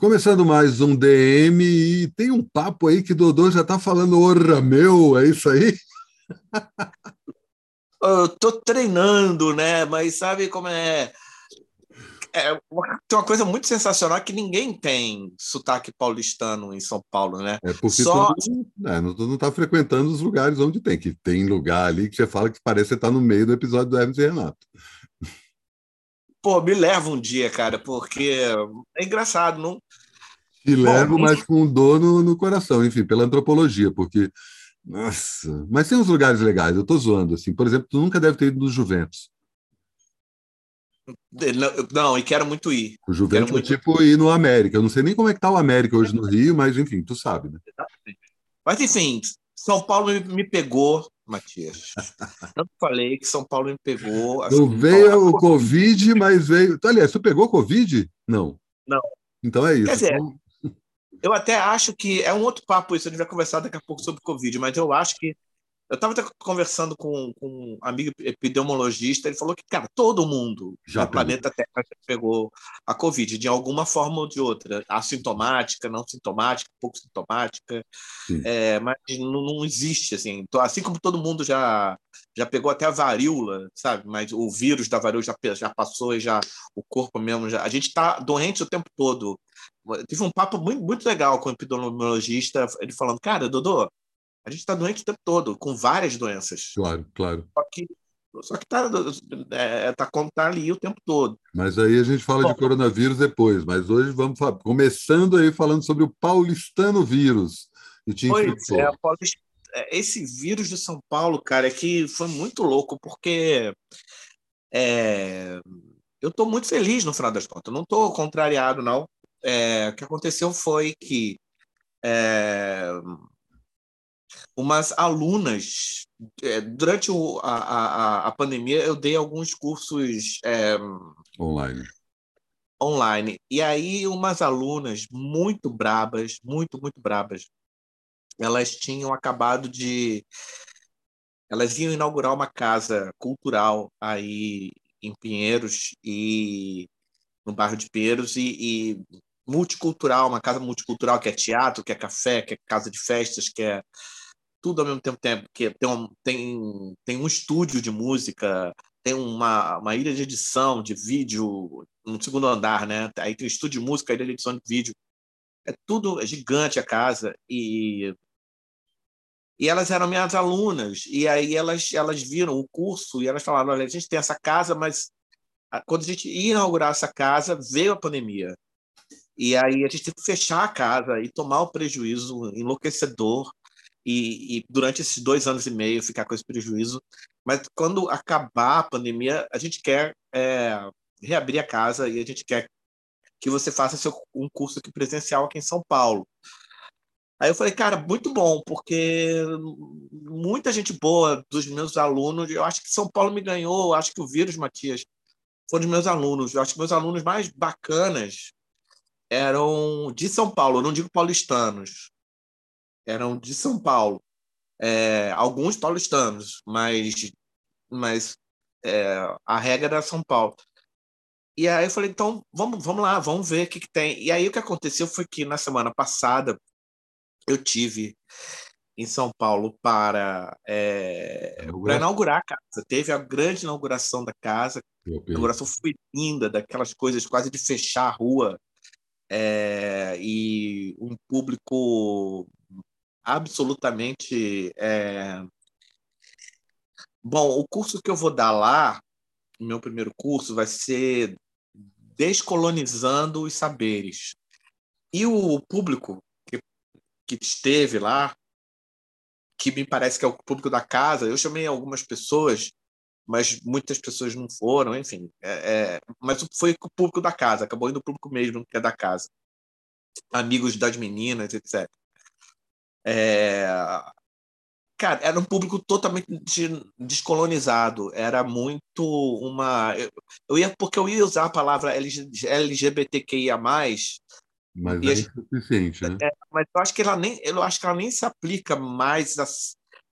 Começando mais um DM e tem um papo aí que Dodô já tá falando orra meu, é isso aí? Eu tô treinando, né? Mas sabe como é? é tem uma coisa muito sensacional que ninguém tem sotaque paulistano em São Paulo, né? É porque Só... tu não, é, não tá frequentando os lugares onde tem, que tem lugar ali que você fala que parece que você tá no meio do episódio do Hermes e Renato. Pô, me leva um dia, cara, porque é engraçado, não. Te levo, Bom, mas com dor no, no coração, enfim, pela antropologia, porque. Nossa, mas tem uns lugares legais, eu tô zoando, assim. Por exemplo, tu nunca deve ter ido nos Juventus. Não, e quero muito ir. O Juventus é tipo ir no América. Eu não sei nem como é que tá o América hoje no Rio, mas enfim, tu sabe, né? Mas enfim, São Paulo me, pegou, Matias. Eu falei que São Paulo me pegou. Assim, não veio o Covid, mas veio. Aliás, tu pegou Covid? Não. Não. Então é isso. Quer dizer, então... eu até acho que é um outro papo isso, a gente vai conversar daqui a pouco sobre Covid, mas eu acho que eu estava conversando com, com, um amigo epidemiologista, ele falou que, cara, todo mundo já no planeta Terra já pegou a Covid, de alguma forma ou de outra. Assintomática, não sintomática, pouco sintomática, é, mas não, não, existe, assim. Assim como todo mundo já, já pegou até a varíola, sabe? Mas o vírus da varíola já, já passou e já o corpo mesmo já... A gente está doente o tempo todo. Tive um papo muito, muito legal com o epidemiologista, ele falando, cara, Dodô, a gente está doente o tempo todo, com várias doenças. Claro, claro. Só que só que está é, tá, tá ali o tempo todo. Mas aí a gente fala Bom, de coronavírus depois. Mas hoje vamos começando aí falando sobre o paulistano vírus. E te pois é. É, esse vírus de São Paulo, cara, é que foi muito louco, porque é... eu estou muito feliz no final das contas. não estou contrariado, não. É... O que aconteceu foi que é umas alunas. É, durante o, a, a, a, pandemia, eu dei alguns cursos é, online. Online. E aí, umas alunas muito brabas, muito, muito brabas, elas tinham acabado de. Elas iam inaugurar uma casa cultural aí em Pinheiros e no bairro de Pinheiros e, e multicultural, uma casa multicultural que é teatro, que é café, que é casa de festas, que é tudo ao mesmo tempo, tempo que tem um, tem, tem um estúdio de música, tem uma, uma ilha de edição de vídeo no segundo andar, né? Aí tem um estúdio de música, ilha de edição de vídeo. É tudo é gigante a casa e e elas eram minhas alunas e aí elas elas viram o curso e elas falaram, olha, a gente tem essa casa, mas quando a gente ia inaugurar essa casa, veio a pandemia. E aí a gente teve que fechar a casa e tomar o prejuízo enlouquecedor e, e, durante esses dois anos e meio ficar com esse prejuízo. Mas quando acabar a pandemia, a gente quer é, reabrir a casa e a gente quer que você faça seu, um curso aqui presencial aqui em São Paulo. Aí eu falei, cara, muito bom, porque muita gente boa dos meus alunos, eu acho que São Paulo me ganhou, acho que o vírus, Matias, foram dos meus alunos. Eu acho que meus alunos mais bacanas eram de São Paulo, não digo paulistanos, eram de São Paulo. É, alguns paulistanos, mas, mas é, a regra era São Paulo. E aí eu falei, então vamos, vamos lá, vamos ver o que, que tem. E aí o que aconteceu foi que na semana passada eu tive em São Paulo para, é, para inaugurar a casa. Teve a grande inauguração da casa. A inauguração foi linda, daquelas coisas quase de fechar a rua. É, e um público absolutamente. É... Bom, o curso que eu vou dar lá, o meu primeiro curso, vai ser Descolonizando os Saberes. E o público que, que esteve lá, que me parece que é o público da casa, eu chamei algumas pessoas, mas muitas pessoas não foram, enfim. É, é, mas foi o público da casa, acabou indo o público mesmo que é da casa. Amigos das meninas, etc. É... Cara, era um público totalmente descolonizado. Era muito uma. Eu ia porque eu ia usar a palavra LGBTQIA. Mas é insuficiente, né? É, mas eu acho que ela nem, eu acho que ela nem se aplica mais.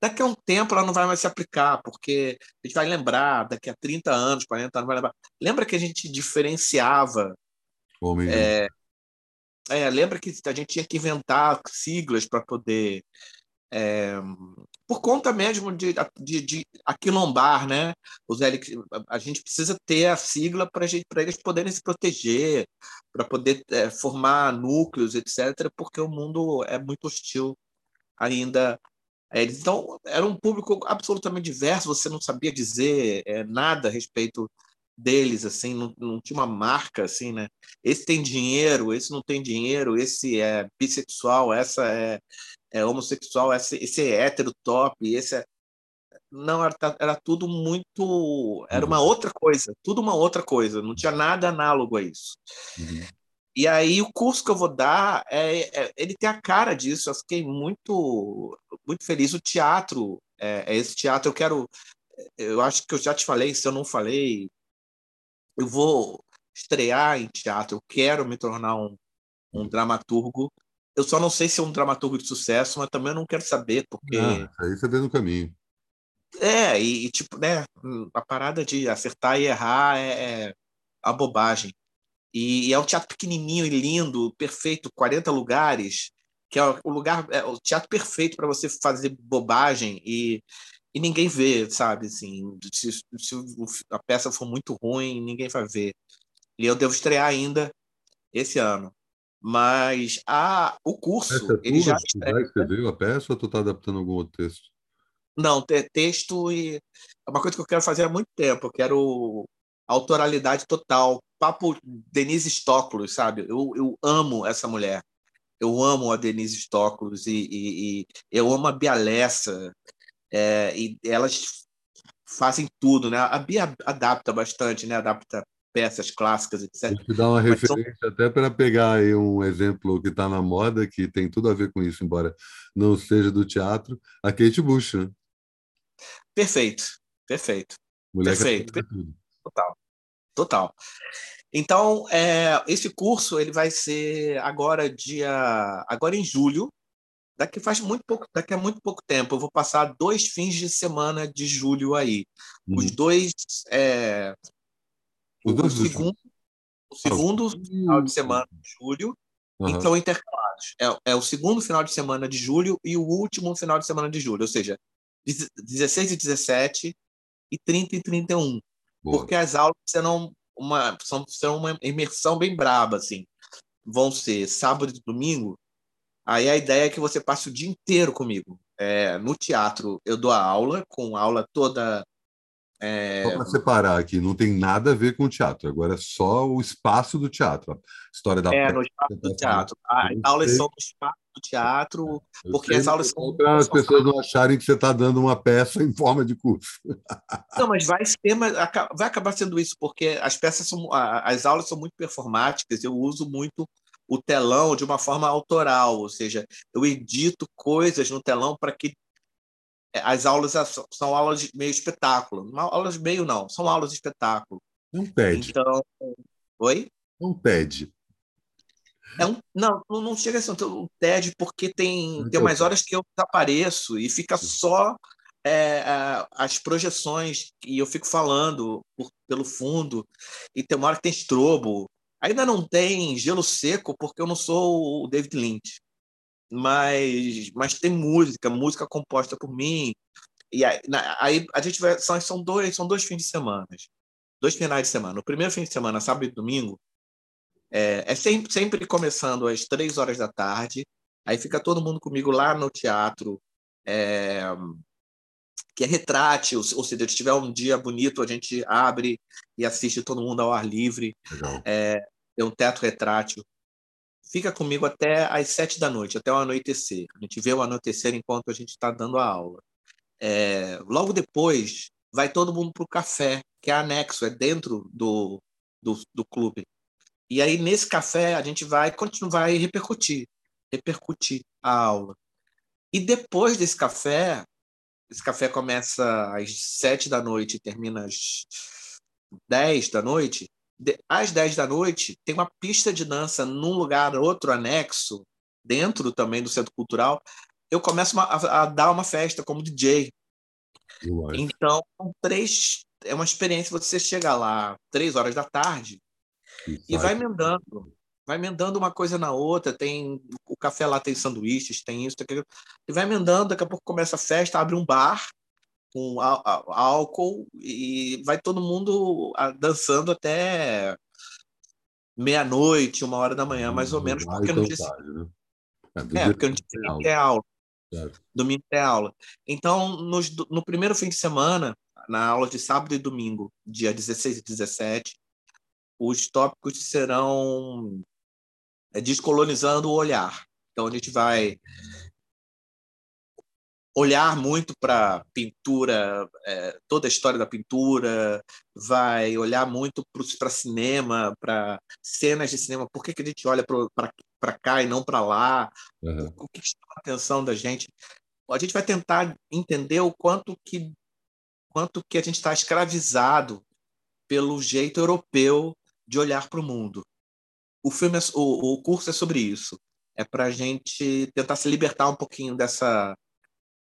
Daqui a um tempo ela não vai mais se aplicar, porque a gente vai lembrar, daqui a 30 anos, 40 anos, vai lembrar. Lembra que a gente diferenciava Homem é, É, lembra que a gente tinha que inventar siglas para poder. É, por conta mesmo de, de, de aquilombar, né? Os a gente precisa ter a sigla para eles poderem se proteger, para poder é, formar núcleos, etc., porque o mundo é muito hostil ainda é, então, era um público absolutamente diverso, você não sabia dizer é, nada a respeito deles, assim, não, não, tinha uma marca, assim, né? Esse tem dinheiro, esse não tem dinheiro, esse é bissexual, essa é, é homossexual, esse, esse é hétero top, esse é... Não, era, era tudo muito... Era uma uhum. outra coisa, tudo uma outra coisa, não tinha nada análogo a isso. Uhum. E aí o curso que eu vou dar, é, é, ele tem a cara disso. Eu fiquei muito, muito feliz. O teatro, é, é, esse teatro. Eu quero, eu acho que eu já te falei. Se eu não falei, eu vou estrear em teatro. Eu quero me tornar um, um dramaturgo. Eu só não sei se é um dramaturgo de sucesso, mas também eu não quero saber porque. Ah, aí você vê no caminho. É, e, e, tipo, né, a parada de acertar e errar é, é a bobagem. E, é um teatro pequenininho e lindo, perfeito, 40 lugares, que é o lugar, é o teatro perfeito para você fazer bobagem e, e ninguém vê, sabe? Assim, se, se a peça for muito ruim, ninguém vai ver. E eu devo estrear ainda esse ano. Mas a, o curso, é ele já estreia. Escreveu a peça ou tu está adaptando algum outro texto? Não, texto e é uma coisa que eu quero fazer há muito tempo. Eu quero autoralidade total. Papo Denise Stoklos, sabe? Eu, eu amo essa mulher. Eu amo a Denise Stoklos e, e, e eu amo a Bia Lessa. É, e elas fazem tudo, né? A Bia adapta bastante, né? Adapta peças clássicas, etc. Vou te dar uma Mas referência são... até para pegar aí um exemplo que está na moda, que tem tudo a ver com isso, embora não seja do teatro, a Kate Bush, né? Perfeito, perfeito. Mulher perfeito. perfeito total. Total. Então, é, esse curso ele vai ser agora dia agora em julho. Daqui faz muito pouco, daqui a muito pouco tempo. Eu vou passar dois fins de semana de julho aí. Os uhum. dois, é, o, o segundo, o segundo final de semana de julho, uhum. então intercalados. É, é o segundo final de semana de julho e o último final de semana de julho, ou seja, 16 e 17 e 30 e 31. Boa. porque as aulas serão uma, são, serão uma imersão bem braba, assim. Vão ser sábado e domingo. Aí a ideia é que você passe o dia inteiro comigo. É, no teatro eu dou a aula, com aula toda é... Só para separar aqui, não tem nada a ver com o teatro, agora é só o espaço do teatro. História da É, no espaço do teatro. As aulas são no espaço do teatro, eu porque as aulas são. Para as pessoas não acharem que você está dando uma peça em forma de curso. Não, mas vai ser, vai acabar sendo isso, porque as peças são. As aulas são muito performáticas, eu uso muito o telão de uma forma autoral, ou seja, eu edito coisas no telão para que é, as aulas são aulas de meio espetáculo. Não, aulas meio não, são aulas de espetáculo. É um TED. Então, oi? É um TED. É um, não, não chega a ser um TED porque tem, tem umas horas que eu desapareço e fica só é, as projeções e eu fico falando por, pelo fundo e tem uma hora que tem estrobo. Ainda não tem gelo seco porque eu não sou o David Lynch mas, mas tem música, música composta por mim. E aí, aí a gente vai. São, são, dois, são dois fins de semana. Dois finais de semana. O primeiro fim de semana, sábado e domingo, é, é sempre, sempre começando às três horas da tarde. Aí fica todo mundo comigo lá no teatro, é, que é retrátil, ou seja, se tiver um dia bonito, a gente abre e assiste todo mundo ao ar livre. É, tem um teto retrátil fica comigo até às sete da noite, até o anoitecer. A gente vê o anoitecer enquanto a gente está dando a aula. É, logo depois, vai todo mundo para o café, que é anexo, é dentro do, do, do, clube. E aí, nesse café, a gente vai continuar, vai repercutir, repercutir a aula. E depois desse café, esse café começa às sete da noite e termina às dez da noite, às 10 da noite, tem uma pista de dança num lugar, outro anexo, dentro também do Centro Cultural. Eu começo a, a dar uma festa como DJ. Então, três, é uma experiência você chegar lá três horas da tarde e, vai emendando. vai emendando uma coisa na outra, tem o café lá tem sanduíches, tem isso, tem aquilo, e vai emendando, daqui a pouco começa a festa, abre um bar com álcool e vai todo mundo dançando até meia-noite, uma hora da manhã, mais ou menos, porque no dia né? É, é porque dia seguinte é aula. Certo. Domingo é aula. Então, nos, no primeiro fim de semana, na aula de sábado e domingo, dia 16 e 17, os tópicos serão é, descolonizando o olhar. Então, a gente vai olhar muito para pintura, é, toda a história da pintura, vai olhar muito para cinema, para cenas de cinema. Por que, que a gente olha para cá e não para lá? Uhum. O que chama a atenção da gente? A gente vai tentar entender o quanto que, quanto que a gente está escravizado pelo jeito europeu de olhar para o mundo. O filme, é, o, o curso é sobre isso. É para a gente tentar se libertar um pouquinho dessa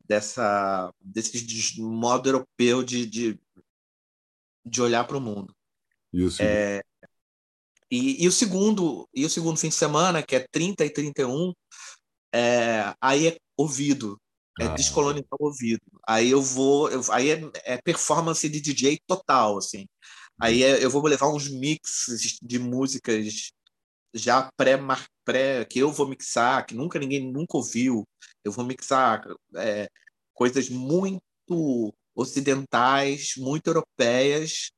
dessa desse modo europeu de, de, de olhar para o mundo. E o, é, e, e, o segundo e o segundo fim de semana, que é 30 e 31, é, aí é ouvido, é ah. descolonizar o ouvido. Aí eu vou, eu, aí é, é, performance de DJ total, assim. Aí é, eu vou levar uns mixes de músicas já pré, pré que eu vou mixar, que nunca ninguém nunca ouviu. Eu vou mixar é, coisas muito ocidentais, muito europeias,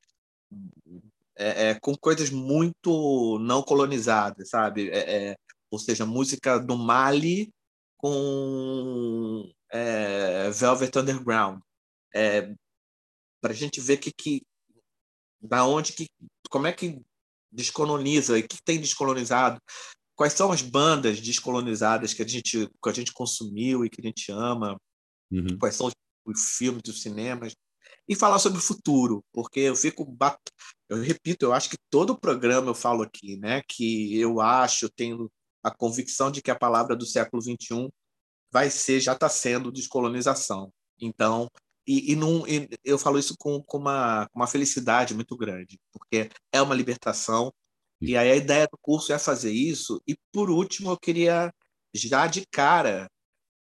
é, é, com coisas muito não colonizadas, sabe? É, é ou seja, música do Mali com Velvet Underground. Para a gente ver que, que da onde que como é que descoloniza e que tem descolonizado? Quais são as bandas descolonizadas que a gente que a gente consumiu e que a gente ama? Uhum. quais são os, os filmes dos cinemas? E falar sobre o futuro porque eu fico bat... eu repito eu acho que todo o programa eu falo aqui né que eu acho eu tenho a convicção de que a palavra do século 21 vai ser já está sendo descolonização. Então e, e, não, e eu falo isso com, com uma, uma felicidade muito grande, porque é uma libertação. E aí a ideia do curso é fazer isso. E por último, eu queria já de cara.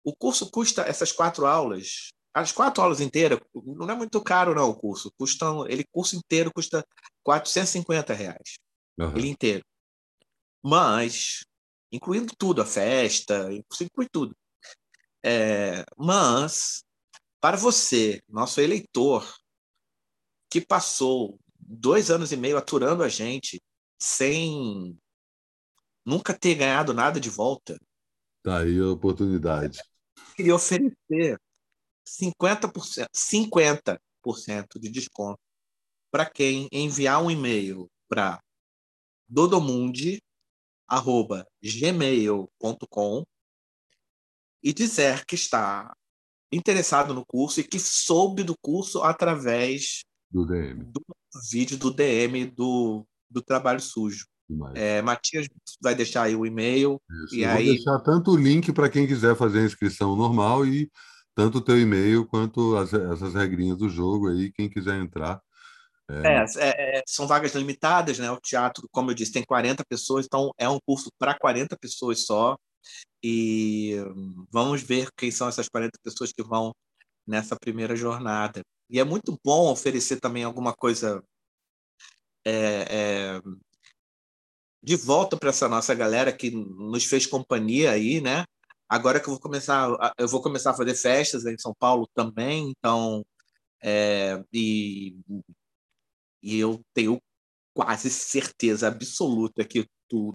O curso custa essas quatro aulas, as quatro aulas inteiras, não é muito caro não o curso. Custam, ele curso inteiro custa 450 reais, uhum. ele inteiro. Mas incluindo tudo, a festa, inclui tudo. É, mas para você, nosso eleitor, que passou dois anos e meio aturando a gente sem nunca ter ganhado nada de volta. Tá aí a oportunidade. Queria oferecer 50%, 50% de desconto para quem enviar um e-mail para dodomundi@gmail.com e dizer que está interessado no curso e que soube do curso através do DM. Do vídeo do DM do, do Trabalho Sujo. É, Matias vai deixar aí o e-mail. Isso, e aí... Vou deixar tanto o link para quem quiser fazer a inscrição normal e tanto o teu e-mail quanto as, essas regrinhas do jogo aí, quem quiser entrar. É... É, é, é são vagas limitadas, né? O teatro, como eu disse, tem 40 pessoas, então é um curso para 40 pessoas só. E vamos ver quem são essas 40 pessoas que vão nessa primeira jornada. E é muito bom oferecer também alguma coisa é, é, de volta para essa nossa galera que nos fez companhia aí, né? Agora que eu vou começar, eu vou começar a fazer festas em São Paulo também, então é, e, e eu tenho quase certeza absoluta que tu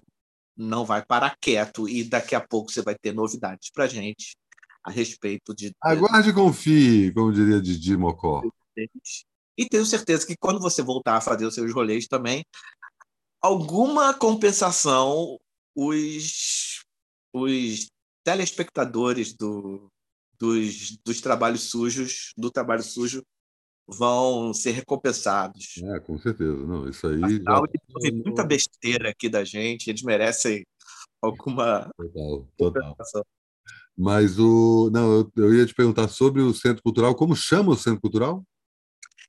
não vai parar quieto e daqui a pouco você vai ter novidades para gente a respeito de. Aguarde e confie, como diria Didi Mocó. E tenho certeza que quando você voltar a fazer os seus rolês também, alguma compensação os, os telespectadores do, dos, dos trabalhos sujos, do trabalho sujo, vão ser recompensados. É, com certeza. Não, isso aí. Afinal, já... eles muita besteira aqui da gente, eles merecem alguma. Total, total. Mas o. Não, eu, eu, ia te perguntar sobre o Centro Cultural. Como chama o Centro Cultural?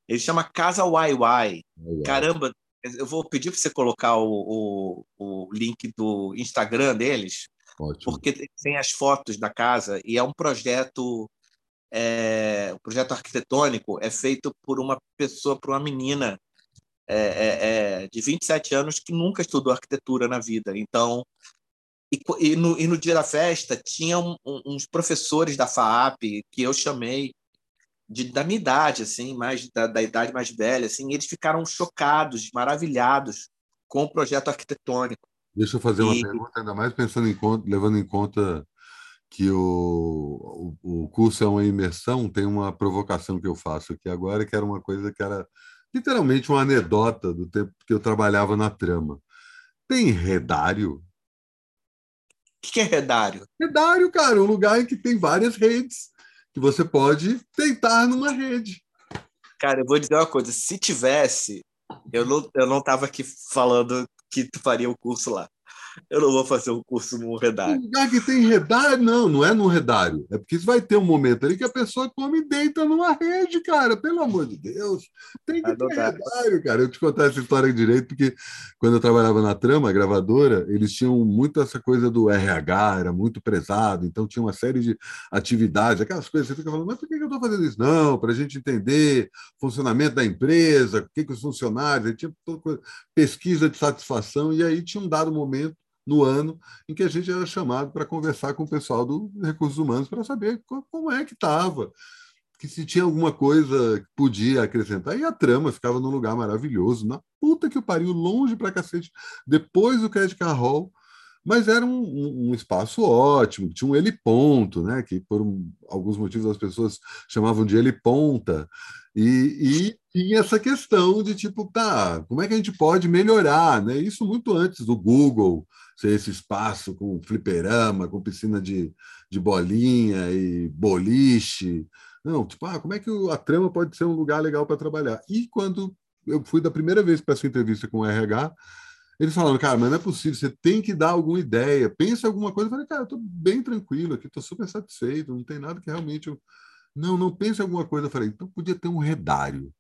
Ele chama Casa YY. Caramba, eu vou pedir para você colocar o, o, o, o link do Instagram deles, Ótimo. porque tem as fotos da casa e é um projeto é, o projeto arquitetônico é feito por uma pessoa, por uma menina é, é, é de 27 anos que nunca estudou arquitetura na vida. Então, e, e, no, e no dia da festa, tinha um, um, uns professores da FAAP que eu chamei de, da minha idade, assim, mais da, da idade mais velha, assim, eles ficaram chocados, maravilhados com o projeto arquitetônico. Deixa eu fazer uma e... pergunta, ainda mais pensando em conta, levando em conta que o, o, o, curso é uma imersão, tem uma provocação que eu faço aqui agora, que era uma coisa que era literalmente uma anedota do tempo que eu trabalhava na trama. Tem redário? O que é redário? Redário, cara, um lugar em que tem várias redes que você pode deitar numa rede. Cara, eu vou dizer uma coisa: se tivesse, eu não, eu não tava aqui falando que tu faria o curso lá eu não vou fazer um curso no redário. Um lugar que tem redário, não, não é no redário. É porque vai ter um momento ali que a pessoa come e deita numa rede, cara. Pelo amor de Deus. Tem que ter redário, cara. Eu te contar essa história direito, porque quando eu trabalhava na trama, a gravadora, eles tinham muito essa coisa do RH, era muito prezado, então tinha uma série de atividades, aquelas coisas, você fica falando, mas por que eu estou fazendo isso? Não, para a gente entender o funcionamento da empresa, o que, que os funcionários, tinha pesquisa de satisfação, e aí tinha um dado momento no ano em que a gente era chamado para conversar com o pessoal do Recursos Humanos para saber como é que estava, que se tinha alguma coisa que podia acrescentar. E a trama ficava num lugar maravilhoso, na puta que o pariu, longe para cacete, depois do Credit Car Hall, mas era um, um, espaço ótimo, tinha um heliponto, né, que por um, alguns motivos as pessoas chamavam de heliponta, e, e tinha essa questão de tipo, tá, como é que a gente pode melhorar, né? Isso muito antes do Google ser esse espaço com fliperama, com piscina de, de bolinha e boliche. Não, tipo, ah, como é que a trama pode ser um lugar legal para trabalhar? E quando eu fui da primeira vez para essa entrevista com o RH, eles falaram, cara, mas não é possível, você tem que dar alguma ideia, pensa alguma coisa. Eu falei, cara, eu estou bem tranquilo aqui, estou super satisfeito, não tem nada que realmente eu não, não pense alguma coisa. Eu falei, então podia ter um redário.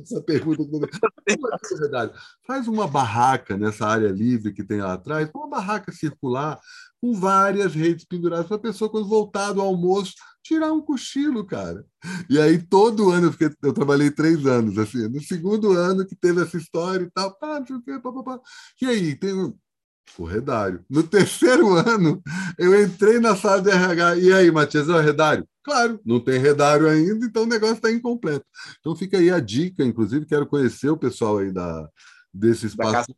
Essa pergunta. Um redário. Faz uma barraca nessa área livre que tem lá atrás, uma barraca circular, com várias redes penduradas, para a pessoa, quando voltar do almoço, tirar um cochilo, cara. E aí, todo ano, eu, fiquei, eu trabalhei três anos, assim, no segundo ano que teve essa história e tal, pá, não sei o pá, pá. E aí, tem o redário. No terceiro ano, eu entrei na sala de RH. E aí, Matias, é o redário? Claro, não tem redário ainda, então o negócio está incompleto. Então fica aí a dica, inclusive, quero conhecer o pessoal aí da, desse espaço.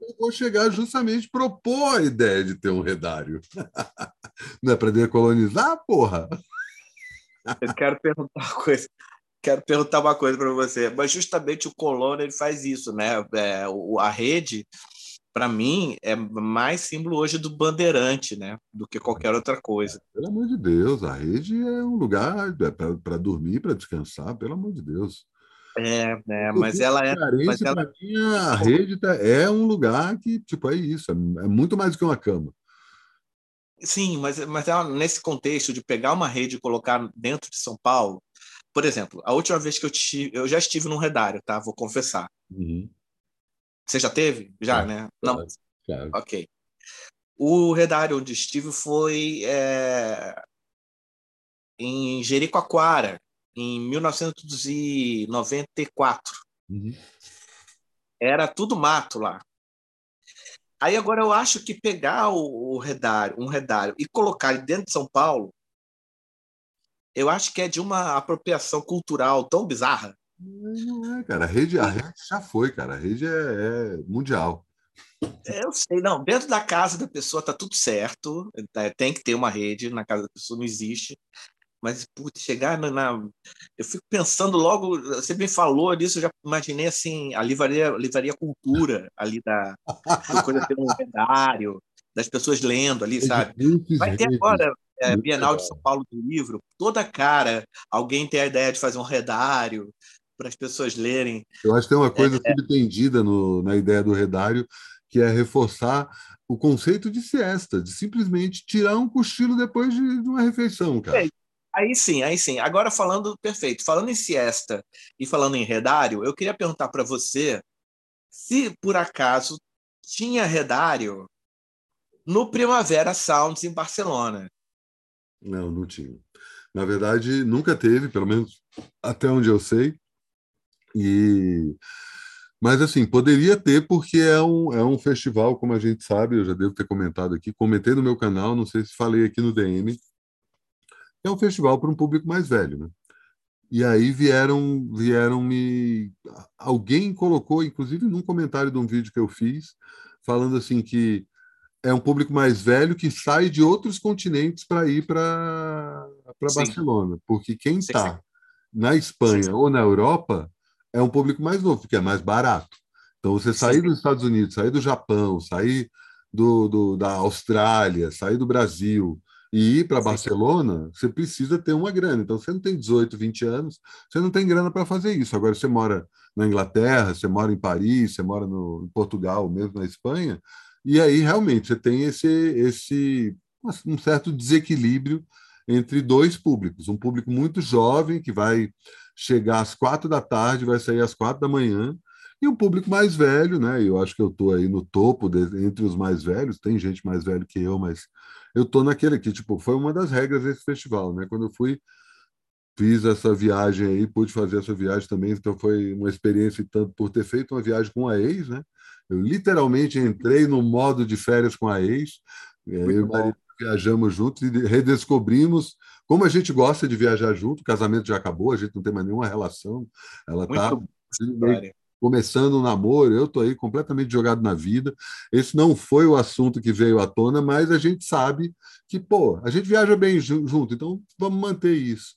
Eu vou chegar justamente propor a ideia de ter um redário. Não é para decolonizar, porra? Eu quero perguntar uma coisa. Quero perguntar uma coisa para você, mas justamente o colono ele faz isso, né? É, a rede para mim, é mais símbolo hoje do bandeirante, né? Do que qualquer outra coisa. Pelo amor de Deus, a rede é um lugar é para dormir, para descansar, pelo amor de Deus. É, é mas ela é. Mas ela... Mim, a rede tá, é um lugar que, tipo, é isso, é, é muito mais do que uma cama. Sim, mas, mas ela, nesse contexto de pegar uma rede e colocar dentro de São Paulo, por exemplo, a última vez que eu tive, eu já estive num redário, tá? Vou confessar. Uhum. Você já teve? Já, né? Não. Claro. Ok. O redário onde estive foi é, em Jericoacoara, em 1994. Uhum. Era tudo mato lá. Aí agora eu acho que pegar o, o redário, um redário e colocar ele dentro de São Paulo, eu acho que é de uma apropriação cultural tão bizarra não é, cara. A rede, a rede já foi, cara. A rede é, é mundial. É, eu sei, não. Dentro da casa da pessoa tá tudo certo. É, tem que ter uma rede, na casa da pessoa não existe. Mas, putz, chegar na, na, Eu fico pensando logo. Você me falou disso, eu já imaginei assim, a livraria, livraria cultura ali da, da coisa ter um lendário, das pessoas lendo ali, sabe? Vai ter agora é, Bienal de São Paulo do livro, toda cara, alguém tem a ideia de fazer um redário, para as pessoas lerem. Eu acho que tem uma coisa é, subtendida no, na ideia do redário, que é reforçar o conceito de siesta, de simplesmente tirar um cochilo depois de, de uma refeição, cara. É, aí sim, aí sim. Agora falando, perfeito, falando em siesta e falando em redário, eu queria perguntar para você se por acaso tinha Redário no Primavera Sounds em Barcelona. Não, não tinha. Na verdade, nunca teve, pelo menos até onde eu sei. E mas assim, poderia ter porque é um, é um festival, como a gente sabe, eu já devo ter comentado aqui, comentei no meu canal, não sei se falei aqui no DM. É um festival para um público mais velho, né? E aí vieram vieram me alguém colocou, inclusive num comentário de um vídeo que eu fiz, falando assim que é um público mais velho que sai de outros continentes para ir para Barcelona, porque quem está na Espanha sim, ou na Europa é um público mais novo, porque é mais barato. Então, você sair sim. dos Estados Unidos, sair do Japão, sair do, do da Austrália, sair do Brasil e ir para Barcelona, você precisa ter uma grana. Então, você não tem 18, 20 anos, você não tem grana para fazer isso. Agora, você mora na Inglaterra, você mora em Paris, você mora no, em Portugal, mesmo na Espanha, e aí realmente você tem esse, esse um certo desequilíbrio entre dois públicos. Um público muito jovem, que vai chegar às quatro da tarde, vai sair às quatro da manhã, e um público mais velho, né? Eu acho que eu estou aí no topo de, entre os mais velhos, tem gente mais velho que eu, mas eu estou naquele aqui, tipo, foi uma das regras desse festival, né? Quando eu fui fiz essa viagem aí, pude fazer essa viagem também, então foi uma experiência tanto por ter feito uma viagem com a ex, né? Eu literalmente entrei no modo de férias com a ex, é, eu e o marido viajamos juntos e redescobrimos como a gente gosta de viajar junto. O casamento já acabou, a gente não tem mais nenhuma relação. Ela está começando um namoro, eu estou aí completamente jogado na vida. Esse não foi o assunto que veio à tona, mas a gente sabe que, pô, a gente viaja bem junto, então vamos manter isso.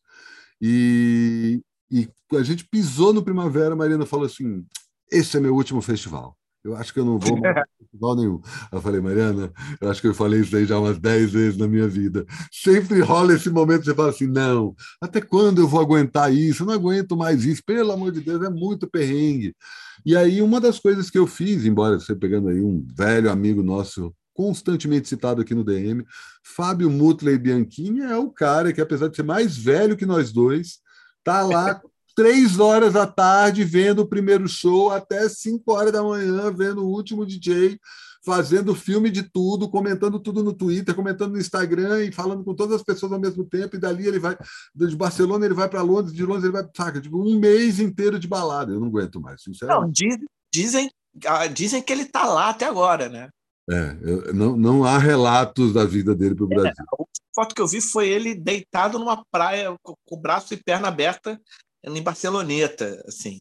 E, e a gente pisou no Primavera, a Marina falou assim: esse é meu último festival. Eu acho que eu não vou mais nenhum. Eu falei, Mariana, eu acho que eu falei isso aí já umas 10 vezes na minha vida. Sempre rola esse momento que você fala assim: não, até quando eu vou aguentar isso? Eu não aguento mais isso, pelo amor de Deus, é muito perrengue. E aí, uma das coisas que eu fiz, embora você pegando aí um velho amigo nosso, constantemente citado aqui no DM, Fábio Mutley Bianchini é o cara que, apesar de ser mais velho que nós dois, tá lá três horas da tarde vendo o primeiro show, até cinco horas da manhã vendo o último DJ, fazendo filme de tudo, comentando tudo no Twitter, comentando no Instagram e falando com todas as pessoas ao mesmo tempo. E dali ele vai, de Barcelona ele vai para Londres, de Londres ele vai, saca, tipo, um mês inteiro de balada. Eu não aguento mais, sinceramente. Não, diz, dizem, ah, dizem que ele está lá até agora, né? É, eu, não, não há relatos da vida dele para o é, Brasil. a última foto que eu vi foi ele deitado numa praia com o braço e perna aberta em Barceloneta, assim.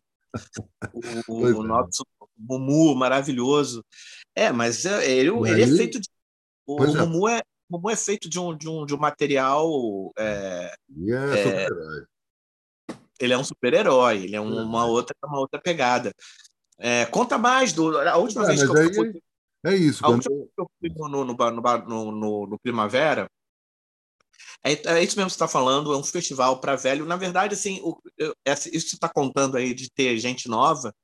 O, o é. nosso Mumu maravilhoso. É, mas é, ele, ele é feito de. O, o é. Mumu, é, o Mumu é feito de um, de um, de um material. É, é, super-herói. Ele é um super-herói, ele é uma, outra, uma outra pegada. É, conta mais do. A última vez que eu fui. É isso. A última vez que eu fui no, no, no, no, no Primavera, é, é isso mesmo que você está falando, é um festival para velho. Na verdade, assim, o, eu, isso que você está contando aí de ter gente nova,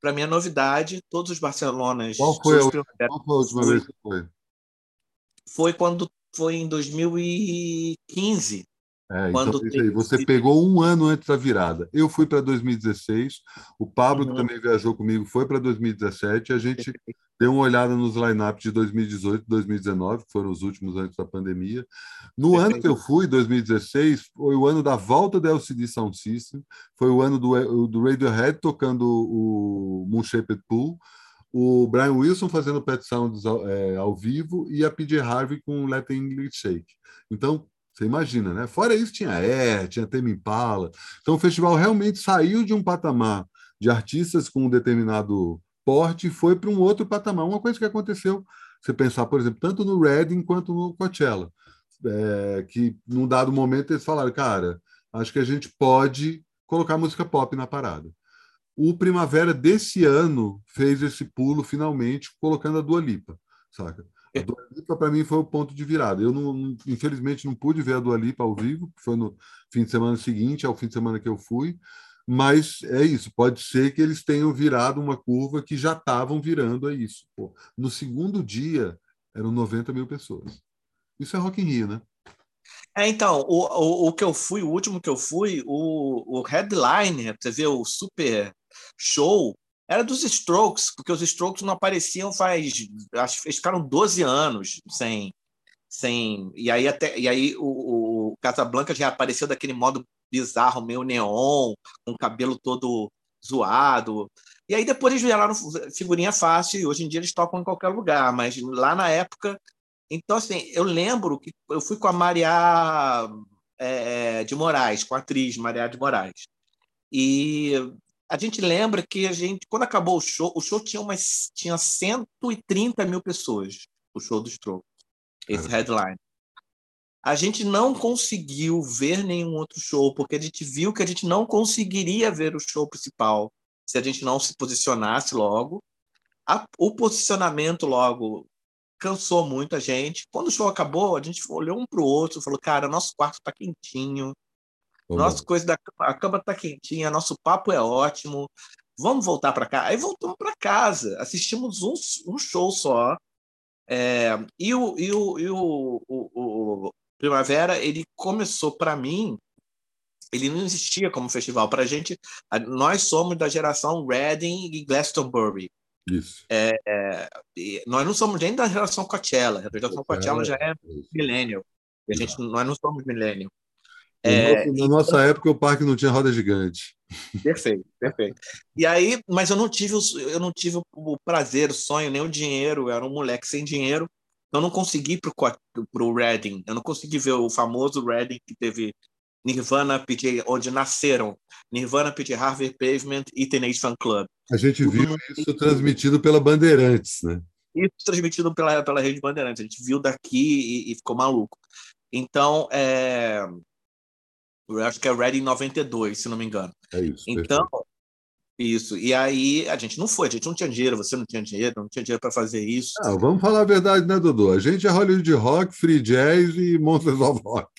para mim é novidade. Todos os Barcelonas. Qual foi, a, qual foi a última vez que foi? Foi quando foi em 2015. É, então, aí, você pegou um ano antes da virada. Eu fui para 2016, o Pablo, uhum. que também viajou comigo, foi para 2017, e a gente deu uma olhada nos lineups de 2018 e 2019, que foram os últimos antes da pandemia. No Perfeito. ano que eu fui, 2016, foi o ano da volta da LCD Sound System, foi o ano do, do Radiohead tocando o Moon Shaped Pool, o Brian Wilson fazendo Pet Sounds é, ao vivo e a PJ Harvey com Let English Shake. Então, você imagina, né? Fora isso, tinha Air, tinha Tame Impala. Então, o festival realmente saiu de um patamar de artistas com um determinado porte e foi para um outro patamar. Uma coisa que aconteceu, você pensar, por exemplo, tanto no Reading quanto no Coachella, é, que num dado momento eles falaram, cara, acho que a gente pode colocar música pop na parada. O Primavera desse ano fez esse pulo finalmente, colocando a Dua Lipa, saca? A Dua Lipa, para mim, foi o ponto de virada. Eu, não, infelizmente, não pude ver a Dua Lipa ao vivo, foi no fim de semana seguinte, ao fim de semana que eu fui, mas é isso, pode ser que eles tenham virado uma curva que já estavam virando a isso. Pô, no segundo dia, eram 90 mil pessoas. Isso é Rock in Rio, né? É, então, o, o, o, que eu fui, o último que eu fui, o, o headliner, você vê o super show, era dos Strokes, porque os Strokes não apareciam faz. Acho que ficaram 12 anos sem. sem e aí, até, e aí o, o Casablanca já apareceu daquele modo bizarro, meio neon, com o cabelo todo zoado. E aí depois eles vieram figurinha fácil, e hoje em dia eles tocam em qualquer lugar, mas lá na época. Então, assim, eu lembro que eu fui com a Maria é, de Moraes, com a atriz Maria de Moraes. E a gente lembra que a gente, quando acabou o show, o show tinha umas tinha 130 mil pessoas, o show do Stroke, esse headline. A gente não conseguiu ver nenhum outro show, porque a gente viu que a gente não conseguiria ver o show principal se a gente não se posicionasse logo. A, o posicionamento logo cansou muito a gente. Quando o show acabou, a gente olhou um para o outro e falou: cara, nosso quarto está quentinho, nossa coisa da a cama está quentinha, nosso papo é ótimo. Vamos voltar para cá. Aí voltamos para casa, assistimos um, um show só. É, e o, e o, e o, o, o Primavera ele começou para mim ele não existia como festival. Para a gente, nós somos da geração Reading e Glastonbury. Isso. É, é, nós não somos nem da geração Coachella. A geração Coachella já é millennial. A gente, nós não somos millennial. É, na nossa época, o parque não tinha roda gigante. Perfeito, perfeito. E aí, mas eu não tive, eu não tive o prazer, o sonho, nem o dinheiro. Eu era um moleque sem dinheiro. Eu não consegui ir para o Reading. Eu não consegui ver o famoso Reading que teve Nirvana, PJ, onde nasceram Nirvana, PJ Harvey, Pavement e Teenage Fan Club. A gente viu isso transmitido pela Bandeirantes, né? Isso transmitido pela, pela rede Bandeirantes. A gente viu daqui e, e ficou maluco. Então, é... eu acho que é Ready 92, se não me engano. É isso. Então, perfeito. Isso. E aí a gente não foi, a gente não tinha dinheiro, você não tinha dinheiro, não tinha dinheiro para fazer isso. Ah, vamos falar a verdade, né, Dudu? A gente é Hollywood Rock, Free Jazz e Monsters of Rock.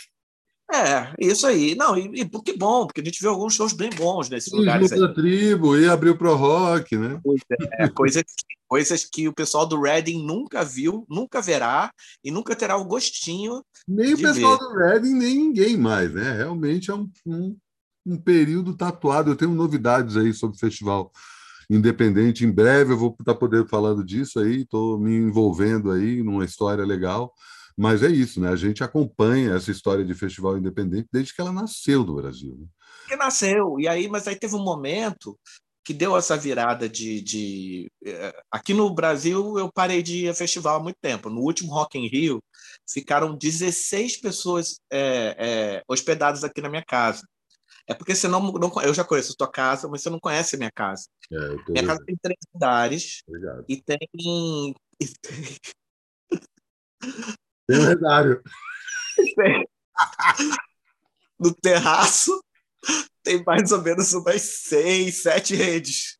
É, isso aí. Não, e, e que bom, porque a gente viu alguns shows bem bons nesses Sim, lugares. Aí. tribo e abriu pro rock, né? É, coisas, coisas que o pessoal do Reading nunca viu, nunca verá e nunca terá o gostinho. Nem o pessoal ver. do Reading, nem ninguém mais, né? Realmente é um, um, um período tatuado. Eu tenho novidades aí sobre o festival independente. Em breve eu vou estar podendo falando disso aí, estou me envolvendo aí numa história legal. Mas é isso, né? A gente acompanha essa história de festival independente desde que ela nasceu no Brasil. Né? Que nasceu, e aí, mas aí teve um momento que deu essa virada de, de, eh, Aqui no Brasil eu parei de ir a festival há muito tempo. No último Rock in Rio ficaram 16 pessoas é, é, hospedadas aqui na minha casa. É porque você não, não, eu já conheço a tua casa, mas você não conhece a minha casa. É, minha casa tem três andares Obrigado. e tem lendário. No terraço tem mais ou menos umas seis, sete redes.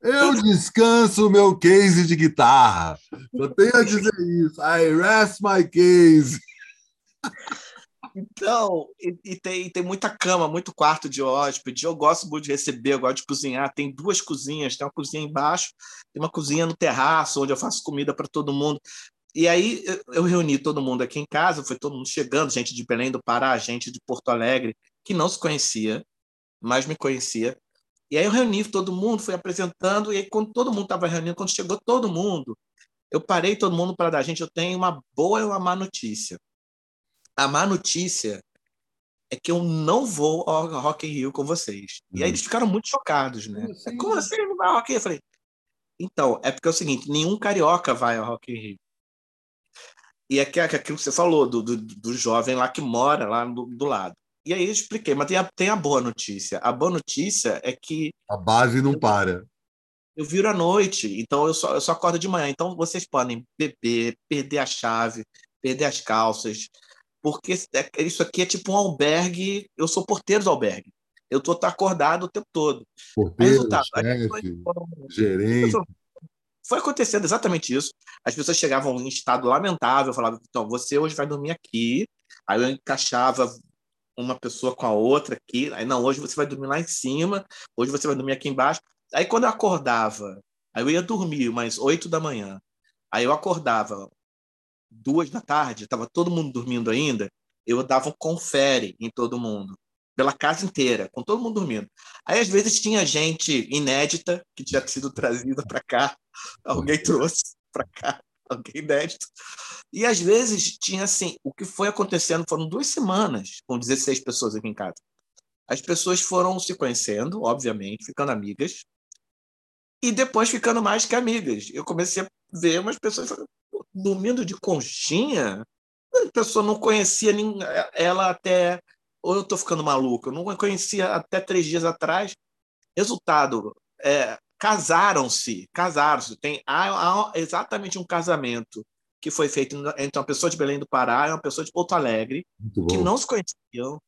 Eu descanso meu case de guitarra. Só tenho a dizer isso. I rest my case. Então, e, e, tem, tem muita cama, muito quarto de hóspede. Eu gosto muito de receber, eu gosto de cozinhar. Tem duas cozinhas, tem uma cozinha embaixo, tem uma cozinha no terraço, onde eu faço comida para todo mundo. E aí eu reuni todo mundo aqui em casa, foi todo mundo chegando, gente de Belém do Pará, gente de Porto Alegre, que não se conhecia, mas me conhecia. E aí eu reuni todo mundo, fui apresentando, e aí quando todo mundo estava reunindo, quando chegou todo mundo, eu parei todo mundo para dar, gente, eu tenho uma boa e uma má notícia. A má notícia é que eu não vou ao Rock in Rio com vocês. Hum. E aí eles ficaram muito chocados, né? Como assim, Como assim não vai ao Rock in Rio? Eu falei, então, é porque é o seguinte, nenhum carioca vai ao Rock in Rio. E é, é aquilo que você falou, do, do, do jovem lá que mora lá do, do lado. E aí eu expliquei, mas tem a, tem a boa notícia. A boa notícia é que. A base não para. Eu viro à noite, então eu só, eu só acordo de manhã. Então vocês podem beber, perder a chave, perder as calças, porque é, isso aqui é tipo um albergue. Eu sou porteiro do albergue. Eu estou acordado o tempo todo. Porteiro, chefe, gerente foi acontecendo exatamente isso. As pessoas chegavam em estado lamentável, falavam, então, você hoje vai dormir aqui. Aí eu encaixava uma pessoa com a outra aqui. Aí, não, hoje você vai dormir lá em cima, hoje você vai dormir aqui embaixo. Aí, quando eu acordava, aí eu ia dormir umas oito da manhã. Aí eu acordava duas da tarde, estava todo mundo dormindo ainda. Eu dava um confere em todo mundo. Pela casa inteira, com todo mundo dormindo. Aí, às vezes, tinha gente inédita que tinha sido trazida para cá, alguém trouxe para cá, alguém inédito. E, às vezes, tinha assim: o que foi acontecendo foram duas semanas com 16 pessoas aqui em casa. As pessoas foram se conhecendo, obviamente, ficando amigas, e depois ficando mais que amigas. Eu comecei a ver umas pessoas dormindo de conchinha. A pessoa não conhecia ela até. Ou eu estou ficando maluco, eu não conhecia até três dias atrás. Resultado: é, casaram-se, casaram-se. Tem há, há exatamente um casamento que foi feito entre uma pessoa de Belém do Pará e uma pessoa de Porto Alegre, que não se conheciam,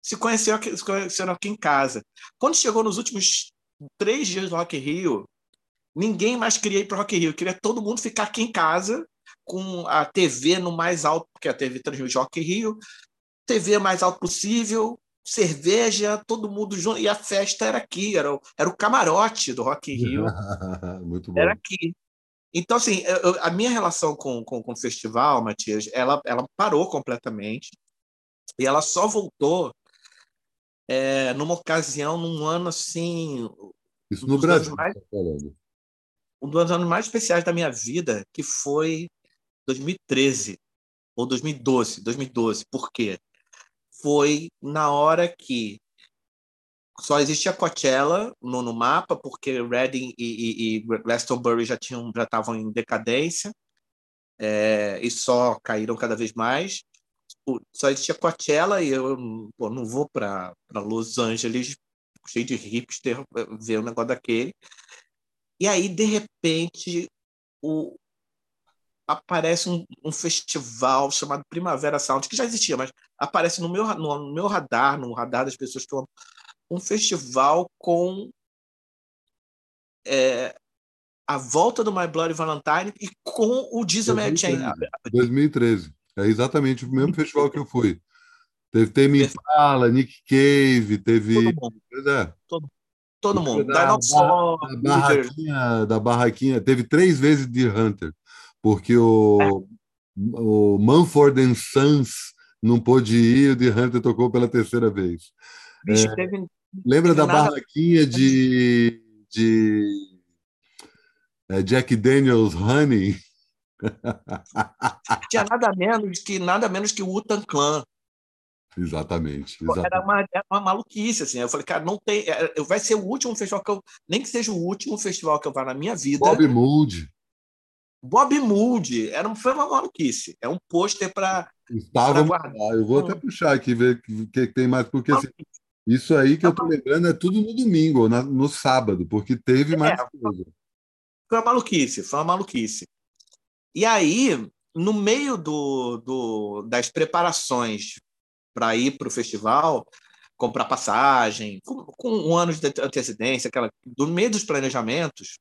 se conheceram, aqui, se conheceram aqui em casa. Quando chegou nos últimos três dias do Rock Rio, ninguém mais queria ir para o Rock Rio, queria todo mundo ficar aqui em casa com a TV no mais alto, porque a TV transmite Rock Rio, TV mais alto possível, cerveja, todo mundo junto, e a festa era aqui, era o, era o camarote do Rock Rio. Muito bom. Era aqui. Então, assim, eu, a minha relação com, com, com o festival, Matias, ela, ela parou completamente e ela só voltou é, numa ocasião, num ano assim. Isso no Brasil, mais, tá um dos anos mais especiais da minha vida, que foi 2013 ou 2012, 2012. Por quê? Foi na hora que só existia Coachella no, no mapa, porque Reading e, e, e Glastonbury já tinham já estavam em decadência é, e só caíram cada vez mais. Só existia Coachella e eu pô, não vou para Los Angeles cheio de hipster ver um negócio daquele. E aí, de repente, o, aparece um, um, festival chamado Primavera Sound, que já existia, mas aparece no meu, no, meu radar, no radar das pessoas que eu um festival com é, a volta do My Bloody Valentine e com o Diesel 2013, 2013. É exatamente o mesmo festival que eu fui. Teve Tame Impala, Nick Cave, teve... Todo mundo. É. Todo, todo mundo. Da, da, barraquinha, da barraquinha. Teve três vezes de Hunter, porque o, é. o Manford and Sons não pôde ir, o de Hunter tocou pela terceira vez. Bicho, é, teve, lembra da nada... barraquinha de, de é, Jack Daniels Honey? Tinha nada menos que nada menos que o Utan Clan. Exatamente, exatamente. Era, uma, era uma maluquice, assim. Eu falei, cara, não tem. É, vai ser o último festival que eu. Nem que seja o último festival que eu vá na minha vida. Bob Mood. Bob Mood. Era, foi uma maluquice. É um pôster para. Estava. Eu vou até puxar aqui, ver o que, tem mais, porque assim, isso aí que eu estou lembrando é tudo no domingo, na, no sábado, porque teve mais é, coisa. Foi uma maluquice, foi uma maluquice. E aí, no meio do, do das preparações para ir para o festival, comprar passagem, com, com, um ano de antecedência, aquela, do meio dos planejamentos,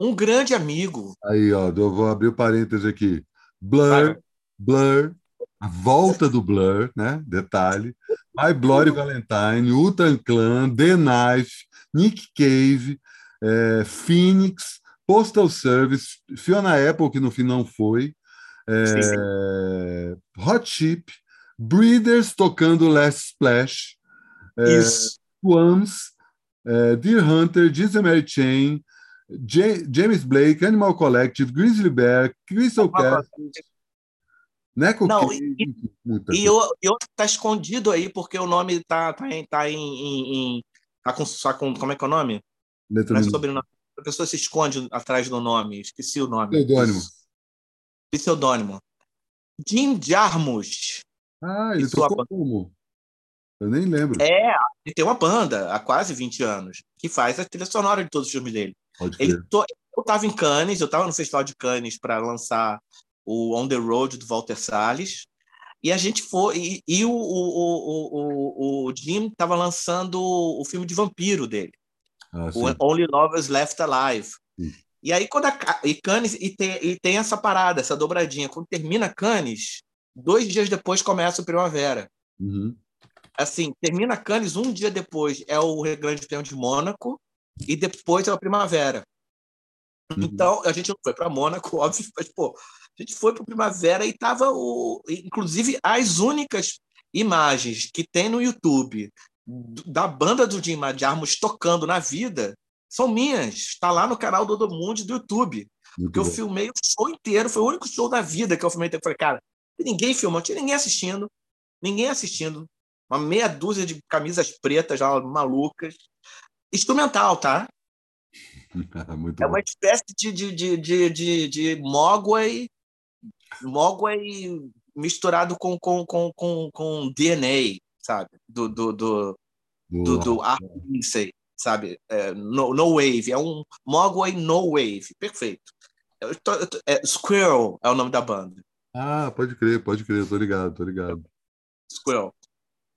um grande amigo. Aí, ó, eu vou abrir o parênteses aqui. Blur, Blur, a volta do Blur, né? Detalhe. My Bloody Valentine, Utan Clan, The Knife, Nick Cave, é, Phoenix, Postal Service, Fiona Apple, que no fim não foi, é, Hot Chip, Breeders tocando Last Splash, é, Swans, é, Deer Hunter, Jesus Mary Chain, J James Blake, Animal Collective, Grizzly Bear, Crystal Cat, Neco Não, Cage, e, e eu, eu tá escondido aí porque o nome tá, tá, em, tá em, em, tá com, só com como é que é o nome? Letra Não é sobrenome. A pessoa se esconde atrás do nome, esqueci o nome. Pseudônimo. Pseudônimo. Jim Jarmusch. Ah, ele tocou como? Eu nem lembro. É, ele tem uma banda há quase 20 anos que faz a trilha sonora de todos os filmes dele. To... Eu estava em Cannes, eu estava no Festival de Cannes para lançar o On the Road do Walter Salles. E a gente foi. E, e o, o, o, o, Jim estava lançando o filme de vampiro dele. Ah, o Only Lovers Left Alive. Sim. E aí, quando a, e Cannes, e tem, e tem essa parada, essa dobradinha. Quando termina Cannes, dois dias depois começa o Primavera. Uhum. Assim, termina Cannes, um dia depois é o Grande Prêmio de Mônaco, e depois é a Primavera. Uhum. Então, a gente não foi para Mônaco, óbvio, mas, pô, a gente foi para Primavera e tava o. Inclusive, as únicas imagens que tem no YouTube da banda do Jim Jarmus tocando na vida são minhas. Está lá no canal do Odomundi do YouTube. Muito que bom. eu filmei o show inteiro. Foi o único show da vida que eu filmei. Eu falei, cara, ninguém filmou, tinha ninguém assistindo. Ninguém assistindo. Uma meia dúzia de camisas pretas malucas. Instrumental, tá? é uma espécie de, de, de, de, de, de Mogwai, Mogwai misturado com, com, com, com, com DNA, sabe? Do, do, do, do, do sabe? É, no, no Wave, é um Mogwai No Wave, perfeito. Eu tô, eu tô, é, Squirrel é o nome da banda. Ah, pode crer, pode crer, tô ligado, tô ligado. Squirrel.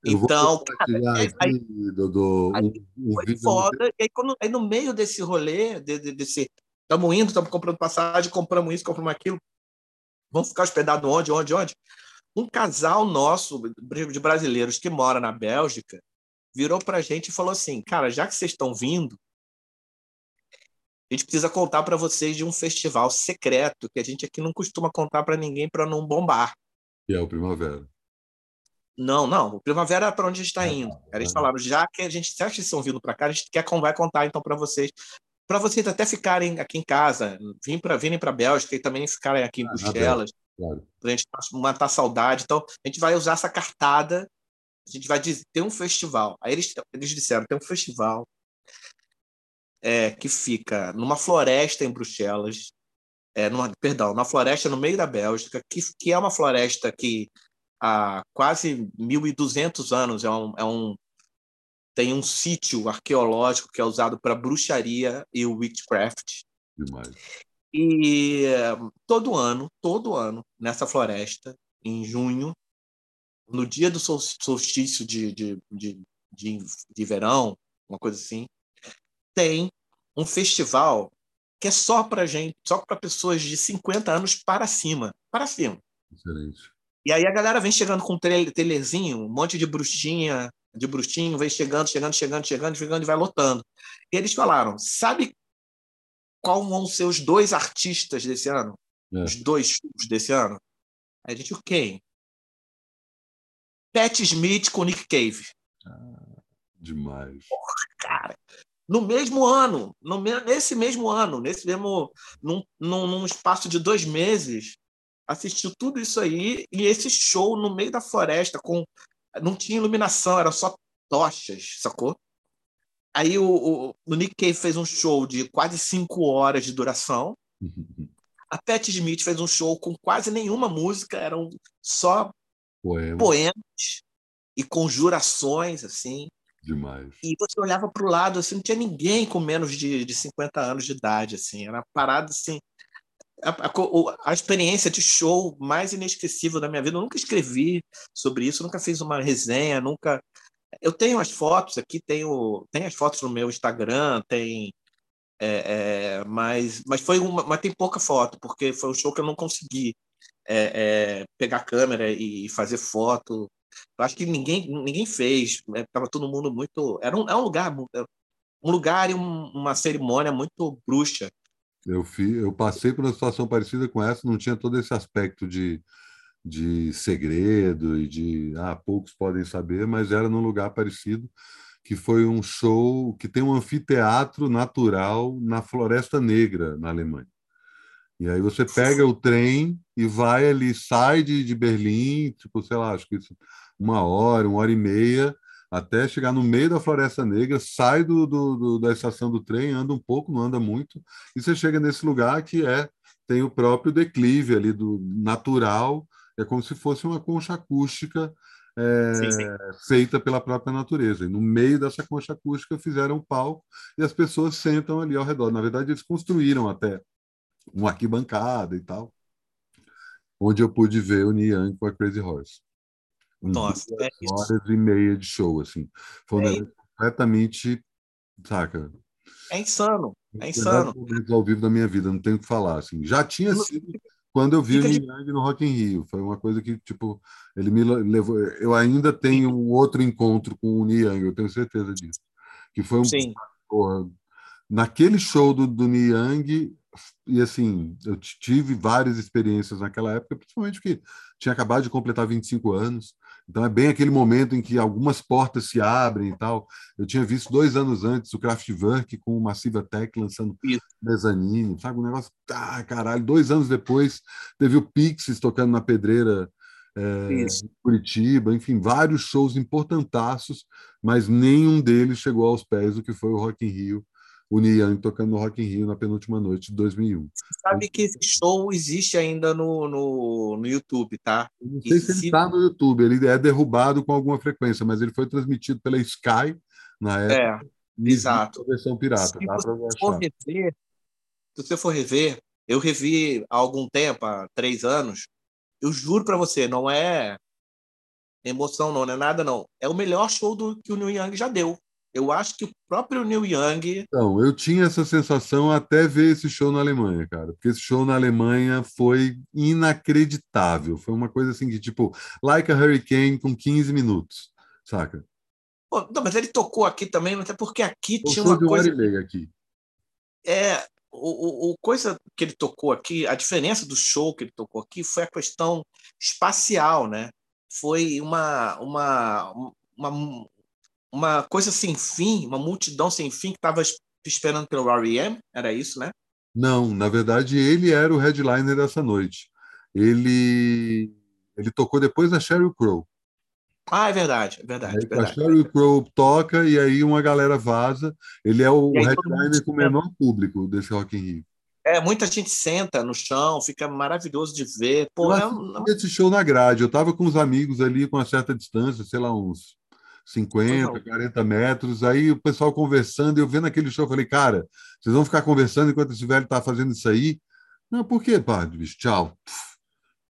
Então, cara, aí, aí, do, do, aí, um, um foi foda. E aí, quando, aí, no meio desse rolê, de, de, desse. Estamos indo, estamos comprando passagem, compramos isso, compramos aquilo. Vamos ficar hospedados onde, onde, onde? Um casal nosso, de brasileiros que mora na Bélgica, virou para a gente e falou assim: Cara, já que vocês estão vindo, a gente precisa contar para vocês de um festival secreto que a gente aqui não costuma contar para ninguém para não bombar. Que é o Primavera. Não, não. O Primavera é para onde a gente está ah, indo. Ah, Eles falaram, já que a gente, se vocês estão vindo para cá, a gente quer vai contar então para vocês, para vocês até ficarem aqui em casa, vir para virem para a Bélgica e também ficarem aqui em ah, Bruxelas, claro. para a gente matar saudade. Então, a gente vai usar essa cartada. A gente vai dizer, ter um festival. Aí eles, eles disseram, tem um festival é, que fica numa floresta em Bruxelas, é, numa, perdão, numa floresta no meio da Bélgica, que, que é uma floresta que há quase 1.200 anos é um, é um tem um sítio arqueológico que é usado para bruxaria e witchcraft. Demais. E todo ano, todo ano, nessa floresta, em junho, no dia do solstício de, de, de, de, de verão, uma coisa assim, tem um festival que é só para gente, só para pessoas de 50 anos para cima, para cima. Excelente. E aí a galera vem chegando com um telezinho, um monte de bruxinha, de bruxinho, vem chegando, chegando, chegando, chegando, chegando e vai lotando. E eles falaram: sabe qual vão ser os dois artistas desse ano? É. Os dois shows desse ano? Aí a gente, o quem? Pat Smith com Nick Cave. Ah, demais. Porra, cara no mesmo ano, no, nesse mesmo ano, nesse mesmo num, num, num, espaço de dois meses, assistiu tudo isso aí e esse show no meio da floresta com não tinha iluminação, era só tochas, sacou? Aí o, o, o Nick Cave fez um show de quase cinco horas de duração. A Pat Smith fez um show com quase nenhuma música, eram só Poema. poemas e conjurações, assim. Demais. E você olhava para o lado, assim, não tinha ninguém com menos de, de 50 anos de idade, assim. Era parada, assim... A, a, experiência de show mais inesquecível da minha vida. Eu nunca escrevi sobre isso, nunca fiz uma resenha, nunca... Eu tenho as fotos aqui, tenho, tenho as fotos no meu Instagram, tem... É, é, mas, mas foi uma, mas tem pouca foto, porque foi um show que eu não consegui é, é pegar câmera e fazer foto eu acho que ninguém, ninguém fez. Estava né? todo mundo muito. Era um, é um lugar, um lugar e um, uma cerimônia muito bruxa. Eu, fi, eu passei por uma situação parecida com essa, não tinha todo esse aspecto de, de segredo e de ah, poucos podem saber, mas era num lugar parecido, que foi um show que tem um anfiteatro natural na Floresta Negra, na Alemanha. E aí você pega o trem e vai ali, sai de, de Berlim, tipo, sei lá, acho que isso, uma hora, uma hora e meia, até chegar no meio da Floresta Negra, sai do, do, do, da estação do trem, anda um pouco, não anda muito, e você chega nesse lugar que é tem o próprio declive ali do natural, é como se fosse uma concha acústica é, sim, sim. feita pela própria natureza. E no meio dessa concha acústica fizeram um palco e as pessoas sentam ali ao redor. Na verdade, eles construíram até uma arquibancada e tal, onde eu pude ver o Niang com a Crazy Horse. Nossa, é horas e meia de show, assim. Foi é completamente, saca? É insano, é insano. ao vivo da minha vida, não tenho o que falar, assim. Já tinha sido quando eu vi o Niang no Rock in Rio. Foi uma coisa que, tipo, ele me levou... Eu ainda tenho um outro encontro com o Niang, eu tenho certeza disso. Que foi um... Sim. Porra, naquele show do, do Niang, e assim, eu tive várias experiências naquela época, principalmente porque tinha acabado de completar 25 anos. Então é bem aquele momento em que algumas portas se abrem e tal. Eu tinha visto dois anos antes o Kraftwerk com o Massiva Tech lançando Isso. Mezzanine, sabe? Um negócio, ah, caralho. Dois anos depois teve o Pixies tocando na Pedreira é, em Curitiba, enfim, vários shows importantaços, mas nenhum deles chegou aos pés do que foi o Rock in Rio o Niang tocando no Rock in Rio na penúltima noite de 2001. Você sabe que esse show existe ainda no, no, no YouTube, tá? Eu não sei se ele está no YouTube, ele é derrubado com alguma frequência, mas ele foi transmitido pela Sky na época. É, exato. Versão pirata, se você for rever, se você for rever, eu revi há algum tempo, há três anos, eu juro para você, não é emoção, não, não é nada, não. É o melhor show do, que o Neil Young já deu. Eu acho que o próprio Neil Young. Então, eu tinha essa sensação até ver esse show na Alemanha, cara. Porque esse show na Alemanha foi inacreditável. Foi uma coisa assim que, tipo, Like a Hurricane com 15 minutos, saca? Pô, não, mas ele tocou aqui também, até porque aqui tinha uma coisa. Hora e meia aqui. É, o, o, o, coisa que ele tocou aqui, a diferença do show que ele tocou aqui foi a questão espacial, né? Foi uma, uma, uma, uma coisa sem fim, uma multidão sem fim que estava esperando pelo R.E.M., era isso, né? Não, na verdade ele era o headliner dessa noite. Ele ele tocou depois da Sheryl Crow. Ah, é verdade, é verdade. Aí, verdade. A Sheryl Crow toca e aí uma galera vaza. Ele é o headliner com o menor público desse Rock in Rio. É, muita gente senta no chão, fica maravilhoso de ver. Pô, eu é esse show na grade. Eu estava com os amigos ali com uma certa distância, sei lá, uns 50, 40 metros. Aí o pessoal conversando, eu vendo aquele show, falei, cara, vocês vão ficar conversando enquanto esse velho está fazendo isso aí? Não, por quê, padre? Tchau.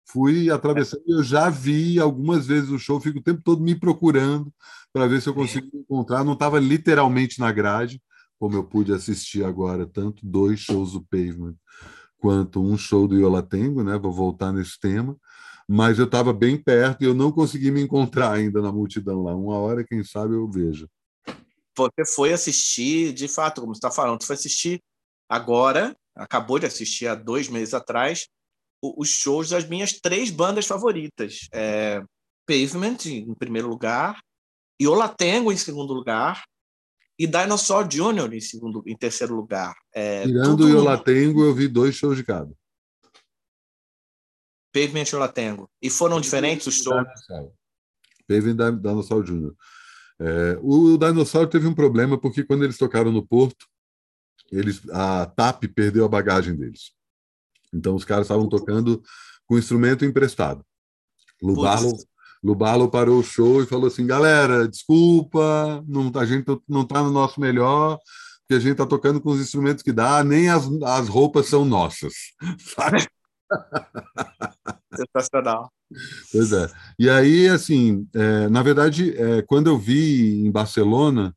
Fui atravessando, eu já vi algumas vezes o show, fico o tempo todo me procurando para ver se eu consigo encontrar. Não estava literalmente na grade, como eu pude assistir agora, tanto dois shows do Pavement quanto um show do Yolatengo, né? Vou voltar nesse tema mas eu estava bem perto e eu não consegui me encontrar ainda na multidão lá. Uma hora, quem sabe, eu vejo. Você foi assistir, de fato, como você está falando, você foi assistir agora, acabou de assistir há dois meses atrás, os shows das minhas três bandas favoritas. É Pavement, em primeiro lugar, Yolatengo, em segundo lugar, e Dinosaur Jr. em, segundo, em terceiro lugar. É, Tirando o Yolatengo, eu vi dois shows de cada. Pavement e Latengo. E foram diferentes os shows? Pavement da Dinossauro Júnior. É, o Dinossauro teve um problema porque quando eles tocaram no Porto, eles, a TAP perdeu a bagagem deles. Então os caras estavam tocando com instrumento emprestado. Lubarlo, Lubarlo parou o show e falou assim: galera, desculpa, não, a gente não está no nosso melhor, porque a gente está tocando com os instrumentos que dá, nem as, as roupas são nossas. Sabe? Sensacional. Pois é. E aí, assim, é, na verdade, é, quando eu vi em Barcelona,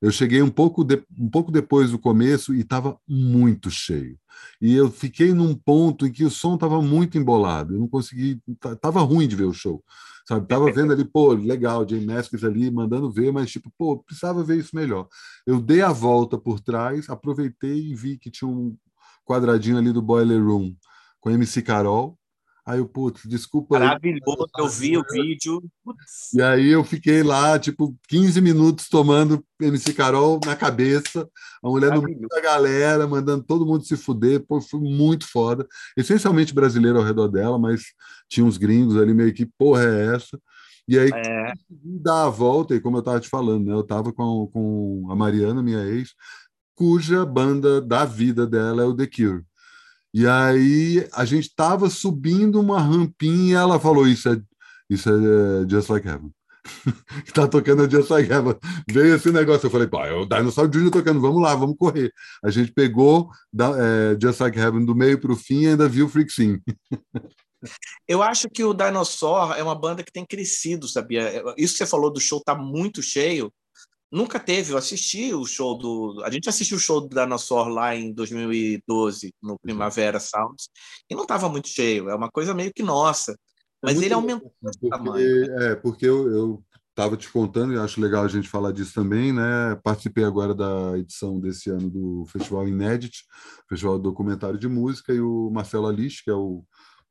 eu cheguei um pouco, de, um pouco depois do começo e estava muito cheio. E eu fiquei num ponto em que o som estava muito embolado. Eu não consegui, estava ruim de ver o show. Sabe, tava vendo ali, pô, legal, Jay Maskins ali mandando ver, mas tipo, pô, precisava ver isso melhor. Eu dei a volta por trás, aproveitei e vi que tinha um quadradinho ali do Boiler Room com MC Carol. Aí eu, putz, desculpa. Maravilhoso, eu vi o vídeo. E aí eu fiquei lá, tipo, 15 minutos tomando MC Carol na cabeça, a mulher no meio da galera, mandando todo mundo se fuder. Pô, foi muito foda. Essencialmente brasileiro ao redor dela, mas tinha uns gringos ali meio que, porra, é essa? E aí, é. dar a volta, e como eu estava te falando, né, eu estava com, com a Mariana, minha ex, cuja banda da vida dela é o The Cure. E aí a gente estava subindo uma rampinha e ela falou: Isso é, isso é Just Like Heaven. tá tocando Just Like Heaven. Veio esse negócio. Eu falei: Pô, é o Dinosaur Jr. tocando, vamos lá, vamos correr. A gente pegou da, é, Just Like Heaven do meio para o fim e ainda viu o Freak Sim. Eu acho que o Dinosaur é uma banda que tem crescido, sabia? Isso que você falou do show tá muito cheio. Nunca teve, eu assisti o show do. A gente assistiu o show do Dinosaur lá em 2012, no Primavera Sounds, e não estava muito cheio, é uma coisa meio que nossa. É mas é ele aumentou porque, tamanho. Né? É, porque eu, eu estava te contando, e acho legal a gente falar disso também, né? Participei agora da edição desse ano do Festival Inédit, Festival Documentário de Música, e o Marcelo Alice, que é o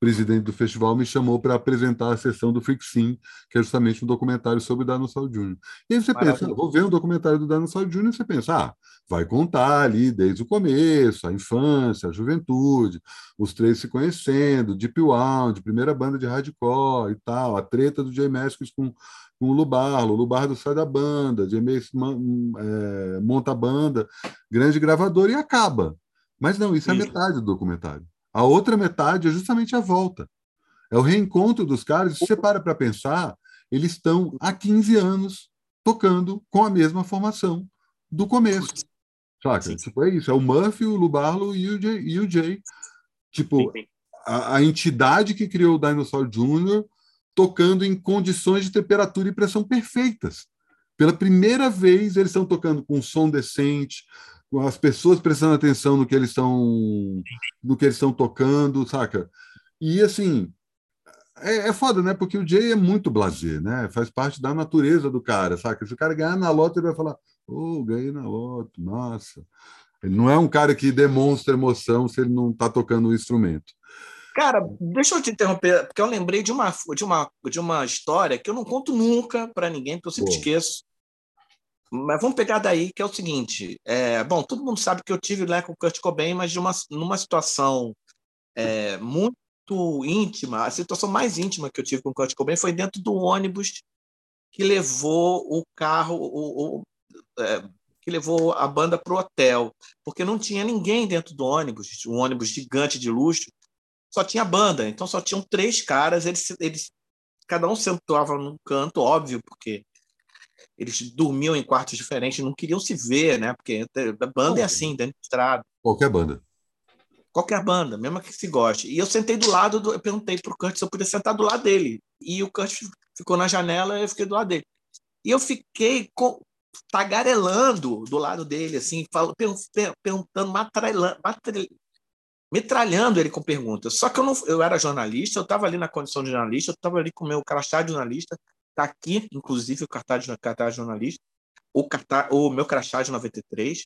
presidente do festival, me chamou para apresentar a sessão do Sim, que é justamente um documentário sobre o Dinosaur Jr. E aí você Maravilha. pensa, ah, vou ver um documentário do Dinosaur Jr., e você pensa, ah, vai contar ali desde o começo, a infância, a juventude, os três se conhecendo, Deep Wound, primeira banda de hardcore e tal, a treta do Jay Mascis com, com o Lubarlo, o Lubardo sai da banda, Jay Mascis é, monta a banda, grande gravador e acaba. Mas não, isso, isso. é metade do documentário. A outra metade é justamente a volta. É o reencontro dos caras. Se você para para pensar, eles estão há 15 anos tocando com a mesma formação do começo. Saca? Tipo, é isso. É o Murphy, o Lubarlo e o Jay. E o Jay. Tipo, a, a, entidade que criou o Dinosaur Jr. tocando em condições de temperatura e pressão perfeitas. Pela primeira vez, eles estão tocando com um som decente, as pessoas prestando atenção no que eles estão no que eles estão tocando, saca? E assim, é, é, foda, né? Porque o Jay é muito blazer, né? Faz parte da natureza do cara, saca? Se o cara ganhar na loto, ele vai falar: "Ô, oh, ganhei na loto, nossa". Ele não é um cara que demonstra emoção se ele não está tocando o instrumento. Cara, deixa eu te interromper, porque eu lembrei de uma, de uma, de uma história que eu não conto nunca para ninguém, porque eu sempre Pô. esqueço. Mas vamos pegar daí, que é o seguinte: é, bom, todo mundo sabe que eu tive lá com o Kurt Cobain, mas de uma, numa situação é, muito íntima, a situação mais íntima que eu tive com o Kurt Cobain foi dentro do ônibus que levou o carro, o, o é, que levou a banda para o hotel, porque não tinha ninguém dentro do ônibus, um ônibus gigante de luxo, só tinha banda, então só tinham três caras, eles, eles cada um sentava num canto, óbvio, porque eles dormiam em quartos diferentes, não queriam se ver, né? Porque a banda é assim, dentro de estrada. Qualquer banda. Qualquer banda, mesmo que se goste. E eu sentei do lado, do, eu perguntei pro Kurt se eu podia sentar do lado dele. E o Kurt ficou na janela e eu fiquei do lado dele. E eu fiquei com, tagarelando do lado dele, assim, falo, perguntando, matralhando, metralhando ele com perguntas. Só que eu não, eu era jornalista, eu estava ali na condição de jornalista, eu estava ali com o meu crachá de jornalista, Está aqui, inclusive, o cartaz, cartaz jornalista, o, cartaz, o meu crachá de 93.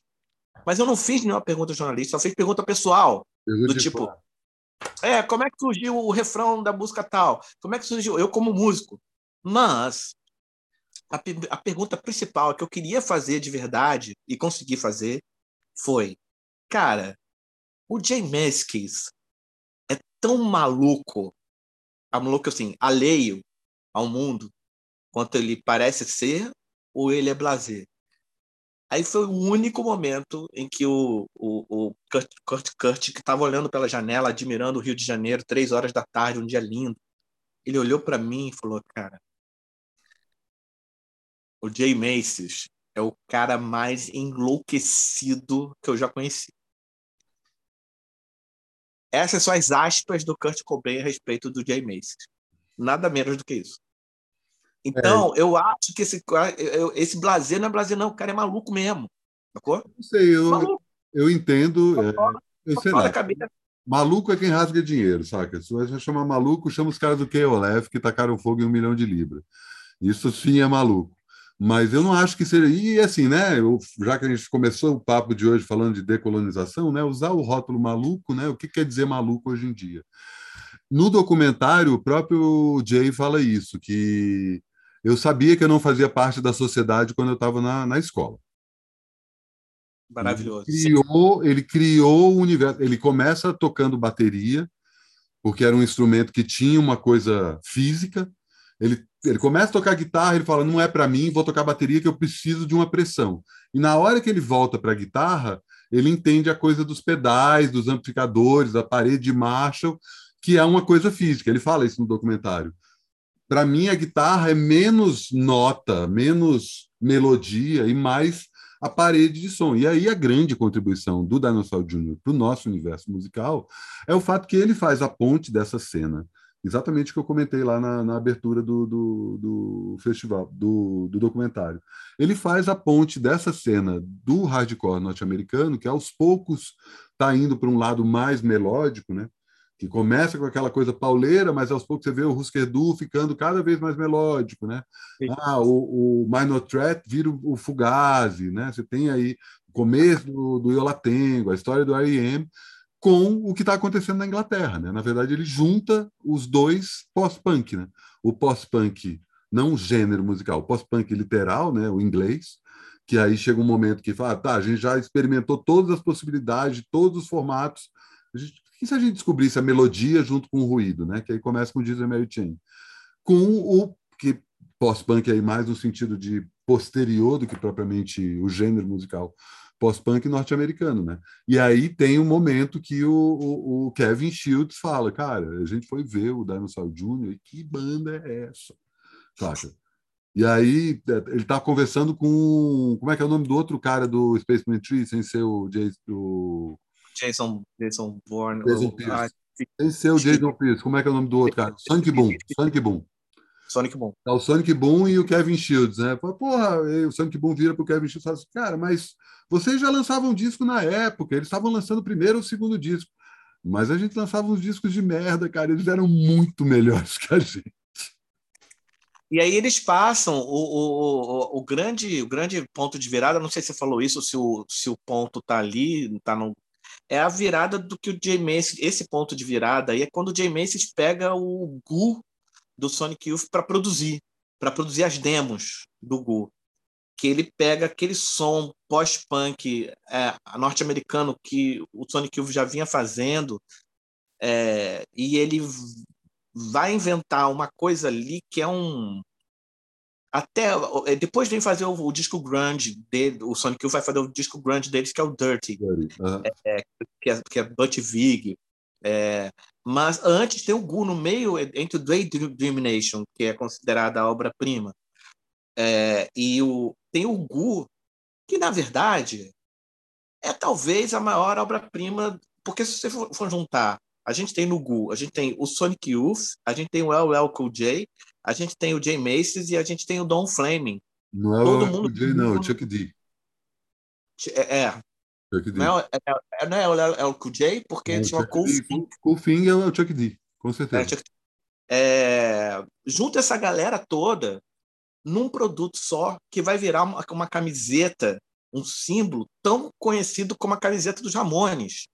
Mas eu não fiz nenhuma pergunta jornalista, só fiz pergunta pessoal. do tipo, é, como é que surgiu o refrão da música tal? Como é que surgiu? Eu, como músico. Mas a, a pergunta principal que eu queria fazer de verdade e consegui fazer foi: cara, o Jay Meskis é tão maluco, a maluco assim, alheio ao mundo, quanto ele parece ser ou ele é blazer. Aí foi o único momento em que o, o, o Kurt, Kurt, Kurt que estava olhando pela janela, admirando o Rio de Janeiro, três horas da tarde, um dia lindo, ele olhou para mim e falou: Cara, o Jay Macy's é o cara mais enlouquecido que eu já conheci. Essas são as aspas do Kurt Cobain a respeito do Jay Macy's. Nada menos do que isso. Então, é. eu acho que esse, esse blazer não é blazer, não. O cara é maluco mesmo. Sacou? Não sei, eu, eu entendo. É, eu sei lá. Maluco é quem rasga dinheiro, saca? Se você chamar maluco, chama os caras do KOLF que tacaram fogo em um milhão de libras. Isso sim é maluco. Mas eu não acho que seja. E assim, né? Eu, já que a gente começou o papo de hoje falando de decolonização, né? Usar o rótulo maluco, né? O que quer dizer maluco hoje em dia? No documentário, o próprio Jay fala isso, que eu sabia que eu não fazia parte da sociedade quando eu estava na, na escola. Maravilhoso. Ele criou, ele criou o universo. Ele começa tocando bateria, porque era um instrumento que tinha uma coisa física. Ele, ele começa a tocar guitarra, ele fala: não é para mim, vou tocar bateria que eu preciso de uma pressão. E na hora que ele volta para a guitarra, ele entende a coisa dos pedais, dos amplificadores, da parede de Marshall, que é uma coisa física. Ele fala isso no documentário para mim a guitarra é menos nota, menos melodia e mais a parede de som. E aí a grande contribuição do Dinosaur Jr. para o nosso universo musical é o fato que ele faz a ponte dessa cena. Exatamente o que eu comentei lá na, na abertura do, do, do festival, do, do, documentário. Ele faz a ponte dessa cena do hardcore norte-americano, que aos poucos está indo para um lado mais melódico, né? Que começa com aquela coisa pauleira, mas aos poucos você vê o Husker Du ficando cada vez mais melódico, né? Ah, o, o Minor Threat vira o, o Fugazi, né? Você tem aí o começo do, do Yolatengo, a história do R.E.M., com o que está acontecendo na Inglaterra, né? Na verdade, ele junta os dois pós-punk, né? O pós-punk, não o gênero musical, o pós-punk literal, né? O inglês, que aí chega um momento que fala, ah, tá, a gente já experimentou todas as possibilidades, todos os formatos, a gente e se a gente descobrisse a melodia junto com o ruído, né? Que aí começa com Diesel Mary Chain. Com o que pós-punk aí mais no sentido de posterior do que propriamente o gênero musical pós-punk norte-americano, né? E aí tem um momento que o, o, o, Kevin Shields fala, cara, a gente foi ver o Dinosaur Jr. e que banda é essa? Saca? E aí é, ele tá conversando com como é que é o nome do outro cara do Spaceman Tree, sem ser o, o Jason, Jason Bourne. Jason Pierce. Ah, Tem ser o Jason Pierce. Como é que é o nome do outro cara? Sonic Boom. Sonic Boom. Sonic Boom. É o Sonic Boom e o Kevin Shields, né? Porra, o Sonic Boom vira pro Kevin Shields e fala assim, cara, mas vocês já lançavam disco na época, eles estavam lançando o primeiro ou o segundo disco. Mas a gente lançava uns discos de merda, cara, eles eram muito melhores que a gente. E aí eles passam o, o, o, o, grande, o grande ponto de virada, não sei se você falou isso, se o, se o ponto está ali, está no é a virada do que o Jay Macy, esse ponto de virada aí é quando o Jay Macy pega o Gu do Sonic Youth para produzir, para produzir as demos do Gu. Que ele pega aquele som pós-punk é, norte-americano que o Sonic Youth já vinha fazendo é, e ele vai inventar uma coisa ali que é um até é, depois vem fazer o, o, disco grunge dele, o Sonic Youth vai fazer o disco grunge deles que é o Dirty, Dirty. É, é, que, é, que é Butch Vig. É, mas antes tem o Gu no meio é, entre o Daydream Nation, que é considerada a obra-prima, é, e o, tem o Gu, que na verdade é talvez a maior obra-prima, porque se você for, for juntar a gente tem no Gu, a gente tem o Sonic Youth, a gente tem o LL Cool J, a gente tem o Jay Macy's e a gente tem o Don Flaming. Não é Todo o mundo... J, não, é o Chuck D. É. é. Chuck D. Não é, é, é, não é o LL Cool J, porque tinha o Cool Fing. Cool Fing é o Chuck D, com certeza. É, junta essa galera toda num produto só que vai virar uma, uma camiseta, um símbolo tão conhecido como a camiseta dos Ramones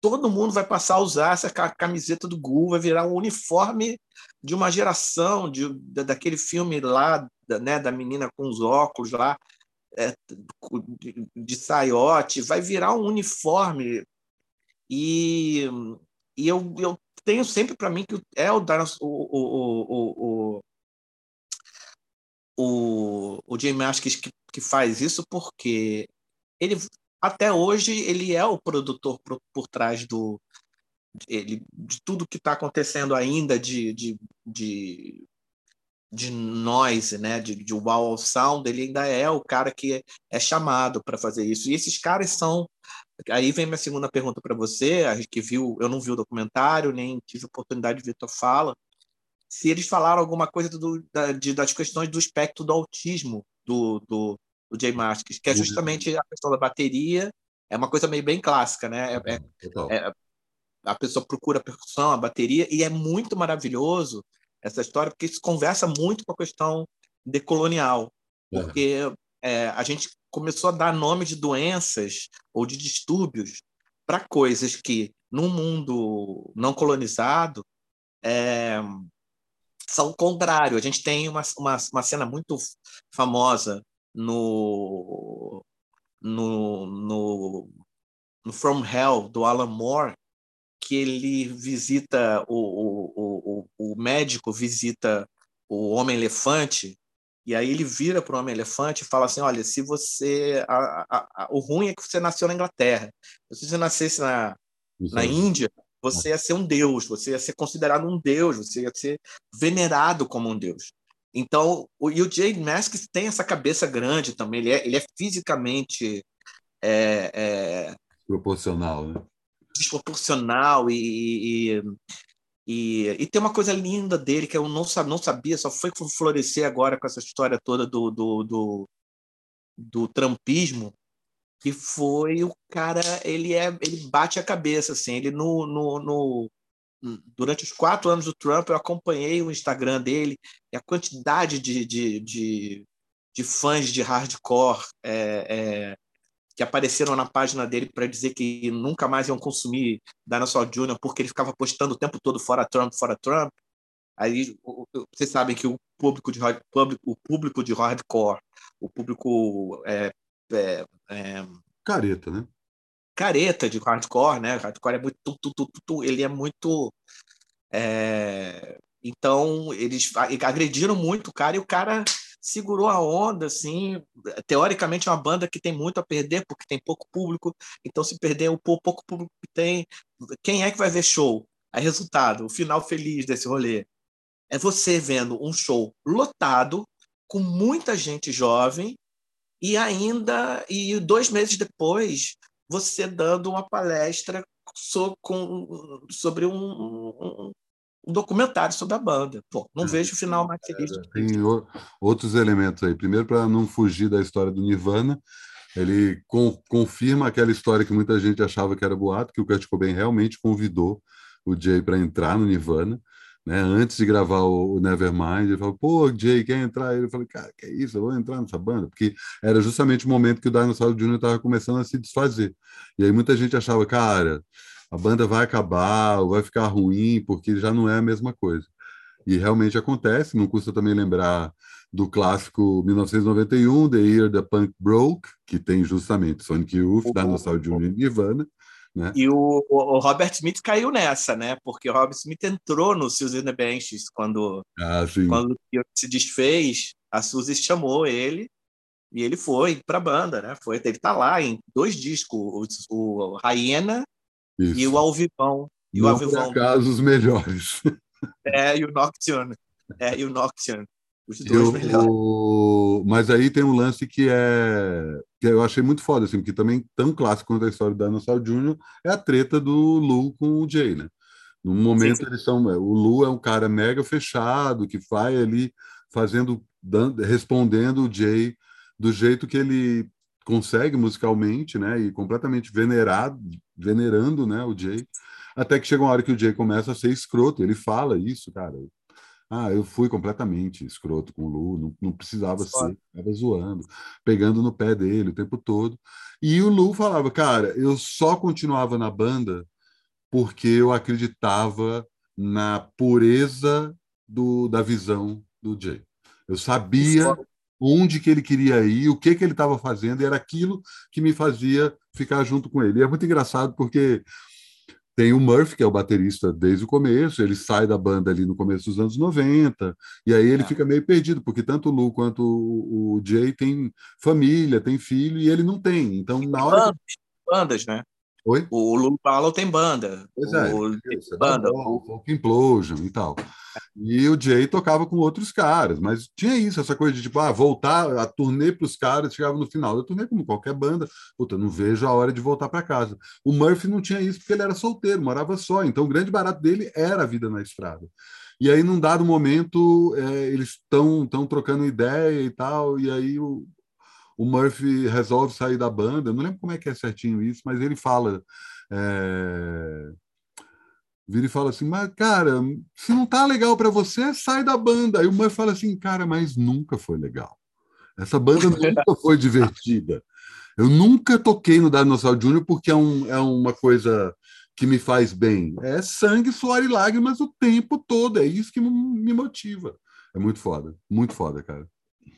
todo mundo vai passar a usar essa camiseta do Gu, vai virar um uniforme de uma geração, de, daquele filme lá, né, da menina com os óculos lá, é, de, de saiote, vai virar um uniforme. E, e eu, eu tenho sempre para mim que é o, o, o, o, o, o que, que faz isso porque ele até hoje ele é o produtor por, por trás do ele, de tudo que está acontecendo ainda de, de, de, de noise, né? de, de wow sound, ele ainda é o cara que é, chamado para fazer isso. E esses caras são. Aí vem minha segunda pergunta para você, a gente que viu, eu não vi o documentário, nem tive oportunidade de ver tua fala, se eles falaram alguma coisa do, da, de, das questões do espectro do autismo do, do, do Jay Masks, que é uhum. justamente a questão da bateria. É uma coisa meio bem clássica, né? É, é, é, a pessoa procura a percussão, a bateria, e é muito maravilhoso essa história, porque isso conversa muito com a questão decolonial. Porque é, a gente começou a dar nome de doenças ou de distúrbios para coisas que, num mundo não colonizado, é, são o contrário. A gente tem uma, uma, uma cena muito famosa no, no, no, no From Hell, do Alan Moore, que ele visita, o, o, o, o médico visita o Homem-Elefante, e aí ele vira para o Homem-Elefante e fala assim, olha, se você... A, a, a, o ruim é que você nasceu na Inglaterra. Se você nascesse na, na Índia, você ia ser um deus, você ia ser considerado um deus, você ia ser venerado como um deus. Então, o, e o Jay Masks tem essa cabeça grande também, ele é, ele é fisicamente. É, é, Proporcional, né? Desproporcional e, e, e, e, tem uma coisa linda dele que eu não, não sabia, só foi florescer agora com essa história toda do, do, do, do trampismo, que foi o cara, ele é ele bate a cabeça, assim, ele no, no, no durante os quatro anos do Trump, eu acompanhei o Instagram dele e a quantidade de, de, de, de fãs de hardcore é, é, que apareceram na página dele para dizer que nunca mais iam consumir Dinosaur Jr. porque ele ficava postando o tempo todo fora Trump, fora Trump. Aí vocês sabem que o público de o público de hardcore, o público é, é, é, careta, né? Careta de hardcore, né? Hardcore é muito, tu, tu, tu, ele é muito, é, então eles agrediram muito o cara e o cara segurou a onda, assim. Teoricamente é uma banda que tem muito a perder porque tem pouco público. Então se perder o pouco público que tem, quem é que vai ver show? Aí resultado, o final feliz desse rolê é você vendo um show lotado, com muita gente jovem, e ainda, e dois meses depois, você dando uma palestra so, com, sobre um, um, um, documentário sobre a banda. Pô, não é, vejo o final mais feliz. É, tem outros elementos aí. Primeiro, para não fugir da história do Nirvana, ele com, confirma aquela história que muita gente achava que era boato, que o Kurt Cobain realmente convidou o Jay para entrar no Nirvana né? Antes de gravar o, o Nevermind, ele falou, pô, Jay, quer entrar? Eu falei, cara, que isso, eu vou entrar nessa banda? Porque era justamente o momento que o Dinosaur Jr. estava começando a se desfazer. E aí muita gente achava, cara, a banda vai acabar, vai ficar ruim, porque já não é a mesma coisa. E realmente acontece, não custa também lembrar do clássico 1991, The Year the Punk Broke, que tem justamente Sonic Youth, Dinosaur Jr. e Nirvana, né? E o, o, Robert Smith caiu nessa, né? Porque o Robert Smith entrou no Suzy and the Benches quando, ah, quando se desfez. A Suzy chamou ele e ele foi para a banda, né? Foi, ele tá lá em dois discos, o, o Isso. e o Alvivão. E Não o Alvivão. por acaso os melhores. É, e o Nocturne. É, e o Nocturne. Os dois eu, melhores. O... Mas aí tem um lance que é que eu achei muito foda, assim, porque também tão clássico quanto a história do Dinosaur Jr. é a treta do Lu com o Jay, né? No momento sim, sim. eles são, o Lu é um cara mega fechado que vai ali fazendo, dando, respondendo o Jay do jeito que ele consegue musicalmente, né? E completamente venerado, venerando, né? O Jay, até que chega uma hora que o Jay começa a ser escroto. Ele fala isso, cara. Ah, eu fui completamente escroto com o Lu, não, não precisava ser, estava zoando, pegando no pé dele o tempo todo. E o Lu falava, cara, eu só continuava na banda porque eu acreditava na pureza do, da visão do Jay. Eu sabia onde que ele queria ir, o que que ele estava fazendo, e era aquilo que me fazia ficar junto com ele. E é muito engraçado porque tem o Murphy, que é o baterista desde o começo, ele sai da banda ali no começo dos anos 90, e aí ele é. fica meio perdido, porque tanto o Lu quanto o, o Jay tem família, tem filho, e ele não tem. Então, na hora. Bandas, né? Oi? O Lulu Paulo tem banda. Pois é, o, isso, é banda. O Folk Implosion e tal. E o Jay tocava com outros caras, mas tinha isso, essa coisa de tipo, ah, voltar a turnê para os caras, chegava no final da turnê, como qualquer banda, puta, não vejo a hora de voltar para casa. O Murphy não tinha isso porque ele era solteiro, morava só, então o grande barato dele era a vida na estrada. E aí, num dado momento, é, eles estão trocando ideia e tal, e aí o, o Murphy resolve sair da banda. Eu não lembro como é que é certinho isso, mas ele fala. É... Vira e fala assim, mas cara, se não tá legal para você, sai da banda. Aí o Murphy fala assim, cara, mas nunca foi legal. Essa banda nunca foi divertida. Eu nunca toquei no Dinosaur Jr. porque é, um, é uma coisa que me faz bem. É sangue, suor e lágrimas o tempo todo. É isso que me motiva. É muito foda. Muito foda, cara.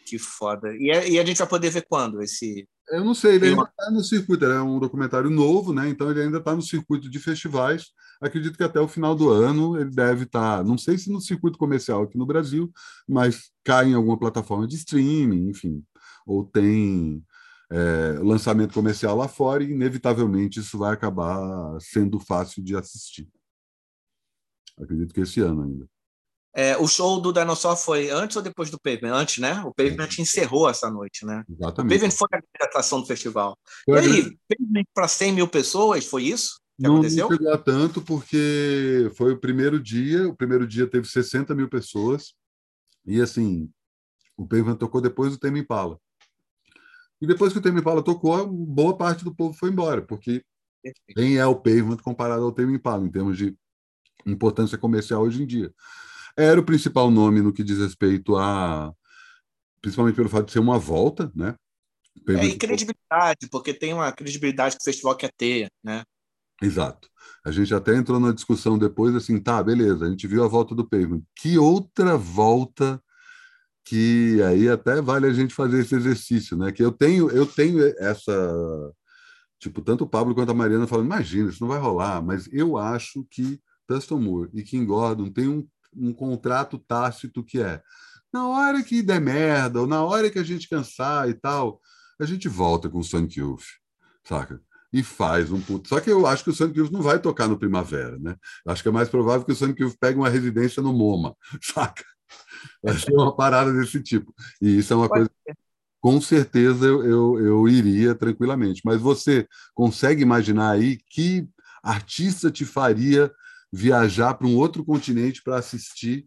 Que foda. E a, e a gente vai poder ver quando esse. Eu não sei, ele ainda está no circuito, é um documentário novo, né? Então ele ainda está no circuito de festivais. Acredito que até o final do ano ele deve estar, tá, não sei se no circuito comercial aqui no Brasil, mas cai em alguma plataforma de streaming, enfim, ou tem é, lançamento comercial lá fora, e inevitavelmente isso vai acabar sendo fácil de assistir. Acredito que esse ano ainda. É, o show do Dinosaur foi antes ou depois do Pavement? Antes, né? O Pavement é. encerrou essa noite, né? Exatamente. O Pavement foi a atração do festival. Foi e aí. Pavement para 100 mil pessoas, foi isso? Que não, aconteceu? não chegou a tanto, porque foi o primeiro dia, o primeiro dia teve 60 mil pessoas, e assim, o Pavement tocou depois do Tame Impala. E depois que o Tame Impala tocou, boa parte do povo foi embora, porque quem é o Pavement comparado ao Tame Impala, em termos de importância comercial hoje em dia. Era o principal nome no que diz respeito a. Principalmente pelo fato de ser uma volta, né? É, e credibilidade, porque tem uma credibilidade que o festival quer ter, né? Exato. A gente até entrou na discussão depois, assim, tá, beleza, a gente viu a volta do Pavement. Que outra volta que aí até vale a gente fazer esse exercício, né? Que eu tenho, eu tenho essa tipo tanto o Pablo quanto a Mariana falam, imagina, isso não vai rolar, mas eu acho que Dustin Moore e Kim Gordon têm um, um contrato tácito que é na hora que der merda ou na hora que a gente cansar e tal, a gente volta com o Sonic Youth, saca? E faz um puto. Só que eu acho que o Sonic Youth não vai tocar no Primavera, né? Acho que é mais provável que o Sonic Youth pegue uma residência no MoMA, saca? Vai ser uma parada desse tipo. E isso é uma Pode coisa. Ser. Com certeza eu, eu, eu iria tranquilamente. Mas você consegue imaginar aí que artista te faria viajar para um outro continente para assistir,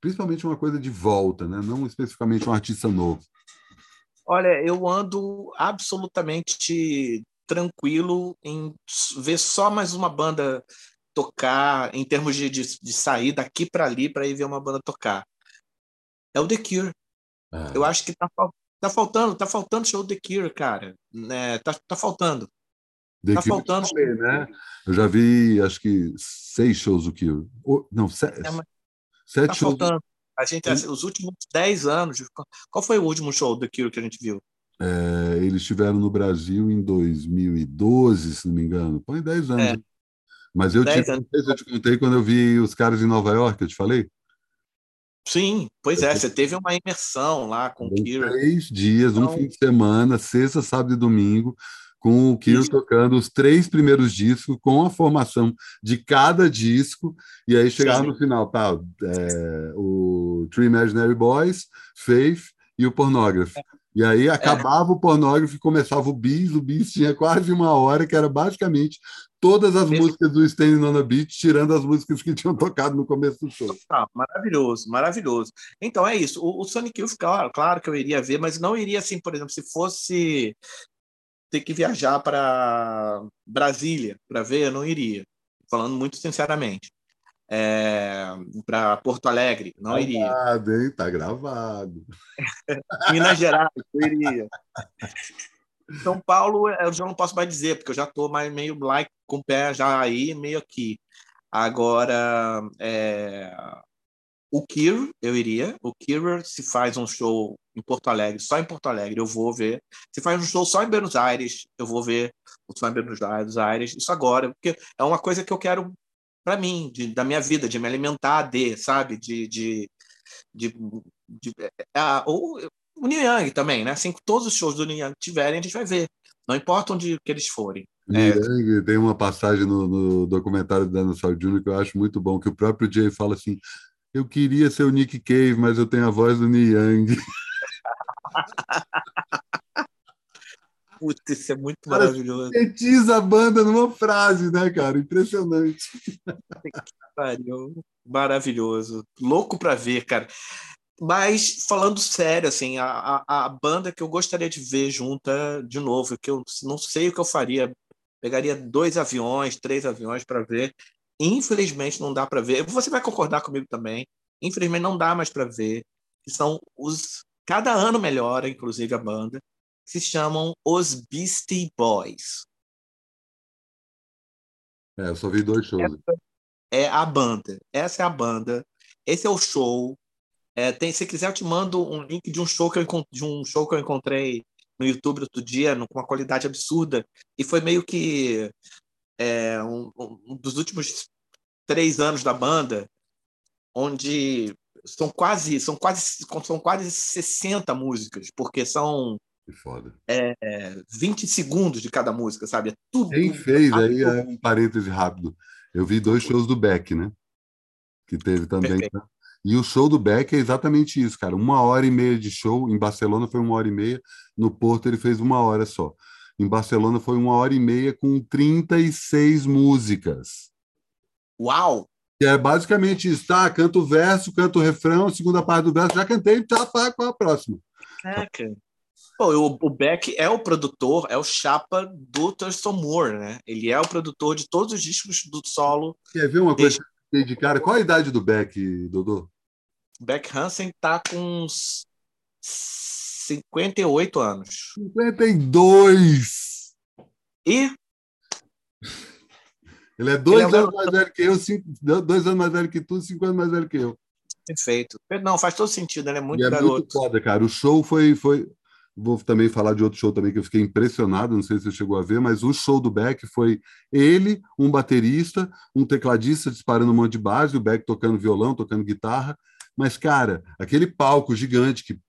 principalmente uma coisa de volta, né? não especificamente um artista novo? Olha, eu ando absolutamente tranquilo em ver só mais uma banda tocar, em termos de, de, de sair daqui para ali para ir ver uma banda tocar é o The Cure. Ah. Eu acho que tá, tá faltando, tá faltando show The Cure, cara. É, tá, tá faltando. Tá Cure faltando. Falei, né? Eu já vi, acho que seis shows do Cure. não, sete. É, sete tá shows. faltando. A gente, assim, os últimos dez anos. Qual foi o último show do Cure que a gente viu? É, eles estiveram no Brasil em 2012, se não me engano. Põe 10 anos. É. Mas eu te, eu te contei quando eu vi os caras em Nova York, eu te falei? Sim, pois é, você teve uma imersão lá com o Kiro. Três dias, então... um fim de semana, sexta, sábado e domingo, com o Kiro tocando os três primeiros discos, com a formação de cada disco, e aí chegava Sim. no final, tá? É, o Three Imaginary Boys, Faith e o Pornography. É. E aí acabava é. o pornógrafo e começava o bis. O bis tinha quase uma hora, que era basicamente todas as músicas do Standing on the Beach, tirando as músicas que tinham tocado no começo do show. Ah, maravilhoso, maravilhoso. Então é isso. O, o Sonic Youth, claro, claro que eu iria ver, mas não iria assim, por exemplo, se fosse ter que viajar para Brasília para ver, eu não iria. Falando muito sinceramente é, para Porto Alegre, não tá iria. Gravado, hein? Tá gravado. Minas Gerais, eu iria. São Paulo, eu já não posso mais dizer, porque eu já estou mais meio like com o pé já aí, meio aqui. Agora, é, o Kir, eu iria. O Kir, se faz um show em Porto Alegre, só em Porto Alegre, eu vou ver. Se faz um show só em Buenos Aires, eu vou ver som em Buenos Aires. Isso agora, porque é uma coisa que eu quero para mim, de, da minha vida, de me alimentar de, sabe? De. de, de, de é, é ou o Neil Young também, né? Assim que todos os shows do Neil Young tiverem, a gente vai ver. Não importa onde que eles forem. É... Tem uma passagem no, no documentário do Dinosaur Jr. que eu acho muito bom, que o próprio Jay fala assim: Eu queria ser o Nick Cave, mas eu tenho a voz do Neil Young. Putz, isso é muito maravilhoso. Sintetiza a banda numa frase, né, cara? Impressionante. Pariu. Maravilhoso. Louco para ver, cara. Mas, falando sério, assim, a, a, a, banda que eu gostaria de ver junta de novo, que eu não sei o que eu faria. Pegaria dois aviões, três aviões para ver. Infelizmente, não dá para ver. Você vai concordar comigo também. Infelizmente, não dá mais para ver. São os. Cada ano melhora, inclusive, a banda se chamam Os Beastie Boys. É, eu só vi dois shows. Essa é a banda. Essa é a banda. Esse é o show. É, tem, se quiser, eu te mando um link de um show que eu, de um show que eu encontrei no YouTube outro dia, com uma qualidade absurda. E foi meio que é, um, um dos últimos três anos da banda, onde são quase são quase são quase 60 músicas, porque são que foda. É, 20 segundos de cada música, sabe? É tudo. Quem fez aí é um parêntese rápido. Eu vi dois shows do Beck, né? Que teve também. Né? E o show do Beck é exatamente isso, cara. Uma hora e meia de show. Em Barcelona foi uma hora e meia. No Porto ele fez uma hora só. Em Barcelona foi uma hora e meia com 36 músicas. Uau! Que é basicamente isso, tá? Canto o verso, canto o refrão, segunda parte do verso, já cantei, tá, tá, qual a próxima? Caraca. Pô, o, o Beck é o produtor, é o chapa do Thurston Moore, né? Ele é o produtor de todos os discos do solo. Quer ver uma coisa? de cara. Qual a idade do Beck, Dodô? Beck Hansen tá com uns 58 anos. 52! E? Ele é dois Ele é anos mais velho que eu, cinco, dois anos mais velho que tu, cinco anos mais velho que eu. Perfeito. Não, faz todo sentido, ele é muito e é garoto. Muito foda, cara. O show foi, foi. Vou também falar de outro show também que eu fiquei impressionado, não sei se você chegou a ver, mas o show do Beck foi ele, um baterista, um tecladista disparando um monte de base, o Beck tocando violão, tocando guitarra. Mas, cara, aquele palco gigante que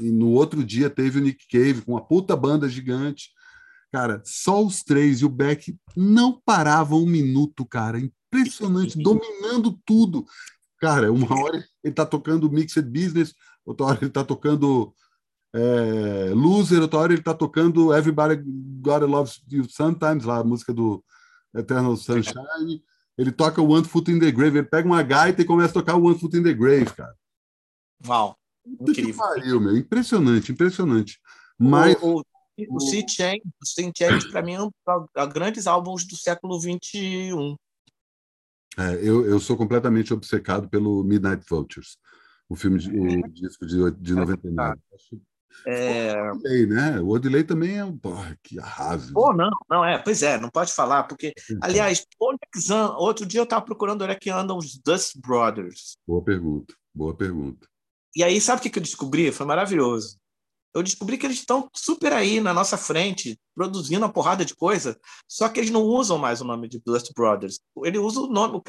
no outro dia teve o Nick Cave com uma puta banda gigante. Cara, só os três e o Beck não paravam um minuto, cara. Impressionante, dominando tudo. Cara, uma hora ele tá tocando Mixed Business, outra hora ele tá tocando é, Loser, outra hora ele tá tocando Everybody Gotta Love You Sometimes, lá a música do Eternal Sunshine. Ele toca o One Foot in the Grave, ele pega uma gaita e começa a tocar o One Foot in the Grave, cara. Uau, incrível. Pariu, meu. Impressionante, impressionante. Mas... O, o, o Sea Change, para mim, é um dos grandes álbuns do século XXI. É, eu, eu sou completamente obcecado pelo Midnight Vultures, o filme, de, o é. disco de, de 99. É... O Odilei, né? O Odilei também é um. Porra, que arraso. Pô, não, não é. Pois é, não pode falar, porque. Então. Aliás, outro dia eu estava procurando onde é que andam os Dust Brothers. Boa pergunta, boa pergunta. E aí, sabe o que eu descobri? Foi maravilhoso eu descobri que eles estão super aí na nossa frente, produzindo uma porrada de coisa, só que eles não usam mais o nome de Dust Brothers. Ele usa o nome,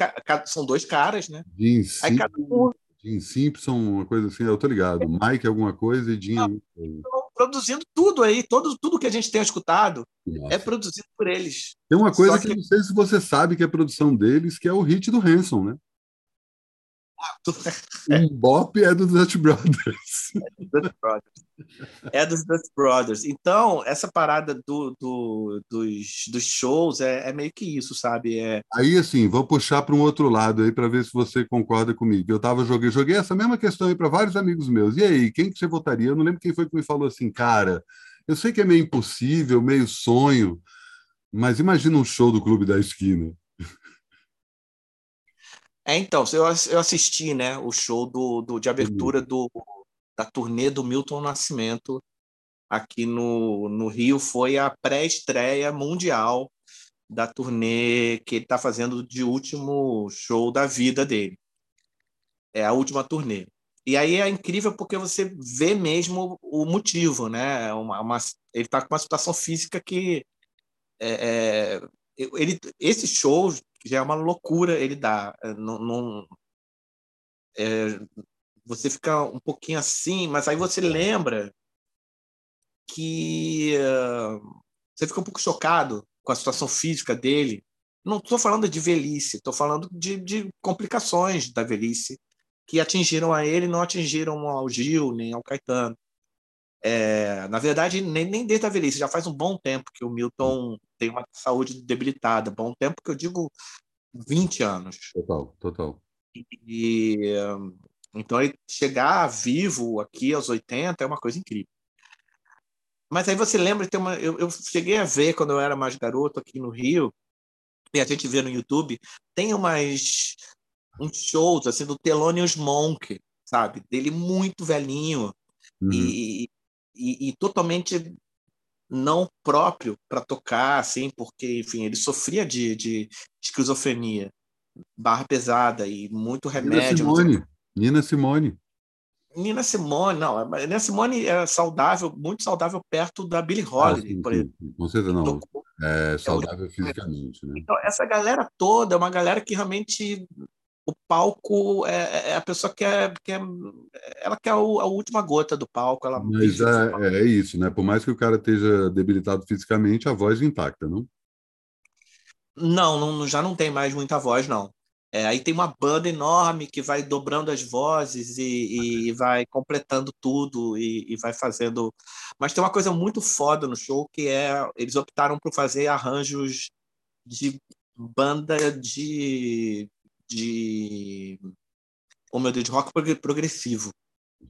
são dois caras, né? Jim, aí cada um... Jim Simpson, uma coisa assim, eu tô ligado. Mike alguma coisa e Jim coisa. Produzindo tudo aí, todo, tudo que a gente tem escutado nossa. é produzido por eles. Tem uma coisa que, que não sei se você sabe que é produção deles, que é o hit do Hanson, né? Um bop é do Dutch Brothers. É do Dutch Brothers. É dos Dutch Brothers. Então, essa parada do, do, dos, dos shows é, é, meio que isso, sabe? É... Aí, assim, vou puxar para um outro lado aí para ver se você concorda comigo. Eu tava joguei, joguei essa mesma questão aí para vários amigos meus. E aí, quem que você votaria? Eu não lembro quem foi que me falou assim, cara, eu sei que é meio impossível, meio sonho, mas imagina um show do Clube da Esquina. É, então, eu, eu assisti né, o show do, do, de abertura do, da turnê do Milton Nascimento aqui no, no Rio. Foi a pré-estreia mundial da turnê que ele está fazendo de último show da vida dele. É a última turnê. E aí é incrível porque você vê mesmo o motivo, né? Uma, uma ele está com uma situação física que é, é, ele, esses shows já é uma loucura ele dá. É, não, não é, você fica um pouquinho assim, mas aí você lembra que uh, você fica um pouco chocado com a situação física dele. Não estou falando de velhice, estou falando de, de, complicações da velhice que atingiram a ele, não atingiram ao Gil nem ao Caetano. É, na verdade, nem, nem desde a velhice, já faz um bom tempo que o Milton tem uma saúde debilitada. Bom tempo que eu digo 20 anos. Total, total. E, então, chegar vivo aqui aos 80 é uma coisa incrível. Mas aí você lembra, tem uma, eu, eu cheguei a ver quando eu era mais garoto aqui no Rio, e a gente vê no YouTube, tem umas uns shows assim do Thelonious Monk, sabe? Dele muito velhinho, uhum. e, e, e totalmente não próprio para tocar, assim, porque, enfim, ele sofria de, de esquizofrenia, barra pesada e muito remédio. Nina Simone. Nina Simone. Nina Simone, não, Nina Simone é saudável, muito saudável perto da Billie ah, Holiday, ah, por exemplo. Com certeza não. É saudável é, fisicamente, né? Então, essa galera toda é uma galera que realmente o palco é, é, a pessoa que é, que é ela quer a, a última gota do palco. Ela Mas é, é, isso, né? Por mais que o cara esteja debilitado fisicamente, a voz intacta, não? Não, não já não tem mais muita voz, não. É, aí tem uma banda enorme que vai dobrando as vozes e, e vai completando tudo e, e, vai fazendo. Mas tem uma coisa muito foda no show que é eles optaram por fazer arranjos de banda de de oh meu Deus, de rock progressivo,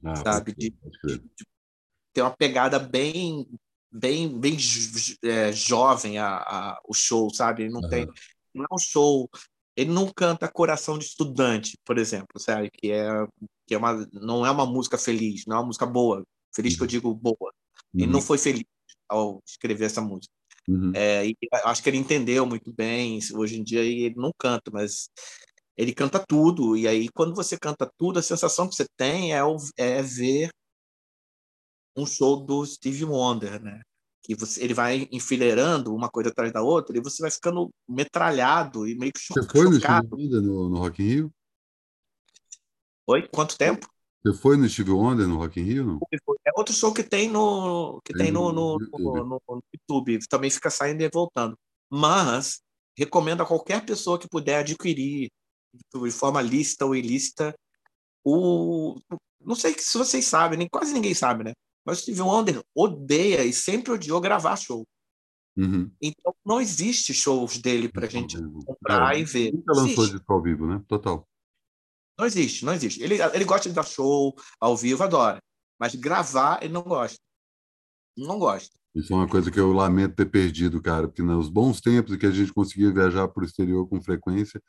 ah, sabe? De, de, de, ter uma pegada bem bem bem é, jovem a, a, o show, sabe? Não uhum. tem não é um show Ele não canta Coração de Estudante, por exemplo, sabe? Que é que é uma não é uma música feliz, não é uma música boa. Feliz que eu uhum. digo boa. Ele não uhum. foi feliz ao escrever essa música. Uhum. É, acho que ele entendeu muito bem. Hoje em dia ele não canta, mas ele canta tudo. E aí, quando você canta tudo, a sensação que você tem é, é ver um show do Steve Wonder, né? Que você, ele vai enfileirando uma coisa atrás da outra e você vai ficando metralhado e meio que cho Você foi no Steve Wonder no, no Rock in Rio? Oi? Quanto tempo? Você foi no Steve Wonder no Rock in Rio? Não? É outro show que tem no que tem, tem no, no, no, no, no YouTube. Também fica saindo e voltando. Mas recomendo a qualquer pessoa que puder adquirir de forma lícita ou ilícita o não sei se vocês sabem, nem quase ninguém sabe, né? Mas o Steve Wonder odeia e sempre odiou gravar show. Uhum. Então não existe shows dele para a gente comprar é, e ver. Nunca lançou de ao vivo, né? Total. Não existe, não existe. Ele, ele gosta de dar show ao vivo, adora. Mas gravar, ele não gosta. Não gosta. Isso é uma coisa que eu lamento ter perdido, cara, porque nos bons tempos que a gente conseguia viajar para o exterior com frequência,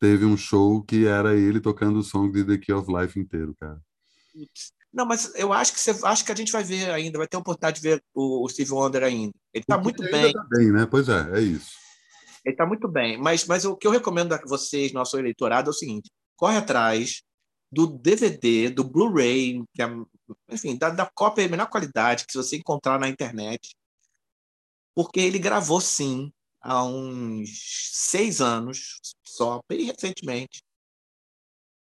teve um show que era ele tocando o som de The Key of Life inteiro, cara. Não, mas eu acho que você acho que a gente vai ver ainda, vai ter a oportunidade de ver o, o Steve Wonder ainda. Ele está muito ele bem. Tá bem, né? Pois é, é isso. Ele está muito bem. Mas, mas o que eu recomendo a vocês, nosso eleitorado, é o seguinte: corre atrás do DVD, do Blu-ray, que é, enfim, da, da cópia de menor qualidade que você encontrar na internet, porque ele gravou sim há uns seis anos, só bem recentemente.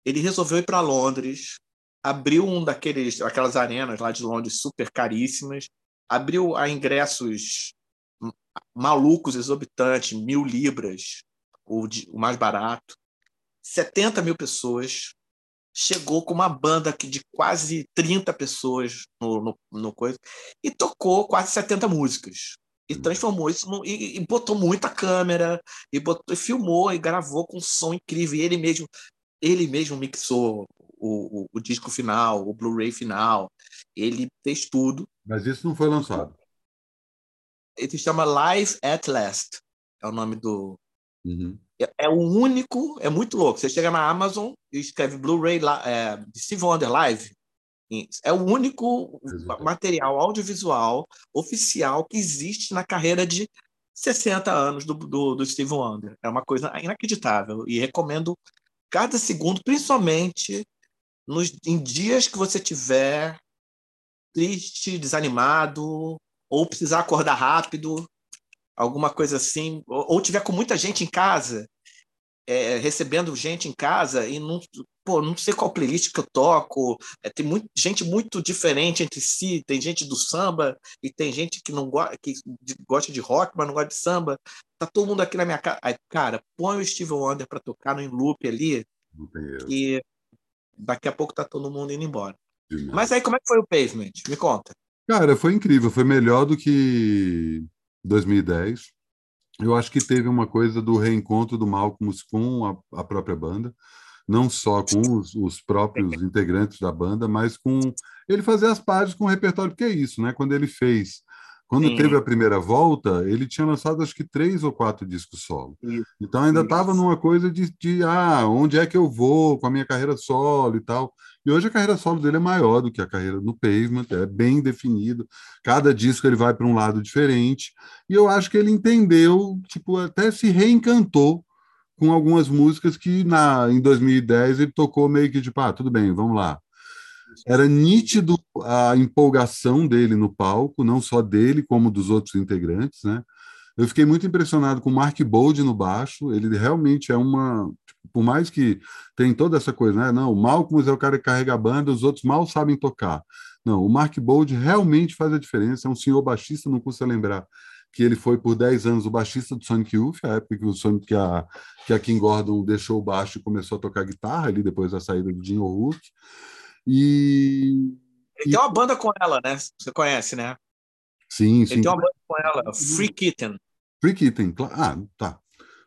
Ele resolveu ir para Londres, abriu um daqueles, aquelas arenas lá de Londres super caríssimas, abriu a ingressos malucos, exorbitantes, mil libras, o, de, o mais barato, 70 mil pessoas, chegou com uma banda de quase 30 pessoas no, no, no coisa, e tocou quase 70 músicas. E transformou isso no, e, e, botou muita câmera, e, botou, e filmou e gravou com um som incrível. E ele mesmo, ele mesmo mixou o, o, o disco final, o Blu-ray final. Ele fez tudo. Mas isso não foi lançado. Ele se chama Live at Last. É o nome do. Uhum. É, é, o único. É muito louco. Você chega na Amazon e escreve Blu-ray é, de Steve Wonder Live. É o único material audiovisual oficial que existe na carreira de 60 anos do, do, do Steve Wonder. É uma coisa inacreditável. E recomendo cada segundo, principalmente nos, em dias que você tiver triste, desanimado, ou precisar acordar rápido, alguma coisa assim, ou, ou tiver com muita gente em casa, é, recebendo gente em casa e não, pô, não sei qual playlist que eu toco. É, tem muito, gente muito diferente entre si. Tem gente do samba e tem gente que não gosta, que gosta de rock, mas não gosta de samba. Tá todo mundo aqui na minha casa. Aí, cara, põe o Steve Wonder para tocar no loop ali. E daqui a pouco tá todo mundo indo embora. Demais. Mas aí, como é que foi o Pavement? Me conta. Cara, foi incrível. Foi melhor do que 2010. Eu acho que teve uma coisa do reencontro do Malcolm com a, a própria banda, não só com os, os, próprios integrantes da banda, mas com ele fazer as pazes com o repertório, que é isso, né? Quando ele fez quando Sim. teve a primeira volta, ele tinha lançado acho que três ou quatro discos solo. Isso. Então ainda estava numa coisa de, de, ah, onde é que eu vou com a minha carreira solo e tal. E hoje a carreira solo dele é maior do que a carreira no Pavement, é bem definido. Cada disco ele vai para um lado diferente. E eu acho que ele entendeu, tipo, até se reencantou com algumas músicas que na em 2010 ele tocou meio que tipo, ah, tudo bem, vamos lá. Era nítido a empolgação dele no palco, não só dele, como dos outros integrantes, né? Eu fiquei muito impressionado com o Mark Bold no baixo. Ele realmente é uma. Tipo, por mais que tem toda essa coisa, né? Não, o Malcolm é o cara que carrega a banda, os outros mal sabem tocar. Não, o Mark Bold realmente faz a diferença. É um senhor baixista, não custa lembrar que ele foi por 10 anos o baixista do Sonic Youth, a época que, o Sonic, que, a, que a Kim Gordon deixou o baixo e começou a tocar guitarra ali depois da saída do Jim O'Rourke. E. Ele tem uma banda com ela, né? Você conhece, né? Sim, sim. Ele tem uma banda com ela, Free Kitten. Free Kitten, ah, tá.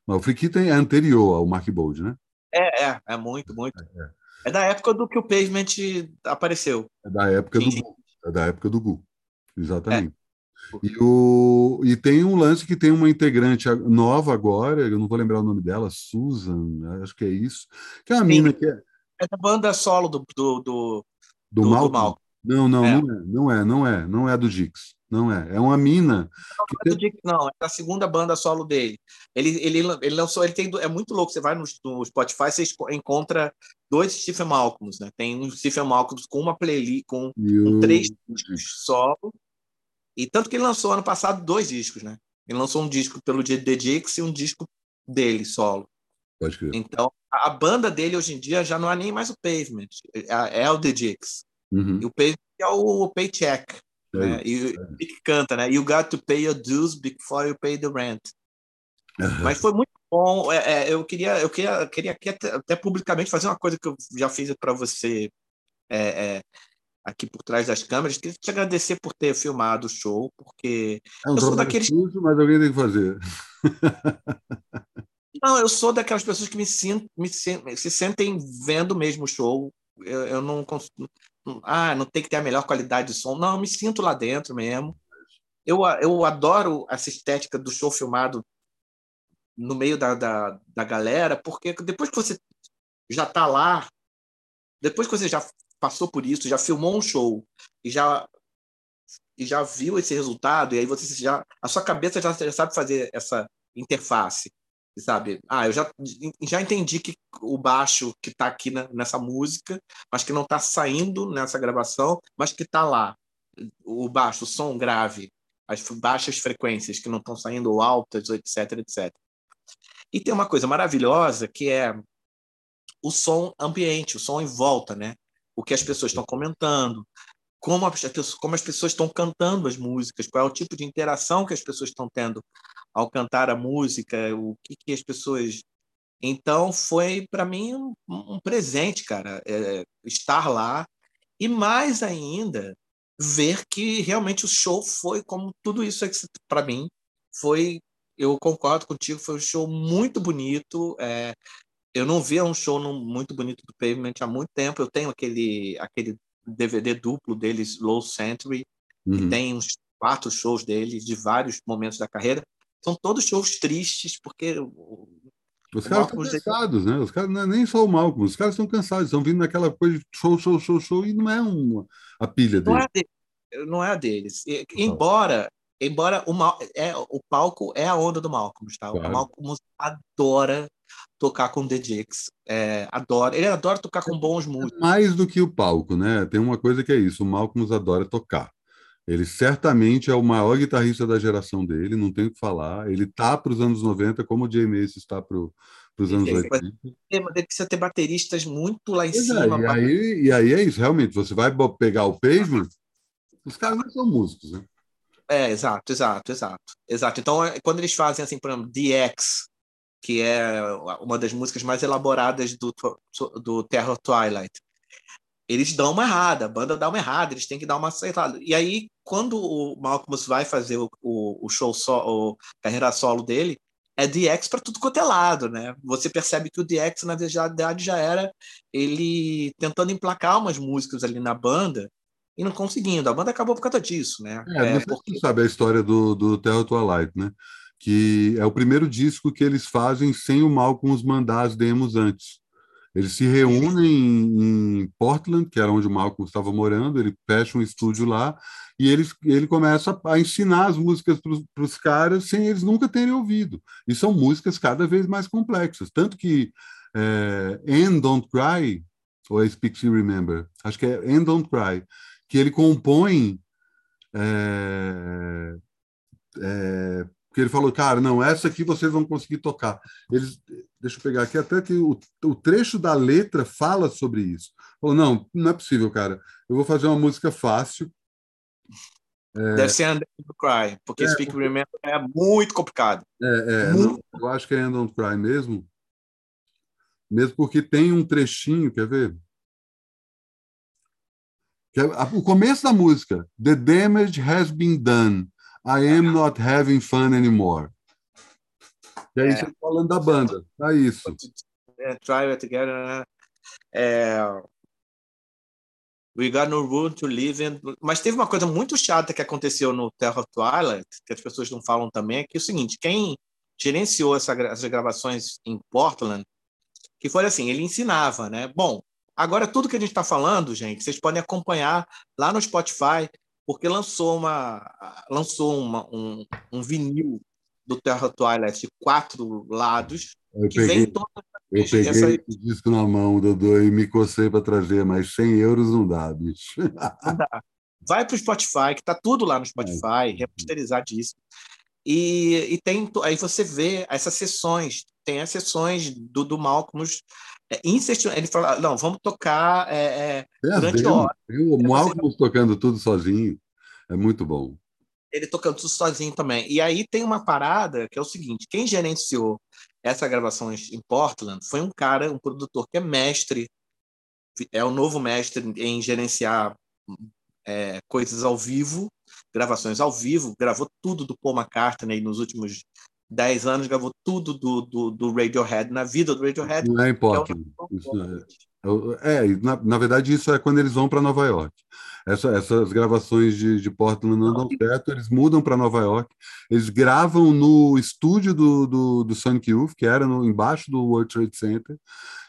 Mas o Free Kitten é anterior ao Mark Bold, né? É, é, é muito, muito. É, é. é da época do que o Pavement apareceu. É da época sim, do Gu. É da época do Gu. Exatamente. E, o, e tem um lance que tem uma integrante nova agora, eu não vou lembrar o nome dela, Susan, acho que é isso, que é uma Sim, mina que é... É da banda solo do... Do, do, do, do Malcolm? Não, não, é. não é, não é, não é, não é do Dix. Não é, é uma mina. Não, é do Dix, não, é a segunda banda solo dele. Ele, ele, ele lançou, ele tem, é muito louco. Você vai no, no Spotify, você encontra dois Stephen Malcolms, né? Tem um Stephen Malcolms com uma playlist, com, com três solo, e tanto que ele lançou ano passado dois discos, né? Ele lançou um disco pelo The Dix e um disco dele, solo. Pode crer. Então, a, banda dele hoje em dia já não é nem mais o Pavement, é, é o The Dix. Uhum. E o Pavement é o Paycheck. É, né? E é. que canta, né? You got to pay your dues before you pay the rent. Uhum. Mas foi muito bom. É, é, eu queria, eu queria, queria até, até, publicamente fazer uma coisa que eu já fiz para você é, é aqui por trás das câmeras. Queria te agradecer por ter filmado o show, porque é um eu sou daqueles. Sujo, mas alguém tem que fazer. Não, eu sou daquelas pessoas que me, sinto, me, se sentem vendo mesmo o show. Eu, eu não consigo. Ah, não tem que ter a melhor qualidade de som. Não, eu me sinto lá dentro mesmo. Eu, eu adoro essa estética do show filmado no meio da, da, da galera, porque depois que você já está lá, depois que você já passou por isso, já filmou um show e já e já viu esse resultado e aí você já a sua cabeça já, já sabe fazer essa interface, sabe? Ah, eu já já entendi que o baixo que está aqui na, nessa música, mas que não está saindo nessa gravação, mas que está lá. O baixo, o som grave, as baixas frequências que não estão saindo altas, etc, etc. E tem uma coisa maravilhosa que é o som ambiente, o som em volta, né? O que as pessoas estão comentando, como as, como as pessoas estão cantando as músicas, qual é o tipo de interação que as pessoas estão tendo ao cantar a música, o que, que as pessoas. Então, foi para mim um, um, presente, cara, é, estar lá e mais ainda ver que realmente o show foi como tudo isso para mim foi eu concordo contigo foi um show muito bonito é, eu não via um show no, muito bonito do Pavement há muito tempo. Eu tenho aquele, aquele DVD duplo deles, Low Century, uhum. que tem uns quatro shows deles de vários momentos da carreira. São todos shows tristes, porque. Os caras estão cansados, né? Os caras não é nem só o Malcolm, os caras estão cansados, estão vindo naquela coisa de show, show, show, show, e não é uma, a pilha deles. Não é, de, não é a deles. E, embora embora o, Mal, é, o palco é a onda do Malcolm, tá? Claro. O Malcolm adora tocar com The Dix. É, adora, ele adora tocar com bons músicos. Mais do que o palco, né? Tem uma coisa que é isso: o Malcolm adora tocar. Ele certamente é o maior guitarrista da geração dele, não tem o que falar. Ele tá para os anos 90, como o Jay Mace está para os anos 80. Ele precisa ter bateristas muito lá em pois é, cima. É, e, aí, e aí é isso, realmente. Você vai pegar o Pavement, os caras não são músicos, né? É, exato, exato, exato. Exato. Então, é, quando eles fazem assim, por exemplo, DX, que é uma das músicas mais elaboradas do, do Terror Twilight. Eles dão uma errada, a banda dá uma errada, eles têm que dar uma acertada. E aí, quando o Malcolm vai fazer o, o, o show solo, carreira solo dele, é DX para tudo quanto é lado, né? Você percebe que o DX, na verdade, já era ele tentando emplacar umas músicas ali na banda e não conseguindo. A banda acabou por causa disso, né? É, é porque... sabe a história do, do Terror Twilight, né? Que é o primeiro disco que eles fazem sem o Malcolm mandar as demos antes. Eles se reúnem em Portland, que era onde o Malcolm estava morando, ele fecha um estúdio lá e ele, ele começa a ensinar as músicas para os caras sem eles nunca terem ouvido. E são músicas cada vez mais complexas. Tanto que é, And Don't Cry, ou é Speak to Remember, acho que é And Don't Cry, que ele compõe é, é, porque ele falou, cara, não, essa aqui vocês vão conseguir tocar. Eles, deixa eu pegar aqui, até que o, o trecho da letra fala sobre isso. Falou, não, não é possível, cara. Eu vou fazer uma música fácil. É... Deve ser End Don't Cry, porque é, Speak. Remember é muito complicado. É, é muito... Não, eu acho que é End Don't Cry mesmo. Mesmo porque tem um trechinho, quer ver? É o começo da música. The damage has been done. I am not having fun anymore. E aí é. você tá falando da banda, é isso. É, try it together, né? É... We got no room to live in. Mas teve uma coisa muito chata que aconteceu no Terra Twilight, que as pessoas não falam também, é que é o seguinte: quem gerenciou essa, essas gravações em Portland, que foi assim, ele ensinava, né? Bom, agora tudo que a gente está falando, gente, vocês podem acompanhar lá no Spotify, porque lançou uma lançou uma, um, um vinil do Terra Twilight de quatro lados, eu que peguei, vem toda eu peguei essa... o disco na mão, Dodô, e me cocei para trazer, mas 100 euros não dá, bicho. Não dá. Vai para o Spotify, que está tudo lá no Spotify, é. remasterizadíssimo. E, e tem aí você vê essas sessões, tem as sessões do, do Malcolm é, ele fala, não, vamos tocar é, é, durante horas. O Malcolm tocando tudo sozinho, é muito bom. Ele tocando tudo sozinho também. E aí tem uma parada que é o seguinte, quem gerenciou essa gravação em Portland foi um cara, um produtor que é mestre, é o novo mestre em gerenciar é, coisas ao vivo, gravações ao vivo, gravou tudo do Paul McCartney nos últimos 10 anos, gravou tudo do, do, do Radiohead, na vida do Radiohead. Não é em Portland. É, é, na, na verdade, isso é quando eles vão para Nova York. Essa, essas gravações de, de Portland não, não dão certo, eles mudam para Nova York, eles gravam no estúdio do, do, do Sonic Youth, que era no, embaixo do World Trade Center,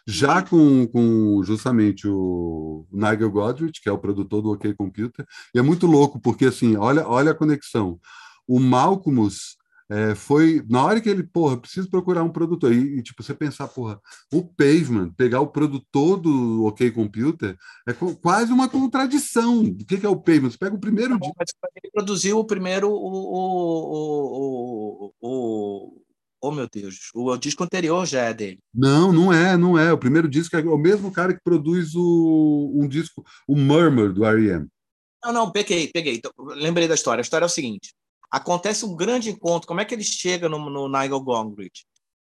já com, com justamente o Nigel Godrich, que é o produtor do OK Computer, e é muito louco, porque assim, olha, olha a conexão. O Malcolmus é, foi na hora que ele, porra, preciso procurar um produtor. E, e, tipo, você pensar, porra, o Pavement, pegar o produtor do OK Computer, é quase uma contradição. O que, que é o Pavement? Você pega o primeiro. Não, ele produziu o primeiro, o, o, o, o, Oh, meu Deus, o disco anterior já é dele. Não, não é, não é. O primeiro disco é o mesmo cara que produz o, um disco, o Murmur, do R.E.M. Não, não, peguei, peguei. Então, lembrei da história. A história é o seguinte: acontece um grande encontro. Como é que ele chega no, no Nigel Gongridge?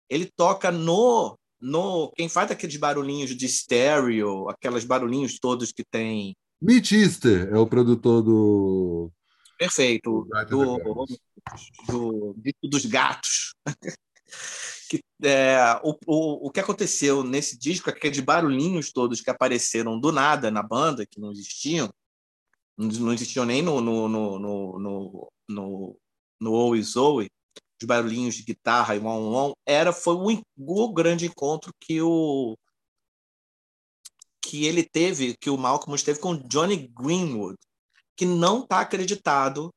Ele toca no, no. Quem faz aqueles barulhinhos de stereo, aqueles barulhinhos todos que tem. Mitch Easter é o produtor do. Perfeito. Do, do, do, dos gatos. que, é, o, o, o que aconteceu nesse disco, aqueles barulhinhos todos que apareceram do nada na banda, que não existiam, não existiam nem no, no, no, no, no, no Zoe, os barulhinhos de guitarra e um on, on era foi o, o grande encontro que o que ele teve, que o Malcolm teve com Johnny Greenwood, que não está acreditado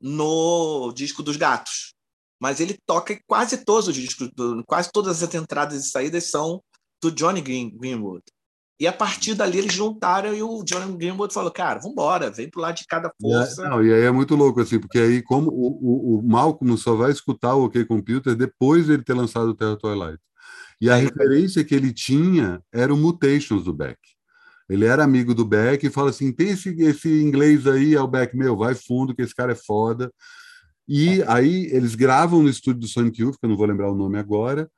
no disco dos gatos. Mas ele toca quase todos os discos, quase todas as entradas e saídas são do Johnny Greenwood. E a partir dali eles juntaram e o Johnny Greenwood falou, cara, vambora, vem pro lado de cada força. É, não, e aí é muito louco, assim, porque aí como o, o, o Malcolm só vai escutar o OK Computer depois de ele ter lançado o Terra Twilight. E a é, referência que ele tinha era o Mutations do Beck. Ele era amigo do Beck e fala assim, tem esse, esse inglês aí, é o Beck, meu, vai fundo, que esse cara é foda. E aí eles gravam no estúdio do Sonic Youth, que eu não vou lembrar o nome agora,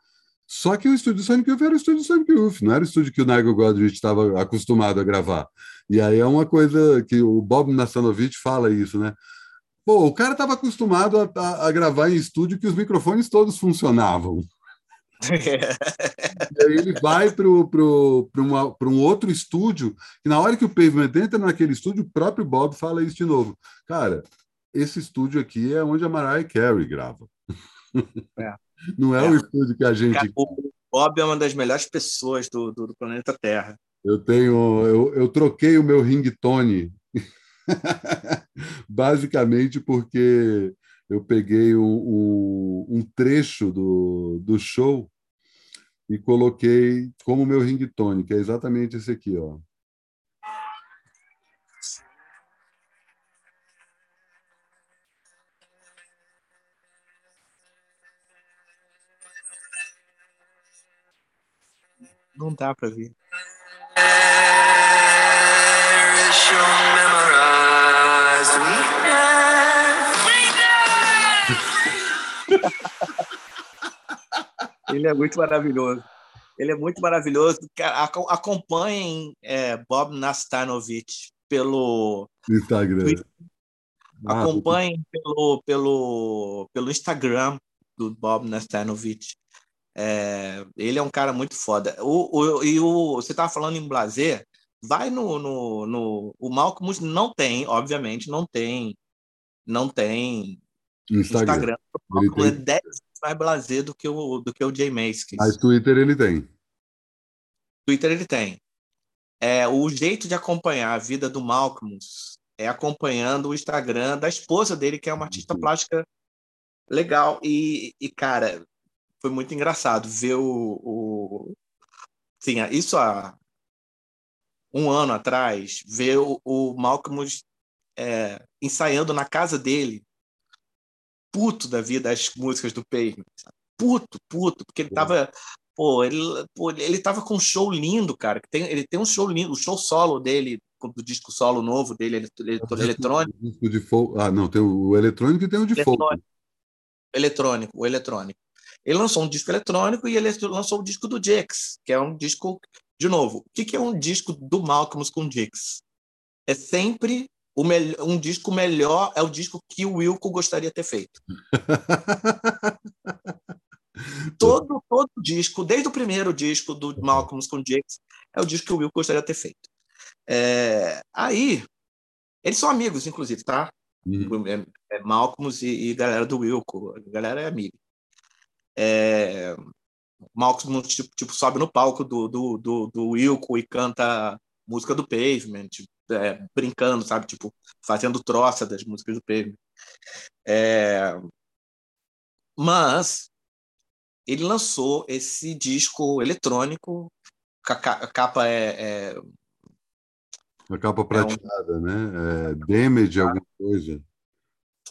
só que o estúdio Sonic Youth era o estúdio Sonic Youth, não era o estúdio que o Nigel Godrich estava acostumado a gravar. E aí é uma coisa que o Bob Nassanovic fala isso, né? Pô, o cara estava acostumado a, a, a, gravar em estúdio que os microfones todos funcionavam. e aí ele vai para um outro estúdio, e na hora que o Pavement entra naquele estúdio, o próprio Bob fala isso de novo. Cara, esse estúdio aqui é onde a Mariah Carey grava. É. Não é, é. o estúdio que a gente. O Bob é uma das melhores pessoas do, do, do planeta Terra. Eu tenho. Eu, eu troquei o meu ringtone basicamente porque eu peguei um, um, um, trecho do, do show e coloquei como meu ringtone, que é exatamente esse aqui, ó. Não dá para ver. Ele é muito maravilhoso. Ele é muito maravilhoso. Acompanhem é, Bob Nastanovich pelo Instagram. Ah, Acompanhem pelo, pelo, pelo Instagram do Bob Nastanovich. É, ele é um cara muito foda. O, o, e o, você estava falando em Blazer, vai no, no, no o Malcolm não tem, obviamente, não tem, não tem Instagram. Instagram. O Malcolm tem... é 10 vezes mais blazer do que o do que o Jay Maskis. Mas Twitter ele tem. Twitter ele tem. É, o jeito de acompanhar a vida do Malcolm é acompanhando o Instagram da esposa dele, que é uma artista plástica legal. E, e cara, foi muito engraçado ver o. o... Sim, isso há um ano atrás, ver o, o Malcolm é, ensaiando na casa dele, puto da vida, as músicas do Pavement. Puto, puto, porque ele tava Pô, ele, pô, ele tava com um show lindo, cara. Tem, ele tem um show lindo, o show solo dele, do disco solo novo dele, ele, ele, é eletrônico. Disco de folk. Ah, não, tem o eletrônico e tem o de eletrônico. folk. Eletrônico, o eletrônico. Ele lançou um disco eletrônico e ele lançou o disco do Jax, que é um disco. De novo, o que, que é um disco do Malcolm com Jax? É sempre um disco melhor, é o disco que o Wilco gostaria de ter feito. todo, todo disco, desde o primeiro disco do Malcolm com Jakes, é o disco que o Will gostaria de ter feito. É, aí, eles são amigos, inclusive, tá? Uhum. É, é Malcolm e, e, galera do Wilco, a galera é amiga. É, Malcolm tipo, tipo, sobe no palco do, do, do, do Wilco e canta música do Pavement, é, brincando, sabe? Tipo, fazendo troça das músicas do Pavement. É, mas ele lançou esse disco eletrônico, a capa é, é a capa prateada, é um... né? É Damage, alguma coisa.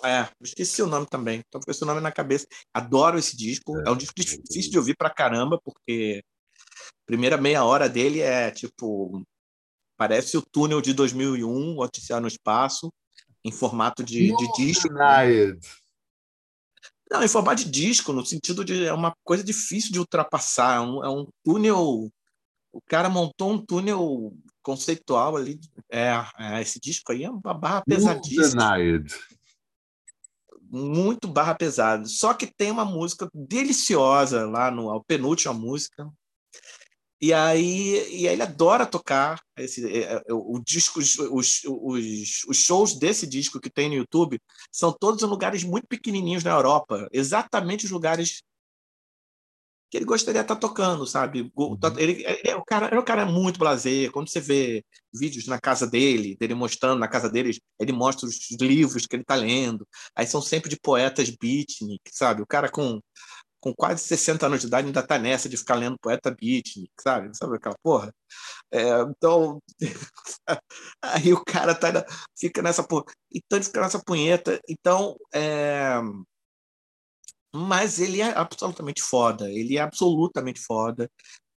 É, esqueci o nome também. Então foi esse nome na cabeça. Adoro esse disco. É, é um disco difícil de ouvir pra caramba, porque a primeira meia hora dele é tipo. Parece o túnel de 2001, Odisseia no Espaço, em formato de, de disco. Né? Não, em formato de disco, no sentido de é uma coisa difícil de ultrapassar. É um, é um túnel. O cara montou um túnel conceitual ali. É, é esse disco aí é uma barra pesadíssima. Muito barra pesada. Só que tem uma música deliciosa lá no a penúltima música, e aí, e aí ele adora tocar esse, é, é, o, o disco, os, os, os, shows desse disco que tem no YouTube são todos em lugares muito pequenininhos na Europa, exatamente os lugares que ele gostaria de estar tocando, sabe? Uhum. Ele, é, o cara, é um cara muito blazer. Quando você vê vídeos na casa dele, dele mostrando na casa dele, ele mostra os livros que ele está lendo. Aí são sempre de poetas beatnik, sabe? O cara com com quase 60 anos de idade, ainda está nessa de ficar lendo poeta beatnik, sabe? Sabe aquela porra? É, então, aí o cara tá, fica nessa porra. Então, ele fica nessa punheta. Então, é... mas ele é absolutamente foda. Ele é absolutamente foda.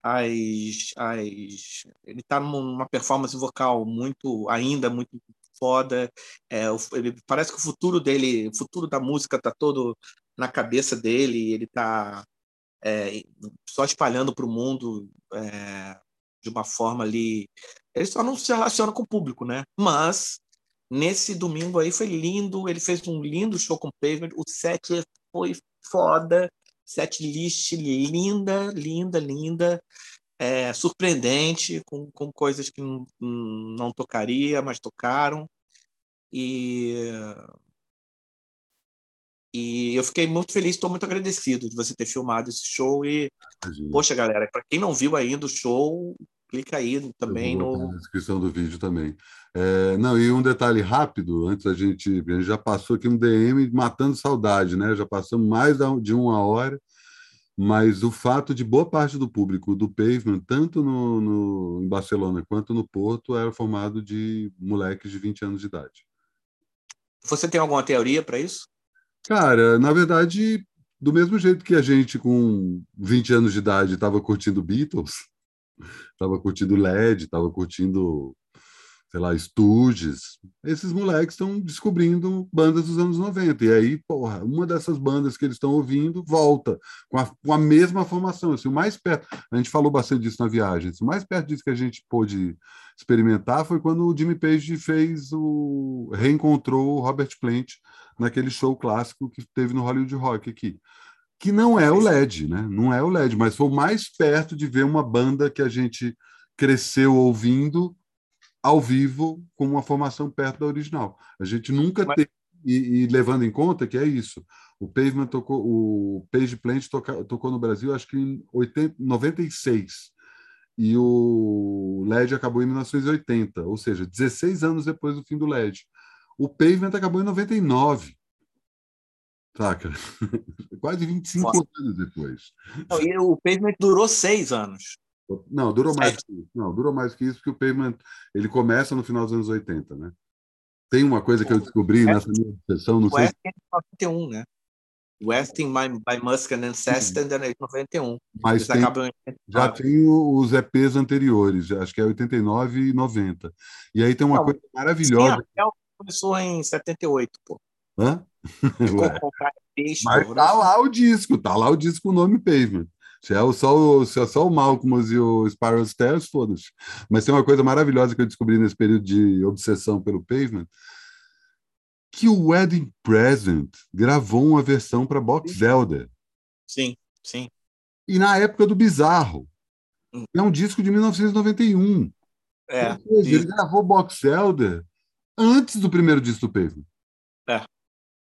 As, as... Ele está numa performance vocal muito, ainda muito foda. É, ele, parece que o futuro dele, o futuro da música está todo na cabeça dele, ele está é, só espalhando para o mundo é, de uma forma ali. Ele só não se relaciona com o público, né? Mas nesse domingo aí foi lindo, ele fez um lindo show com o Pavement, o set foi foda, set list linda, linda, linda. É, surpreendente, com, com coisas que não, não tocaria, mas tocaram. E e eu fiquei muito feliz, estou muito agradecido de você ter filmado esse show. E, Imagina. poxa, galera, para quem não viu ainda o show, clica aí também no. Na descrição do vídeo também. É, não, e um detalhe rápido, antes a gente. A gente já passou aqui um DM matando saudade, né? Já passamos mais de uma hora, mas o fato de boa parte do público do Pavement, tanto no, no, em Barcelona quanto no Porto, era formado de moleques de 20 anos de idade. Você tem alguma teoria para isso? Cara, na verdade, do mesmo jeito que a gente com 20 anos de idade estava curtindo Beatles, estava curtindo LED, estava curtindo, sei lá, Stooges, esses moleques estão descobrindo bandas dos anos 90. E aí, porra, uma dessas bandas que eles estão ouvindo volta com a, com a mesma formação. Assim, o mais perto, a gente falou bastante disso na viagem, assim, o mais perto disso que a gente pôde experimentar foi quando o Jimmy Page fez o. reencontrou o Robert Plant naquele show clássico que teve no Hollywood Rock aqui. Que não é o LED, né? Não é o LED, mas foi mais perto de ver uma banda que a gente cresceu ouvindo ao vivo com uma formação perto da original. A gente nunca Mas... teve, e, e, levando em conta que é isso, o Pavement tocou, o Page Plant toca, tocou no Brasil, acho que em 80, 96, e o LED acabou em 1980, ou seja, 16 anos depois do fim do LED. O Pavement acabou em 99. Saca? Quase 25 Nossa. anos depois. Não, e o Pavement durou seis anos. Não, durou mais que isso. Não, durou mais que isso, porque o Pavement ele começa no final dos anos 80, né? Tem uma coisa que eu descobri é, nessa minha sessão, não sei. É 91, né? Westing by, by Muscan and Seston é 91. Mas tem, já tem os EPs anteriores, acho que é 89 e 90. E aí tem uma não, coisa maravilhosa. Sim, começou em 78, pô. Hã? Mas tá lá o disco, tá lá o disco com o nome Pavement. Se é só, se é só o Malcolm e o Spiral Stairs, foda-se. Mas tem uma coisa maravilhosa que eu descobri nesse período de obsessão pelo Pavement, que o Wedding Present gravou uma versão para Box Zelda. Sim, sim. E na época do Bizarro. Hum. É um disco de 1991. É, seja, ele gravou Box Zelda antes do primeiro disco do Pavement. É.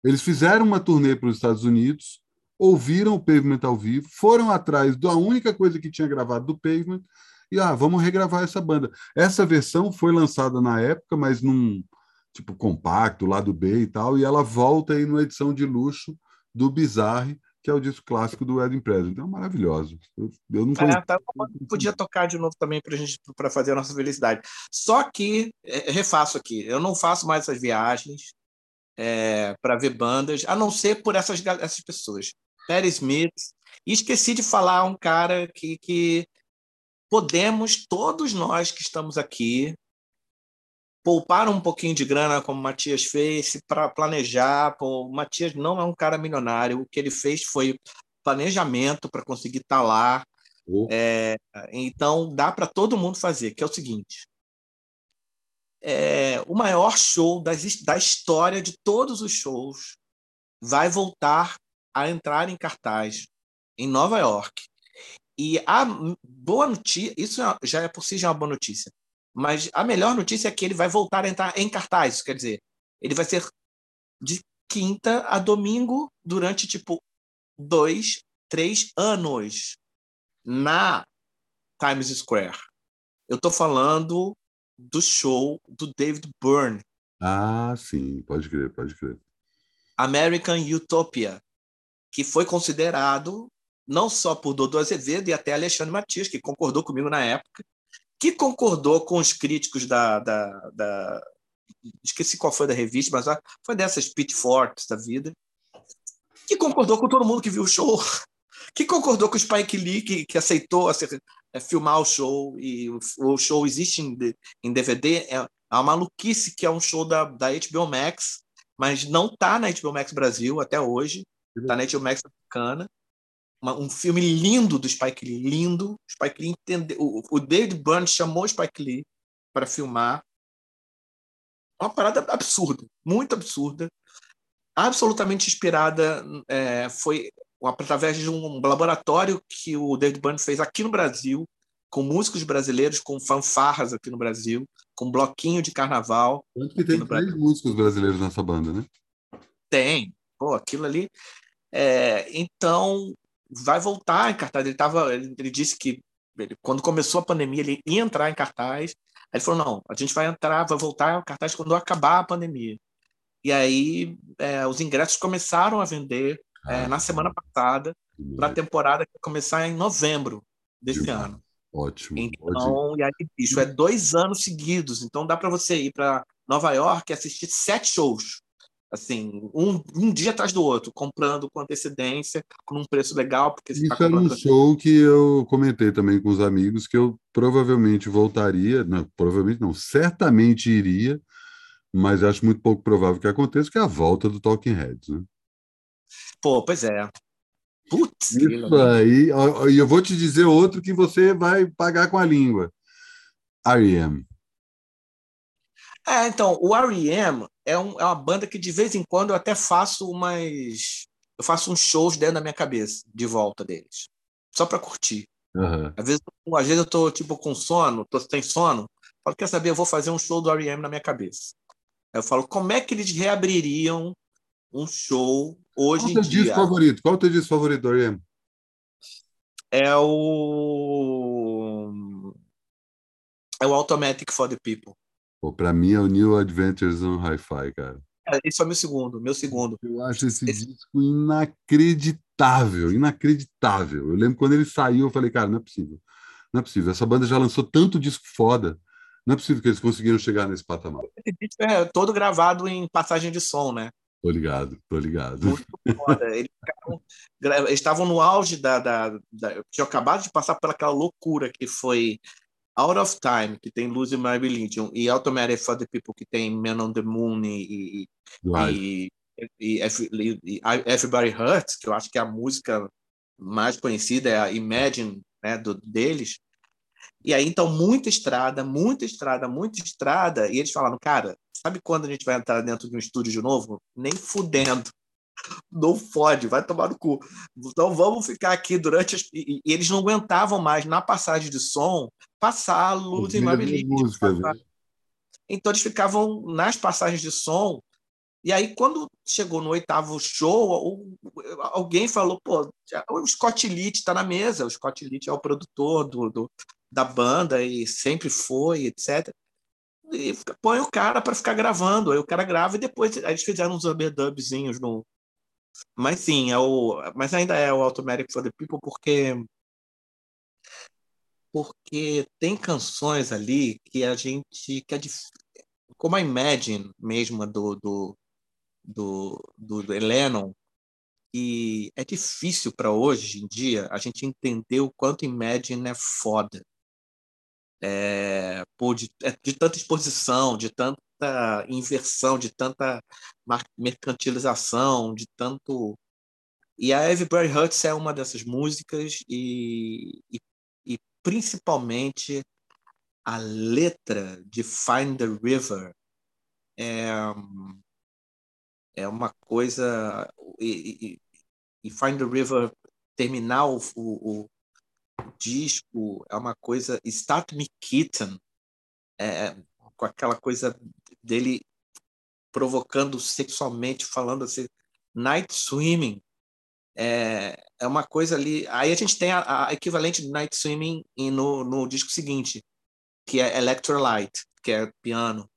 Eles fizeram uma turnê para os Estados Unidos, ouviram o Pavement ao vivo, foram atrás da única coisa que tinha gravado do Pavement e ah, vamos regravar essa banda. Essa versão foi lançada na época, mas num tipo compacto, lado B e tal, e ela volta aí numa edição de luxo do Bizarre, que é o disco clássico do Ed Presley. Então, é maravilhoso. Eu, eu não é, tá, podia tocar de novo também para gente para fazer a nossa felicidade. Só que é, refaço aqui, eu não faço mais essas viagens é, para ver bandas, a não ser por essas essas pessoas. Perry Smith. E esqueci de falar um cara que, que podemos todos nós que estamos aqui poupar um pouquinho de grana, como o Matias fez, para planejar. Pô, o Matias não é um cara milionário. O que ele fez foi planejamento para conseguir estar tá lá. É, então, dá para todo mundo fazer, que é o seguinte. É, o maior show da história de todos os shows vai voltar a entrar em cartaz em Nova York. E a boa notícia, isso é, já é por si já uma boa notícia. Mas a melhor notícia é que ele vai voltar a entrar em cartaz, quer dizer, ele vai ser de quinta a domingo durante tipo dois, três anos na Times Square. Eu estou falando do show do David Byrne. Ah, sim, pode crer, pode crer. American Utopia, que foi considerado não só por Dodô Azevedo e até Alexandre Matias, que concordou comigo na época, que concordou com os críticos da, da, da esqueci qual foi da revista, mas foi dessas Pitchforks da vida, que concordou com todo mundo que viu o show, que concordou com o Spike Lee, que, que aceitou assim, filmar o show, e o, o show existe em, em DVD, é, é uma maluquice que é um show da, da HBO Max, mas não está na HBO Max Brasil até hoje, está na HBO Max americana, uma, um filme lindo do Spike Lee, lindo. Spike Lee entendeu, o, o David Byrne chamou o Spike Lee para filmar. Uma parada absurda, muito absurda, absolutamente inspirada. É, foi através de um laboratório que o David Byrne fez aqui no Brasil, com músicos brasileiros, com fanfarras aqui no Brasil, com bloquinho de carnaval. Tanto que tem três músicos brasileiros nessa banda, né? Tem. Pô, aquilo ali. É, então, vai voltar em cartaz. Ele, tava, ele, ele disse que ele, quando começou a pandemia ele ia entrar em cartaz. Aí ele falou: não, a gente vai entrar, vai voltar em cartaz quando acabar a pandemia. E aí é, os ingressos começaram a vender é, ah, na semana passada para a temporada que vai começar em novembro desse ano. Ótimo. Então, ótimo. e aí, bicho, é dois anos seguidos. Então dá para você ir para Nova York e assistir sete shows assim, um, um dia atrás do outro, comprando com antecedência, com um preço legal. Porque Isso tá era um show que eu comentei também com os amigos, que eu provavelmente voltaria, não, provavelmente não, certamente iria, mas acho muito pouco provável que aconteça, que é a volta do Talking Heads, né? Pô, pois é. Putz, Isso aí, e eu vou te dizer outro que você vai pagar com a língua. R.E.M. É, então, o R.E.M. É, um, é uma banda que de vez em quando eu até faço umas. Eu faço uns shows dentro da minha cabeça, de volta deles. Só para curtir. Uhum. Às, vezes, às vezes eu tô tipo com sono, tô sem sono, falo, quer saber, eu vou fazer um show do R.E.M. na minha cabeça. Eu falo, como é que eles reabririam um show hoje Qual em dia? Disco favorito? Qual é o teu disco favorito? É o... É o Automatic for the People. Para mim é o New Adventures on Hi-Fi, cara. É, esse é o meu segundo, meu segundo. Eu acho esse, esse, disco inacreditável, inacreditável. Eu lembro quando ele saiu, eu falei, cara, não é possível. Não é possível. Essa banda já lançou tanto disco foda. Não é possível que eles conseguiram chegar nesse patamar. Esse disco é todo gravado em passagem de som, né? Tô ligado, tô ligado. Muito foda. Eles, ficaram, eles estavam no auge da, da, da. Tinham acabado de passar pelaquela loucura que foi Out of Time, que tem Losing My Religion, e Automatic for the People, que tem Man on the Moon e, e, e, e, Everybody Hurts, que eu acho que é a música mais conhecida, é a Imagine né, do, deles. E aí, então, muita estrada, muita estrada, muita estrada. E eles falaram, cara, sabe quando a gente vai entrar dentro de um estúdio de novo? Nem fudendo não fode, vai tomar no cu. Então vamos ficar aqui durante. As... E, e, eles não aguentavam mais, na passagem de som, passar a luz em? Então eles ficavam nas passagens de som. E aí, quando chegou no oitavo show, alguém falou: pô, o Scott Litt está na mesa. O Scott Litt é o produtor do, do, da banda e sempre foi, etc e põe o cara para ficar gravando. Aí o cara grava e depois eles fizeram uns overdubzinhos no, mas sim, é o, mas ainda é o Automatic for the People porque porque tem canções ali que a gente que é como a Imagine mesmo do do do, do, do Lennon e é difícil para hoje em dia a gente entender o quanto Imagine é foda é, de, é, de tanta exposição de tanta inversão, de tanta mercantilização, de tanto. E a Everybody Hurts é uma dessas músicas, e, e, e principalmente a letra de Find the River é, é uma coisa. E, e, e Find the River terminar o, o, disco é uma coisa. Start Me Kitten, é, com aquela coisa dele provocando sexualmente, falando assim, night swimming. É, é uma coisa ali. Aí a gente tem a, a equivalente de night swimming no, no disco seguinte, que é Electrolyte, que é piano.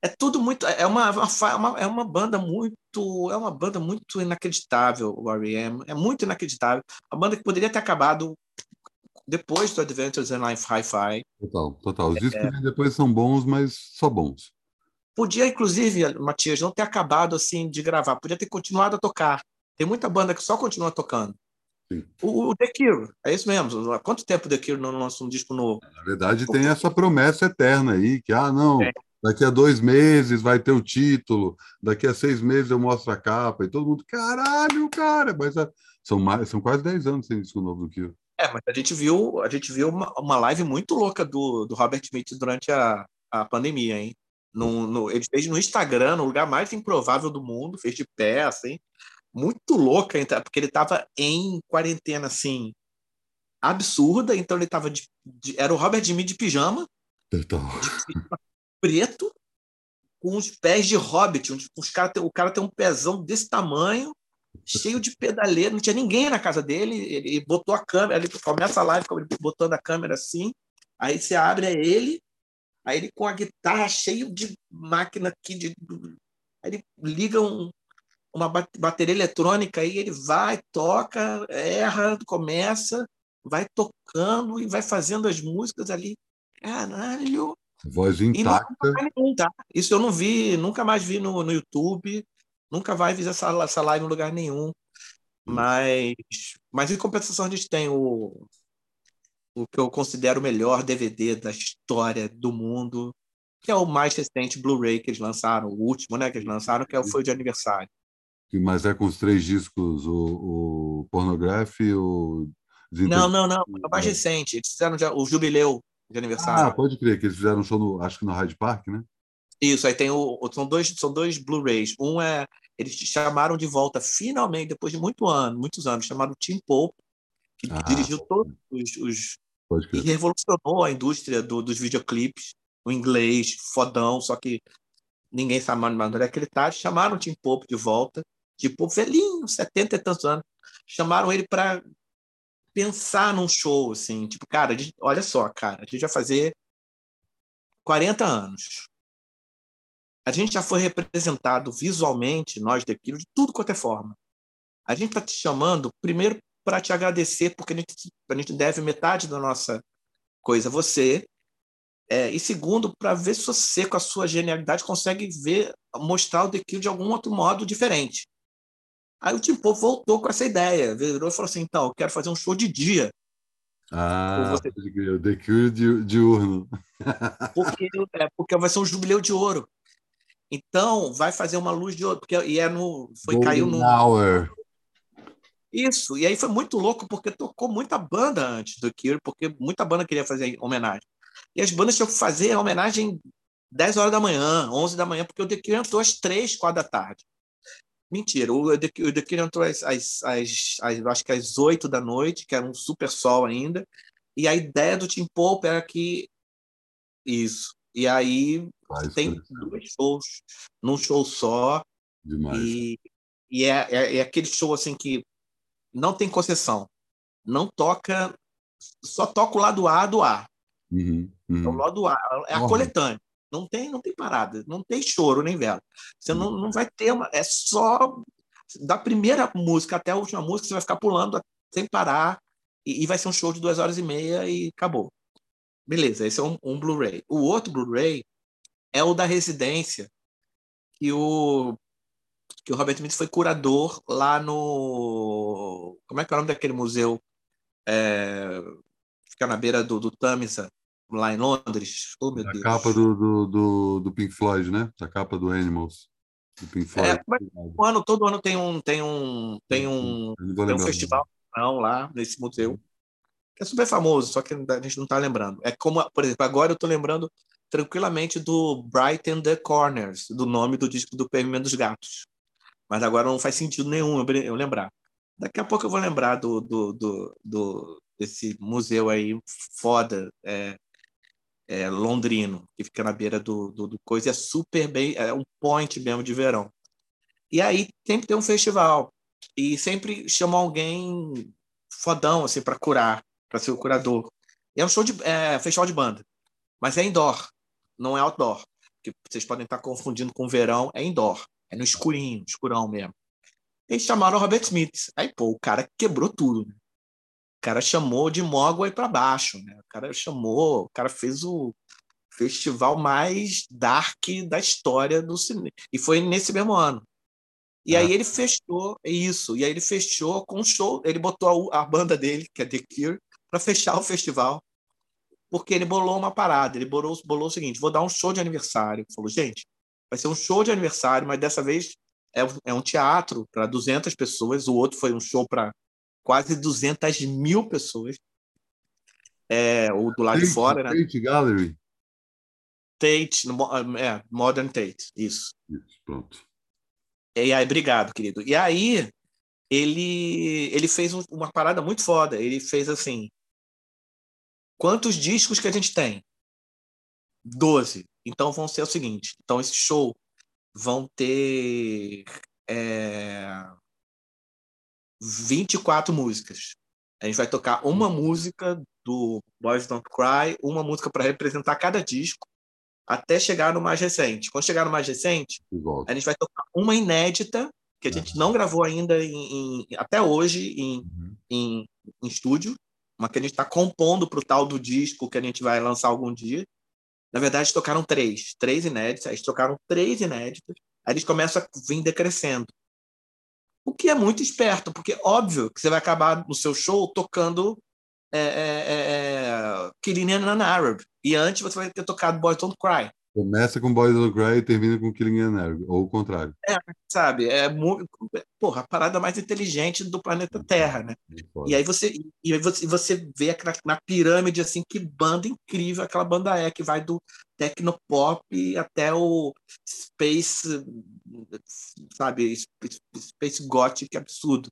É tudo muito. É uma, uma, é uma banda muito. É uma banda muito inacreditável, o R.E.M. É muito inacreditável. Uma banda que poderia ter acabado depois do Adventures in Life Hi-Fi. Total, total. Os discos é, depois são bons, mas só bons. Podia, inclusive, Matias, não ter acabado assim de gravar, podia ter continuado a tocar. Tem muita banda que só continua tocando. O, o, The Cure, é isso mesmo. Há quanto tempo o The Cure não lança um disco novo? Na verdade, tem essa promessa eterna aí, que, ah, não, é. daqui a dois meses vai ter o título, daqui a seis meses eu mostro a capa, e todo mundo, caralho, cara, mas ah, são, mais, são quase dez anos sem disco novo do Cure. É, mas a gente viu, a gente viu uma, uma live muito louca do, do Robert Smith durante a, a pandemia, hein? No, no, ele fez no Instagram, no lugar mais improvável do mundo, fez de pé, assim, muito louca, porque ele estava em quarentena, assim, absurda, então ele estava de, de, era o Robert Smith de pijama, então... de pijama preto, com os pés de hobbit, os cara, o cara tem um pezão desse tamanho, cheio de pedaleiro, não tinha ninguém na casa dele, ele botou a câmera, ele começa a live botando a câmera assim, aí você abre é ele, aí ele com a guitarra cheio de máquina aqui, de, aí ele liga um, uma bateria eletrônica aí, ele vai, toca, erra, começa, vai tocando e vai fazendo as músicas ali. Caralho! Voz intacta. Nenhum, tá? Isso eu não vi, nunca mais vi no, no YouTube nunca vai ver essa, essa live em lugar nenhum. Mas, mas em compensação, a gente tem o, o que eu considero o melhor DVD da história do mundo, que é o mais recente Blu-ray que eles lançaram, o último né, que eles lançaram, que é o Foi de Aniversário. Mas é com os três discos, o, o Pornograph, o... Não, não, não, é o mais recente. Eles fizeram já, o Jubileu de aniversário. Ah, pode crer, que eles fizeram um show, no, acho que no Hyde Park, né? Isso, aí tem o. São dois, são dois Blu-rays. Um é. Eles chamaram de volta, finalmente, depois de muito ano, muitos anos, chamaram Tim Pope, que ah, dirigiu todos os. os e revolucionou a indústria do, dos videoclipes. um inglês fodão, só que ninguém sabe mais onde é que ele tá. Chamaram o Tim Pope de volta, tipo, velhinho, 70 e tantos anos. Chamaram ele para pensar num show, assim, tipo, cara, olha só, cara, a gente vai fazer 40 anos. A gente já foi representado visualmente, nós daquilo, de tudo quanto é forma. A gente está te chamando, primeiro, para te agradecer, porque a gente, a gente deve metade da nossa coisa a você, é, e segundo, para ver se você, com a sua genialidade, consegue ver, mostrar o The Kill de algum outro modo diferente. Aí o Tim Pope voltou com essa ideia, virou e falou assim: então, eu quero fazer um show de dia. Ah, você... The Cure diurno. porque, é, porque vai ser um jubileu de ouro. Então, vai fazer uma luz de ouro, porque e é no foi Golden caiu no Hour. Isso, e aí foi muito louco porque tocou muita banda antes do Cure, porque muita banda queria fazer homenagem. E as bandas tinham que fazer homenagem 10 horas da manhã, 11 da manhã, porque o The Cure entrou às 3, 4 da tarde. Mentira, o The, o The Cure entrou às, às, às, às, acho que às 8 da noite, que era um super sol ainda, e a ideia do Tim Pope era que. Isso. E aí tem dois shows num show só. Demais. E, e é, é, é, aquele show assim que não tem concessão. Não toca. Só toca o lado A do A. Uhum, uhum. É o lado A. É a uhum. coletânea. Não tem, não tem parada, não tem choro nem vela. Você não, não vai ter uma. É só da primeira música até a última música, você vai ficar pulando sem parar, e, e vai ser um show de duas horas e meia e acabou. Beleza, esse é um, um Blu-ray. O outro Blu-ray é o da residência, que o, que o Robert Smith foi curador lá no. Como é que é o nome daquele museu? É, fica na beira do, do Tamisa, lá em Londres. Oh, meu a Deus. capa do, do, do, do, Pink Floyd, né? A capa do Animals. Do Pink é, Floyd. É, ano, todo ano tem um, tem um, tem um, tem um festival não, lá nesse museu. Que é super famoso, só que a gente não está lembrando. É como, por exemplo, agora eu estou lembrando tranquilamente do Brighten the Corners, do nome do disco do Pavimento dos Gatos. Mas agora não faz sentido nenhum eu lembrar. Daqui a pouco eu vou lembrar do, do, do, do desse museu aí foda, é, é, londrino, que fica na beira do, do, do, coisa, é super bem, é um point mesmo de verão. E aí sempre tem um festival, e sempre chamam alguém fodão, assim, para curar, para ser o curador. E é um show de, é, festival de banda, mas é indoor, não é outdoor, que vocês podem estar confundindo com verão, é indoor, é no escurinho, escurão mesmo. Eles chamaram o Robert Smith. Aí, pô, o cara quebrou tudo. Né? O cara chamou de Mogwai para baixo, né? O cara chamou, o cara fez o festival mais dark da história do cinema. E foi nesse mesmo ano. E ah. aí ele fechou isso. E aí ele fechou com um show. Ele botou a, a banda dele, que é The Cure, para fechar o festival. Porque ele bolou uma parada. Ele bolou, bolou o seguinte: vou dar um show de aniversário. Ele falou, gente, vai ser um show de aniversário, mas dessa vez é, é um teatro para 200 pessoas. O outro foi um show para quase 200 mil pessoas. É, o do lado Tate, de fora, né? Tate Gallery. Tate, é, Modern Tate, isso. Isso, pronto. E aí, obrigado, querido. E aí, ele, ele fez uma parada muito foda. Ele fez assim: quantos discos que a gente tem? Doze. Então vão ser o seguinte: então esse show vão ter é, 24 músicas. A gente vai tocar uma música do Boys Don't Cry, uma música para representar cada disco, até chegar no mais recente. Quando chegar no mais recente, a gente vai tocar uma inédita, que a gente não gravou ainda em, em, até hoje em, uhum. em, em, estúdio, uma que a gente está compondo para o tal do disco que a gente vai lançar algum dia. Na verdade, tocaram três, três inéditas, eles tocaram três inéditas, aí eles começam a vir decrescendo. O que é muito esperto, porque óbvio que você vai acabar no seu show tocando é, é, é, é Killing an Arab. E antes você vai ter tocado Boys Don't Cry. Começa com Boys Don't Cry e termina com Killing an ou o contrário. É, sabe? É muito, porra, a parada mais inteligente do planeta Terra, né? E aí você e aí você, você vê na, na pirâmide assim que banda incrível aquela banda é que vai do tecnopop até o space, sabe, space gothic absurdo.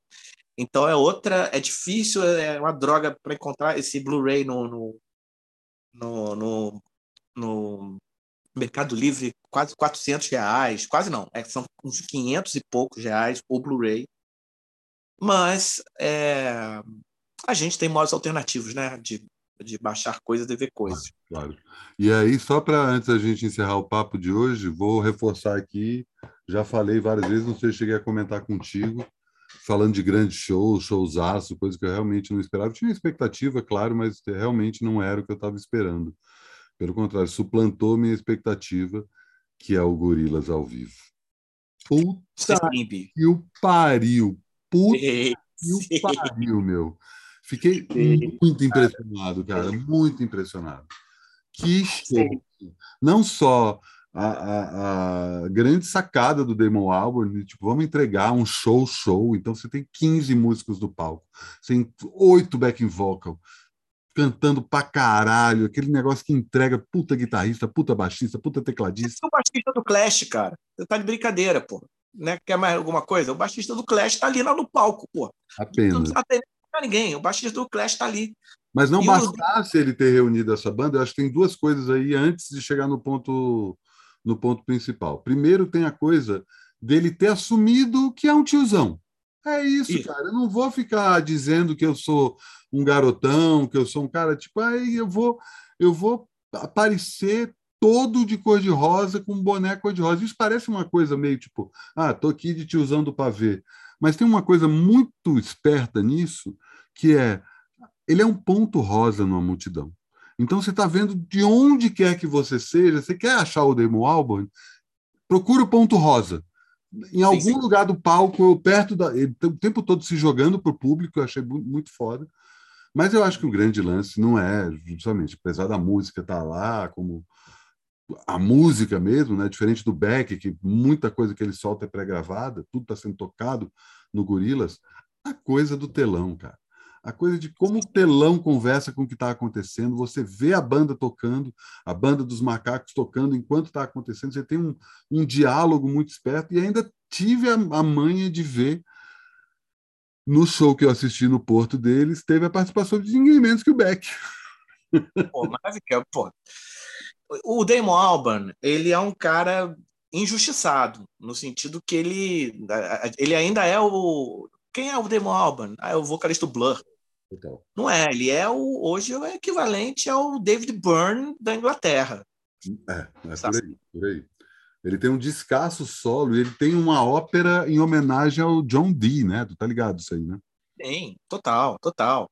Então é outra, é difícil, é uma droga para encontrar esse Blu-ray no no, no, no, no, Mercado Livre, quase 400 reais, quase não, é, são uns 500 e poucos reais o Blu-ray. Mas é, a gente tem modos alternativos, né? De, de baixar coisas e ver coisas. Claro. E aí, só para antes a gente encerrar o papo de hoje, vou reforçar aqui. Já falei várias vezes, não sei se cheguei a comentar contigo, falando de grandes shows, showsaço, coisa que eu realmente não esperava. Tinha expectativa, claro, mas realmente não era o que eu estava esperando. Pelo contrário, suplantou minha expectativa, que é o Gorilas ao vivo. Puta que o pariu! Puta que o pariu, meu! Fiquei muito impressionado, cara, muito impressionado. Que show! Não só a, a, a, grande sacada do Damon Albarn, tipo, vamos entregar um show show, então você tem 15 músicos do palco, você tem oito backing vocal, cantando pra caralho, aquele negócio que entrega puta guitarrista, puta baixista, puta tecladista. o baixista do Clash, cara. Você tá de brincadeira, pô. Né? Quer mais alguma coisa? O baixista do Clash tá ali lá no palco, pô. Apenas. Não precisa atender ninguém. O baixista do Clash tá ali. Mas não e bastasse o... ele ter reunido essa banda, eu acho que tem duas coisas aí antes de chegar no ponto no ponto principal. Primeiro tem a coisa dele ter assumido que é um tiozão. É isso, isso, cara. Eu não vou ficar dizendo que eu sou um garotão, que eu sou um cara tipo, aí eu vou, eu vou aparecer todo de cor de rosa com um boné cor de rosa. Isso parece uma coisa meio tipo, ah, tô aqui de tiozão do pavê. Mas tem uma coisa muito esperta nisso, que é ele é um ponto rosa numa multidão. Então você está vendo de onde quer que você seja, você quer achar o Damon Albarn, procura o ponto rosa em algum sim, sim. lugar do palco, perto da. Ele o tempo todo se jogando para o público, eu achei muito foda. Mas eu acho que o grande lance não é, justamente, apesar da música estar tá lá, como a música mesmo, né? diferente do Beck, que muita coisa que ele solta é pré-gravada, tudo está sendo tocado no Gorilas, a coisa do telão, cara a coisa de como o telão conversa com o que está acontecendo, você vê a banda tocando, a banda dos macacos tocando enquanto está acontecendo, você tem um, um diálogo muito esperto, e ainda tive a, a manha de ver no show que eu assisti no Porto deles, teve a participação de ninguém menos que o Beck. Pô, maravilha, pô. O Damon Albarn, ele é um cara injustiçado, no sentido que ele, ele ainda é o... Quem é o Damon Albarn? Ah, é o vocalista do Blur. Então. Não é, ele é o hoje é o equivalente ao David Byrne da Inglaterra. É, é por aí, por aí. Ele tem um descasso solo e ele tem uma ópera em homenagem ao John Dee, né? Tu tá ligado isso aí, né? Tem, total, total.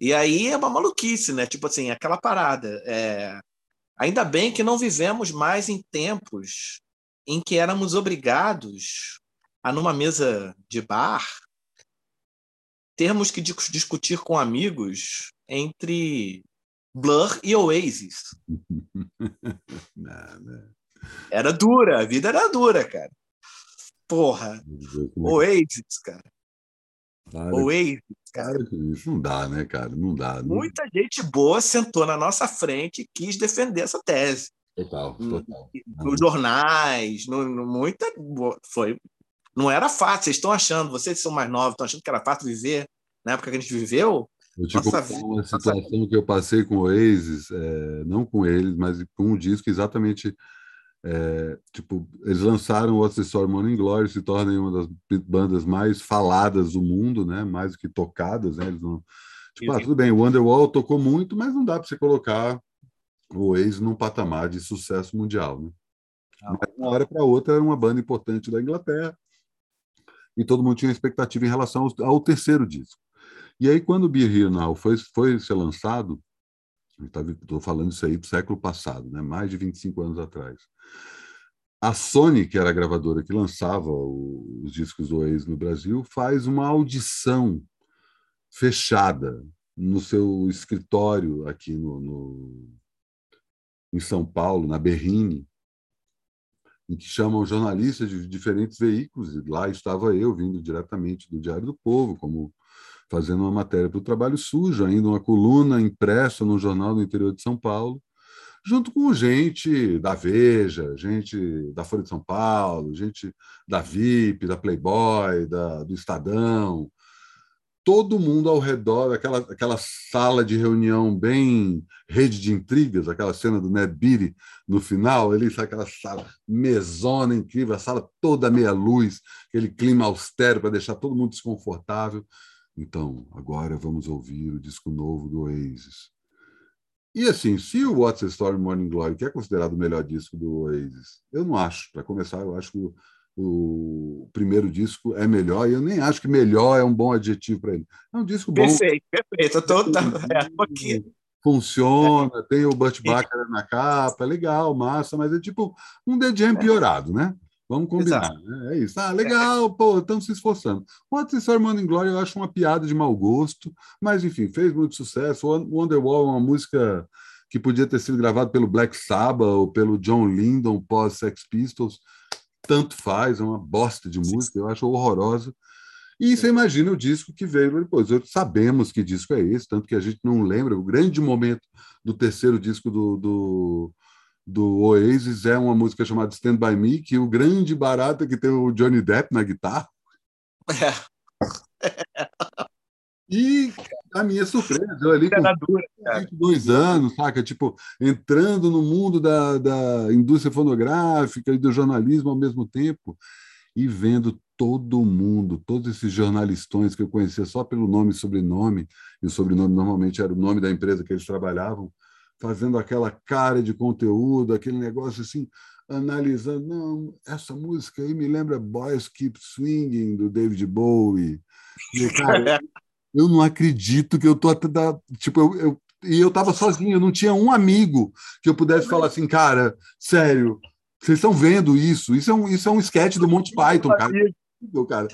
E aí é uma maluquice, né? Tipo assim, aquela parada. É... Ainda bem que não vivemos mais em tempos em que éramos obrigados a, numa mesa de bar, termos que discutir com amigos entre Blur e Oasis. Era dura, a vida era dura, cara. Porra. Oasis, cara. Claro, Oasis, cara. Claro isso não dá, né, cara? Não dá. Não... Muita gente boa sentou na nossa frente e quis defender essa tese. Total, total. Nos jornais, no, no, muita. Foi não era fácil. Vocês estão achando, vocês são mais novos, estão achando que era fácil viver na época que a gente viveu? Eu te nossa, uma situação nossa... que eu passei com o Oasis, é, não com eles, mas com um disco exatamente. É, tipo, eles lançaram the Story Morning Glory, se torna uma das bandas mais faladas do mundo, né? Mais do que tocadas, né? Eles não, tipo, ah, tudo bem, o Wonderwall tocou muito, mas não dá para você colocar o Oasis num patamar de sucesso mundial, né? Mas, de uma hora para outra era uma banda importante da Inglaterra e todo mundo tinha expectativa em relação ao, ao terceiro disco. E aí, quando o Be Here Now foi, foi ser lançado, estou falando isso aí do século passado, né? mais de 25 anos atrás, a Sony, que era a gravadora que lançava o, os discos do no Brasil, faz uma audição fechada no seu escritório aqui no, no em São Paulo, na Berrine, em que chamam jornalistas de diferentes veículos, e lá estava eu, vindo diretamente do Diário do Povo, como fazendo uma matéria para o Trabalho Sujo, ainda uma coluna impressa no jornal do interior de São Paulo, junto com gente da Veja, gente da Folha de São Paulo, gente da VIP, da Playboy, da, do Estadão, todo mundo ao redor, aquela, aquela sala de reunião bem rede de intrigas, aquela cena do Beatty no final, ele sabe aquela sala mesona incrível, a sala toda meia luz, aquele clima austero para deixar todo mundo desconfortável. Então, agora vamos ouvir o disco novo do Oasis. E assim, se o What's the Story Morning Glory, que é considerado o melhor disco do Oasis, eu não acho. Para começar, eu acho que o, o, primeiro disco é melhor, e eu nem acho que melhor é um bom adjetivo para ele. É um disco bom. Perfeito, perfeito. Eu tô, é, aqui. Funciona, tem o Burt Bacharach na capa, é legal, massa, mas é tipo um The Jam piorado, né? Vamos combinar. Né? É isso. Ah, legal, pô, estamos se esforçando. What's This Morning Glory eu acho uma piada de mau gosto, mas enfim, fez muito sucesso. Wonderwall é uma música que podia ter sido gravada pelo Black Sabbath ou pelo John Lydon pós Sex Pistols. Tanto faz, é uma bosta de música, eu acho horrorosa. E você imagina o disco que veio depois. Sabemos que disco é esse, tanto que a gente não lembra. O grande momento do terceiro disco do, do do Oasis é uma música chamada Stand By Me, que o grande barato é que tem o Johnny Depp na guitarra. É. E a minha surpresa, eu ali com 22 anos, saca? Tipo, entrando no mundo da, da indústria fonográfica e do jornalismo ao mesmo tempo e vendo todo mundo, todos esses jornalistões que eu conhecia só pelo nome e sobrenome, e o sobrenome normalmente era o nome da empresa que eles trabalhavam, fazendo aquela cara de conteúdo, aquele negócio assim, analisando, não, essa música aí me lembra Boys Keep Swinging, do David Bowie. E, cara, eu não acredito que eu tô até da, tipo, eu, eu e eu estava sozinho, eu não tinha um amigo que eu pudesse falar assim, cara, sério, vocês estão vendo isso? Isso é um, isso é um sketch do Monty Python, cara. cara.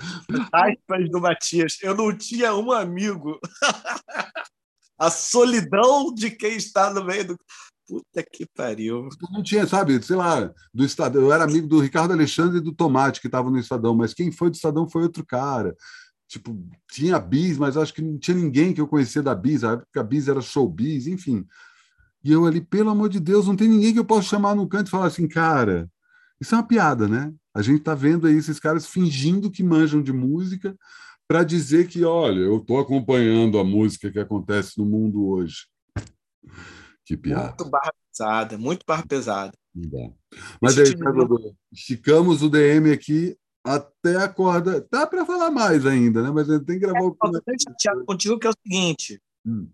Aspas do Matias. Eu não tinha um amigo. a solidão de quem está no meio do. Puta que pariu. Não tinha, sabe, sei lá, do Estadão. Eu era amigo do Ricardo Alexandre e do Tomate, que estavam no Estadão, mas quem foi do Estadão foi outro cara. Tipo, tinha a Bis, mas acho que não tinha ninguém que eu conhecia da Bis, a época a Bis era showbiz, enfim. E eu ali, pelo amor de Deus, não tem ninguém que eu possa chamar no canto e falar assim, cara, isso é uma piada, né? A gente tá vendo aí esses caras fingindo que manjam de música, para dizer que, olha, eu estou acompanhando a música que acontece no mundo hoje. Que piada. Muito barra pesada, muito barra pesada. Mas aí, esticamos o DM aqui até a corda. Dá para falar mais ainda, né? Mas a gente tem que gravar é, o. Eu estou chateado contigo, que é o seguinte. Hum.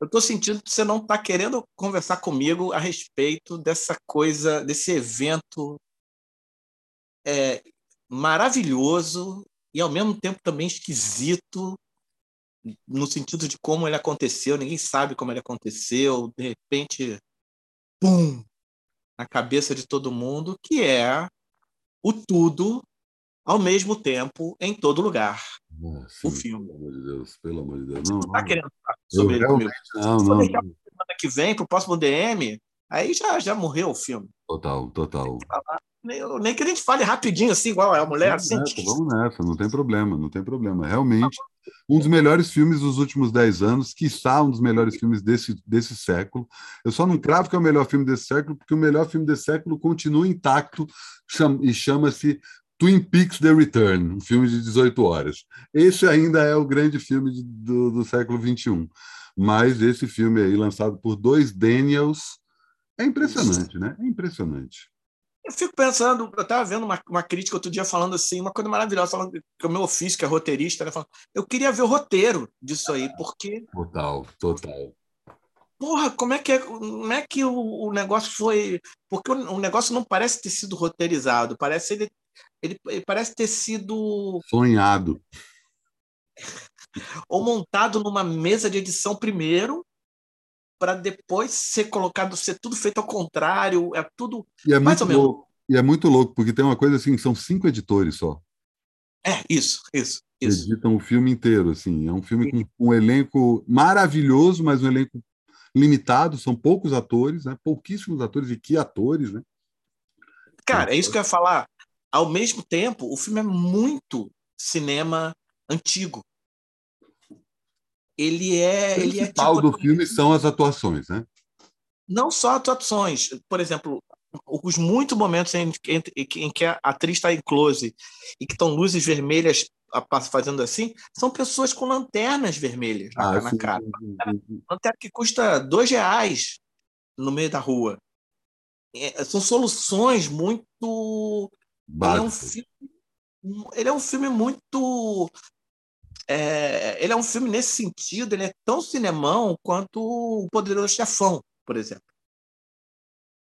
Eu estou sentindo que você não está querendo conversar comigo a respeito dessa coisa, desse evento é, maravilhoso e ao mesmo tempo também esquisito no sentido de como ele aconteceu, ninguém sabe como ele aconteceu, de repente, pum, na cabeça de todo mundo, que é o tudo ao mesmo tempo em todo lugar. Nossa, o filme. Pelo amor de Deus, pelo amor de Deus. Você não, está querendo falar sobre ele comigo. Não, não, não. semana que vem, para o próximo DM, aí já, já morreu o filme. Total, total nem, nem que a gente fale rapidinho, assim, igual é a mulher. Vamos assim. nessa, vamos nessa, não tem problema, não tem problema. Realmente, um dos melhores filmes dos últimos dez anos, que está um dos melhores filmes desse, desse século. Eu só não cravo que é o melhor filme desse século, porque o melhor filme desse século continua intacto e chama-se Twin Peaks The Return, um filme de 18 horas. Esse ainda é o grande filme de, do, do século XXI. Mas esse filme aí, lançado por dois Daniels, é impressionante, né? É impressionante. Eu fico pensando, eu estava vendo uma, uma crítica outro dia falando assim, uma coisa maravilhosa, falando que o meu ofício, que é roteirista, né, falando, eu queria ver o roteiro disso aí, porque. Total, total. Porra, como é que, é, como é que o, o negócio foi. Porque o, o, negócio não parece ter sido roteirizado, parece ele, ele, ele parece ter sido. Sonhado. Ou montado numa mesa de edição primeiro, para depois ser colocado, ser tudo feito ao contrário, é tudo e é mais ou menos. Louco. E é muito louco, porque tem uma coisa assim, são cinco editores só. É, isso, isso. isso. Editam o filme inteiro, assim. É um filme com um elenco maravilhoso, mas um elenco limitado, são poucos atores, né? Pouquíssimos atores, e que atores, né? Cara, é isso que eu ia falar. Ao mesmo tempo, o filme é muito cinema antigo ele é. O ele principal é, tipo, do filme são as atuações, né? Não só atuações. Por exemplo, os muitos momentos em, em, em que a atriz está em close e que estão luzes vermelhas fazendo assim, são pessoas com lanternas vermelhas na, ah, na cara. Lanterna que custa dois reais no meio da rua. É, são soluções muito. Ele é, um filme, ele é um filme muito. É, ele é um filme nesse sentido, ele é tão cinemão quanto o Poderoso Chefão, por exemplo.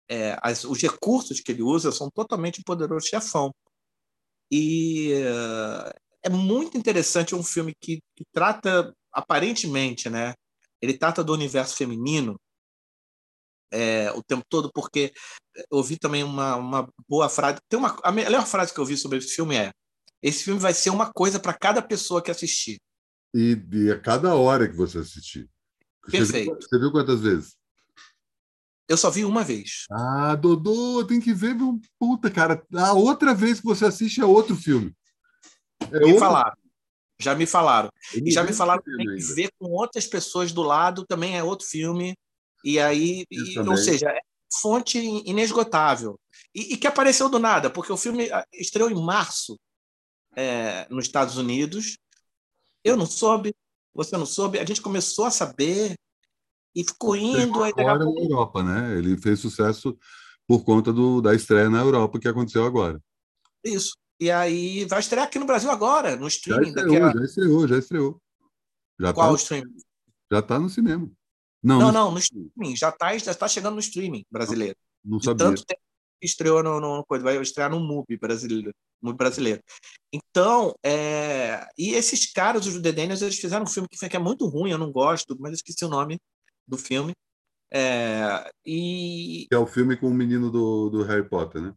É, as, os recursos que ele usa são totalmente o Poderoso Chefão. E é muito interessante é um filme que, que trata, aparentemente, né? Ele trata do universo feminino é, o tempo todo, porque eu ouvi também uma, uma boa frase. Tem uma, a melhor frase que eu vi sobre esse filme é: esse filme vai ser uma coisa para cada pessoa que assistir. E, e a cada hora que você assistir. Perfeito. Você viu, você viu quantas vezes? Eu só vi uma vez. Ah, Dodô, tem que ver, puta, cara. A outra vez que você assiste é outro filme. É me outro... falaram. Já me falaram. E já me falaram que tem que ver com outras pessoas do lado, também é outro filme. E aí, e, ou seja, é fonte inesgotável. E, e, que apareceu do nada, porque o filme ah, estreou em março é, nos Estados Unidos. Eu não soube, você não soube, a gente começou a saber e ficou indo. Aí agora na Europa, né? Ele fez sucesso por conta do, da estreia na Europa que aconteceu agora. Isso. E aí vai estrear aqui no Brasil agora, no streaming. Já estreou, a... já estreou, já estreou. Já Qual tá, streaming? Já está no cinema. Não, não, no, não, no streaming. Já está já tá chegando no streaming brasileiro. Não, não sabia. tanto tempo que estreou no, no, coisa, vai estrear no MUBI brasileiro. MUBI brasileiro. Então, é... e esses caras, os The Daniels, eles fizeram um filme que, é muito ruim, eu não gosto, mas eu esqueci o nome do filme. É... E... É o filme com o menino do, do Harry Potter, né?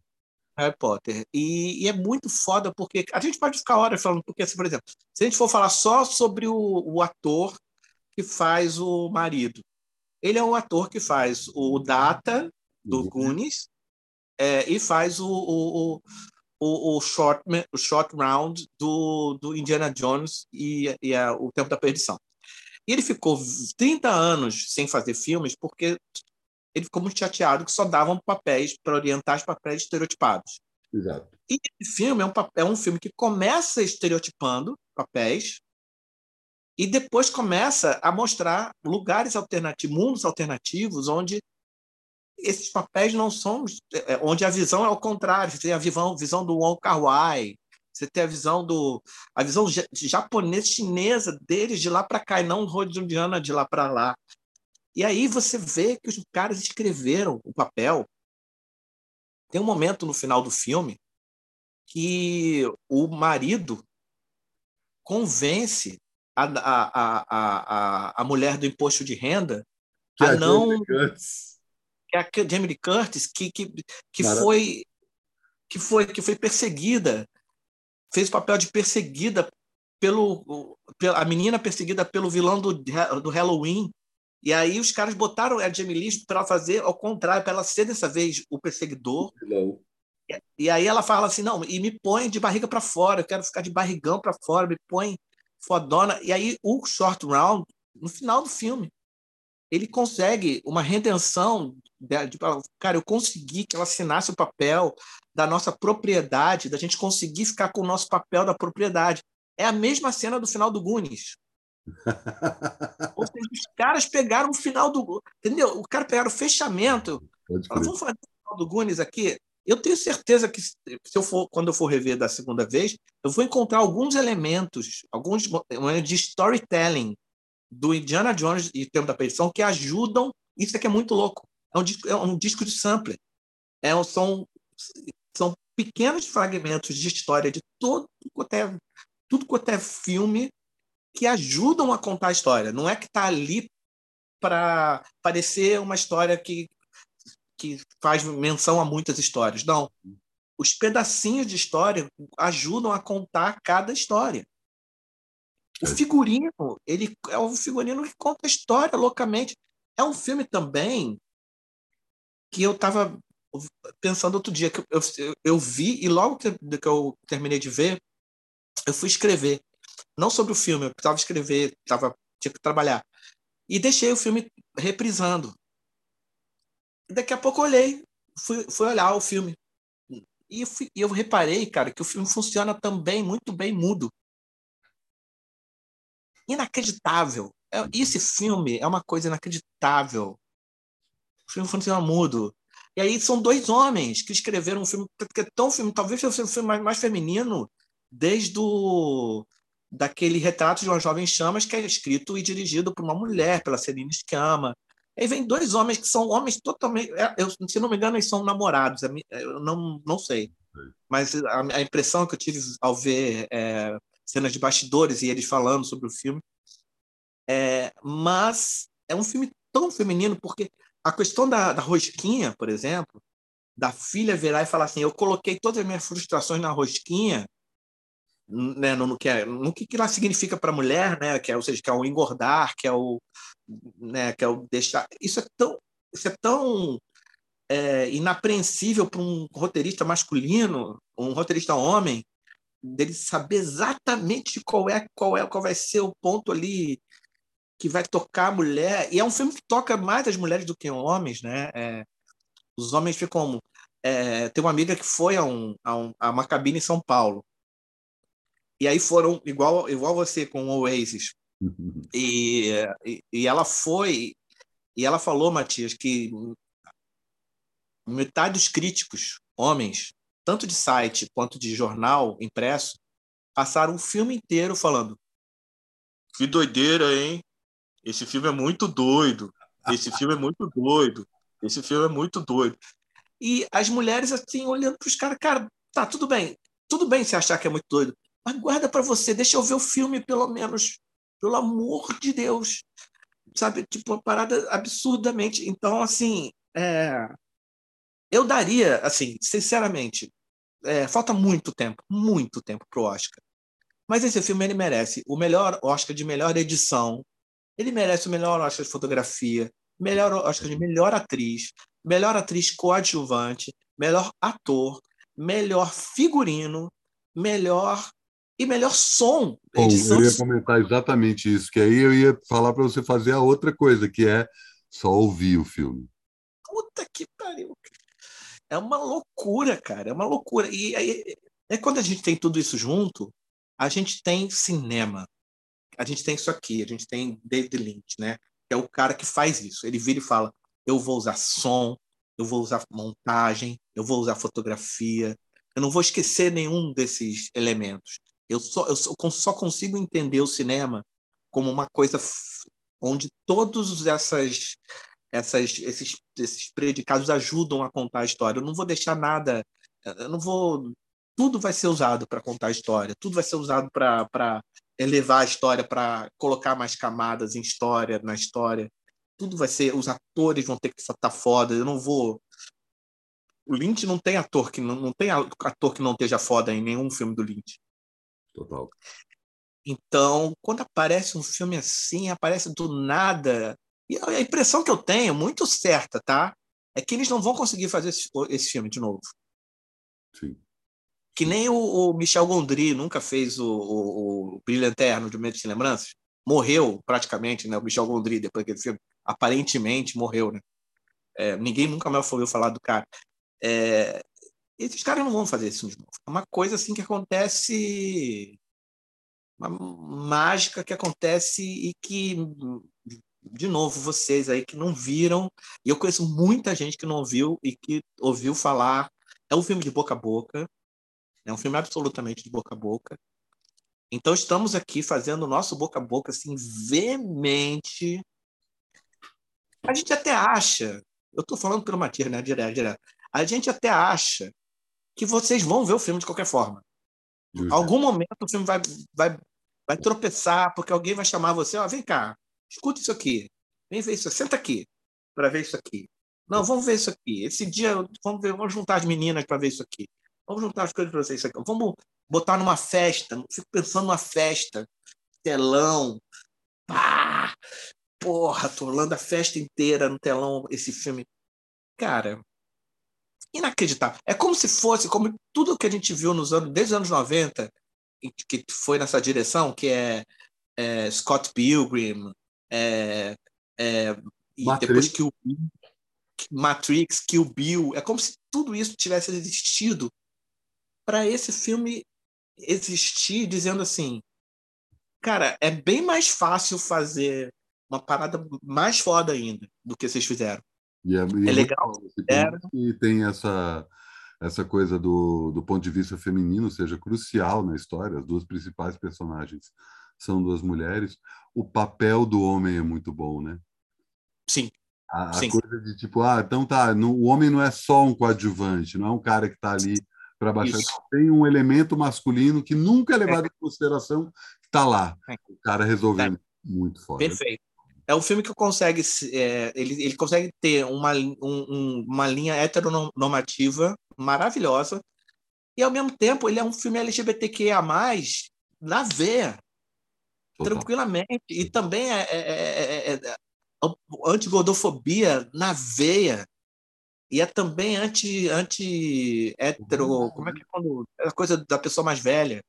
Harry Potter. E, e, é muito foda, porque a gente pode ficar horas falando, porque, assim, por exemplo, se a gente for falar só sobre o, o ator que faz o marido, ele é o ator que faz o Data do uhum. Goonies é, e faz o, o, o, o, short, o short round do, do Indiana Jones e, e a, o Tempo da Perdição. E ele ficou 30 anos sem fazer filmes porque ele ficou muito chateado que só davam papéis para orientar os papéis estereotipados. Exato. E esse filme é um, é um filme que começa estereotipando papéis e depois começa a mostrar lugares alternativos, mundos alternativos, onde esses papéis não são. É, onde a visão é ao contrário. Você tem a visão, visão do Wong Kar Wai, você tem a visão do a visão japonesa chinesa deles de lá para cá e não hollywoodiana de lá para lá. E aí você vê que os caras escreveram o papel. Tem um momento no final do filme que o marido convence a, a, a, a, a mulher do imposto de renda que a não. Que é a Jamie Curtis, que, que, que, foi, que, foi, que foi perseguida, fez o papel de perseguida pelo. a menina perseguida pelo vilão do, do Halloween. E aí os caras botaram a Jamie Lee para fazer ao contrário, para ela ser dessa vez o perseguidor. Não. E aí ela fala assim: não, e me põe de barriga para fora, eu quero ficar de barrigão para fora, me põe fodona. E aí o short round, no final do filme, ele consegue uma redenção de, de, cara, eu consegui que ela assinasse o papel da nossa propriedade, da gente conseguir ficar com o nosso papel da propriedade. É a mesma cena do final do Goonies. Ou seja, os caras pegaram o final do. Entendeu? O cara pegaram o fechamento. Falaram, vamos fazer o final do Goonies aqui. Eu tenho certeza que se eu for, quando eu for rever da segunda vez, eu vou encontrar alguns elementos, alguns de storytelling do Indiana Jones e Tempo da Perdição que ajudam. Isso aqui é muito louco. É um disco, é um disco de sampler. É, são, são pequenos fragmentos de história de todo é, tudo quanto é filme que ajudam a contar a história. Não é que está ali para parecer uma história que que faz menção a muitas histórias. Não. Os pedacinhos de história ajudam a contar cada história. O é. figurino, ele é um figurino que conta a história loucamente. É um filme também que eu estava pensando outro dia, que eu, eu, eu vi, e logo que, que eu terminei de ver, eu fui escrever. Não sobre o filme, eu precisava escrever, tava, tinha que trabalhar. E deixei o filme reprisando daqui a pouco eu olhei, fui, fui olhar o filme. E fui, eu reparei, cara, que o filme funciona também muito bem mudo. Inacreditável. É, esse filme é uma coisa inacreditável. O filme funciona mudo. E aí são dois homens que escreveram um filme que é tão filme, talvez seja o filme mais, mais feminino desde o daquele retrato de uma jovem chamas que é escrito e dirigido por uma mulher, pela Celine Sciamma. Aí vem dois homens que são homens totalmente. É, eu, se não me engano, eles são namorados. É eu não, não sei. Mas a, a impressão que eu tive ao ver é, cenas de bastidores e eles falando sobre o filme. É, mas é um filme tão feminino, porque a questão da, da rosquinha, por exemplo, da filha virar e falar assim: eu coloquei todas as minhas frustrações na rosquinha né, no, no, que, é, no que, que ela significa para a mulher, né, que é, ou seja, que é o engordar, que é o, né, que é o deixar. Isso é tão, isso é tão é, inapreensível para um roteirista masculino, um roteirista homem, dele saber exatamente qual é, qual é, qual vai ser o ponto ali que vai tocar a mulher. E é um filme que toca mais as mulheres do que homens, né? É, os homens ficam. É, tem uma amiga que foi a, um, a, um, a uma cabine em São Paulo e aí foram igual igual você com o Oasis. E, e, e ela foi e ela falou, Matias, que metade dos críticos, homens, tanto de site quanto de jornal impresso, passaram o filme inteiro falando: que doideira, hein? Esse filme é muito doido. Esse filme é muito doido. Esse filme é muito doido. E as mulheres assim olhando para os caras, cara, tá tudo bem, tudo bem se achar que é muito doido, mas guarda para você, deixa eu ver o filme pelo menos, pelo amor de Deus. Sabe, tipo, uma parada absurdamente. Então, assim, é... eu daria, assim, sinceramente, é, falta muito tempo, muito tempo para o Oscar. Mas esse filme ele merece o melhor Oscar de melhor edição, ele merece o melhor Oscar de fotografia, melhor Oscar de melhor atriz, melhor atriz coadjuvante, melhor ator, melhor figurino, melhor e melhor som. Bom, eu ia comentar exatamente isso, que aí eu ia falar para você fazer a outra coisa, que é só ouvir o filme. Puta que pariu. É uma loucura, cara, é uma loucura. E aí, é quando a gente tem tudo isso junto, a gente tem cinema. A gente tem isso aqui, a gente tem David Lynch, né? Que é o cara que faz isso. Ele vira e fala: eu vou usar som, eu vou usar montagem, eu vou usar fotografia, eu não vou esquecer nenhum desses elementos. Eu só, eu só consigo entender o cinema como uma coisa onde todos essas, essas, esses, esses predicados ajudam a contar a história. Eu não vou deixar nada, eu não vou. Tudo vai ser usado para contar a história, tudo vai ser usado para elevar a história, para colocar mais camadas em história, na história. Tudo vai ser. Os atores vão ter que estar foda. Eu não vou. O Lynch não tem ator que não, não tem ator que não esteja foda em nenhum filme do Lynch. Total. Então, quando aparece um filme assim, aparece do nada. E a impressão que eu tenho, muito certa, tá? É que eles não vão conseguir fazer esse, esse filme de novo. Sim. Que nem o, o Michel Gondry nunca fez o, o, o Brilho Eterno de Medo de Lembranças. Morreu praticamente, né? O Michel Gondry, depois daquele filme. Aparentemente morreu, né? É, ninguém nunca mais ouviu falar do cara. É, esses caras não vão fazer isso de novo. É uma coisa assim que acontece, uma mágica que acontece e que, de novo, vocês aí que não viram, e eu conheço muita gente que não viu e que ouviu falar. É um filme de boca a boca, é um filme absolutamente de boca a boca. Então estamos aqui fazendo o nosso boca a boca assim veemente. A gente até acha, eu estou falando pelo Matias, né, direto, direto. A gente até acha que vocês vão ver o filme de qualquer forma. Justo. Algum momento o filme vai, vai, vai tropeçar, porque alguém vai chamar você, ó, vem cá, escuta isso aqui, vem ver isso, senta aqui para ver isso aqui. Não, vamos ver isso aqui. Esse dia, vamos ver, vamos juntar as meninas para ver isso aqui. Vamos juntar as coisas para vocês aqui. Vamos botar numa festa. Fico pensando numa festa, telão, pá, porra, tô rolando a festa inteira no telão esse filme. Cara, inacreditável. É como se fosse, como tudo que a gente viu nos anos, desde os anos 90, que foi nessa direção, que é, é Scott Pilgrim, é, é, e depois que o Matrix, Kill Bill. É como se tudo isso tivesse existido para esse filme existir, dizendo assim, cara, é bem mais fácil fazer uma parada mais foda ainda do que vocês fizeram. E é, e é, é legal. E tem essa essa coisa do, do ponto de vista feminino seja crucial na história. As duas principais personagens são duas mulheres. O papel do homem é muito bom, né? Sim. A, Sim. coisa de tipo, ah, então tá, no, o homem não é só um coadjuvante, não é um cara que está ali para baixar. Tem um elemento masculino que nunca é levado é. em consideração, que está lá. É. O cara resolvendo é. muito foda. Perfeito. É um filme que consegue, é, ele, ele consegue ter uma, um, uma linha heteronormativa maravilhosa e, ao mesmo tempo, ele é um filme LGBTQIA+, na veia, Total. tranquilamente. E também é, é, é, é anti-gordofobia na veia. E é também anti, anti hetero, como é que é quando a coisa da pessoa mais velha?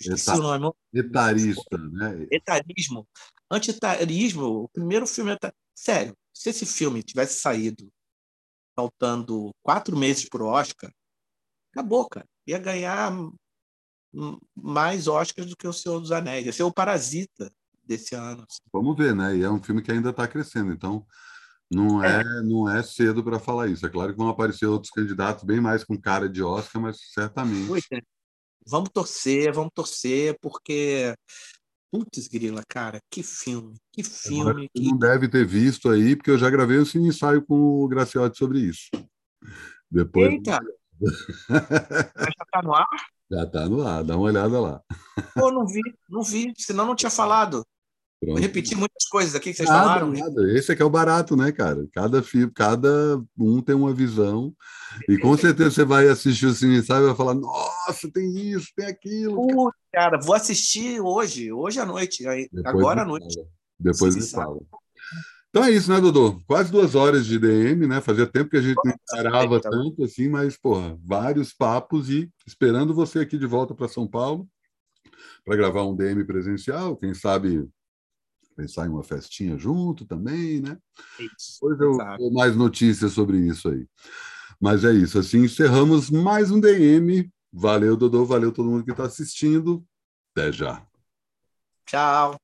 Esqueci Eta, o nome. Etarista, né? Etarismo. Anti-etarismo, o primeiro filme. É sério, se esse filme tivesse saído faltando quatro meses para o Oscar, acabou, cara. Ia ganhar mais Oscars do que o Senhor dos Anéis. Ia ser o Parasita desse ano. Assim. Vamos ver, né? E é um filme que ainda está crescendo, então não é, é não é cedo para falar isso. É claro que vão aparecer outros candidatos bem mais com cara de Oscar, mas certamente. É. Vamos torcer, vamos torcer, porque Putz, grila, cara, que filme, que filme. Que... Não deve ter visto aí, porque eu já gravei um ensaio com o Graciotti sobre isso. Depois... Eita! Mas já tá no ar? Já tá no ar, dá uma olhada lá. Pô, não vi, não vi, senão não tinha falado. Pronto. Repetir muitas coisas aqui que vocês nada, falaram. Nada. Esse é que é o barato, né, cara? Cada, filme, cada um tem uma visão. E com certeza você vai assistir o Cine Sabe e vai falar: nossa, tem isso, tem aquilo. Pô, cara, vou assistir hoje, hoje à noite, agora à noite. Fala. Depois me fala. Então é isso, né, Dodô? Quase duas horas de DM, né? Fazia tempo que a gente não parava tanto assim, mas, porra, vários papos e esperando você aqui de volta para São Paulo para gravar um DM presencial, quem sabe pensar em uma festinha junto também, né? Isso, Depois eu dou mais notícias sobre isso aí. Mas é isso, assim encerramos mais um DM. Valeu, Dodô, valeu todo mundo que está assistindo. Até já. Tchau.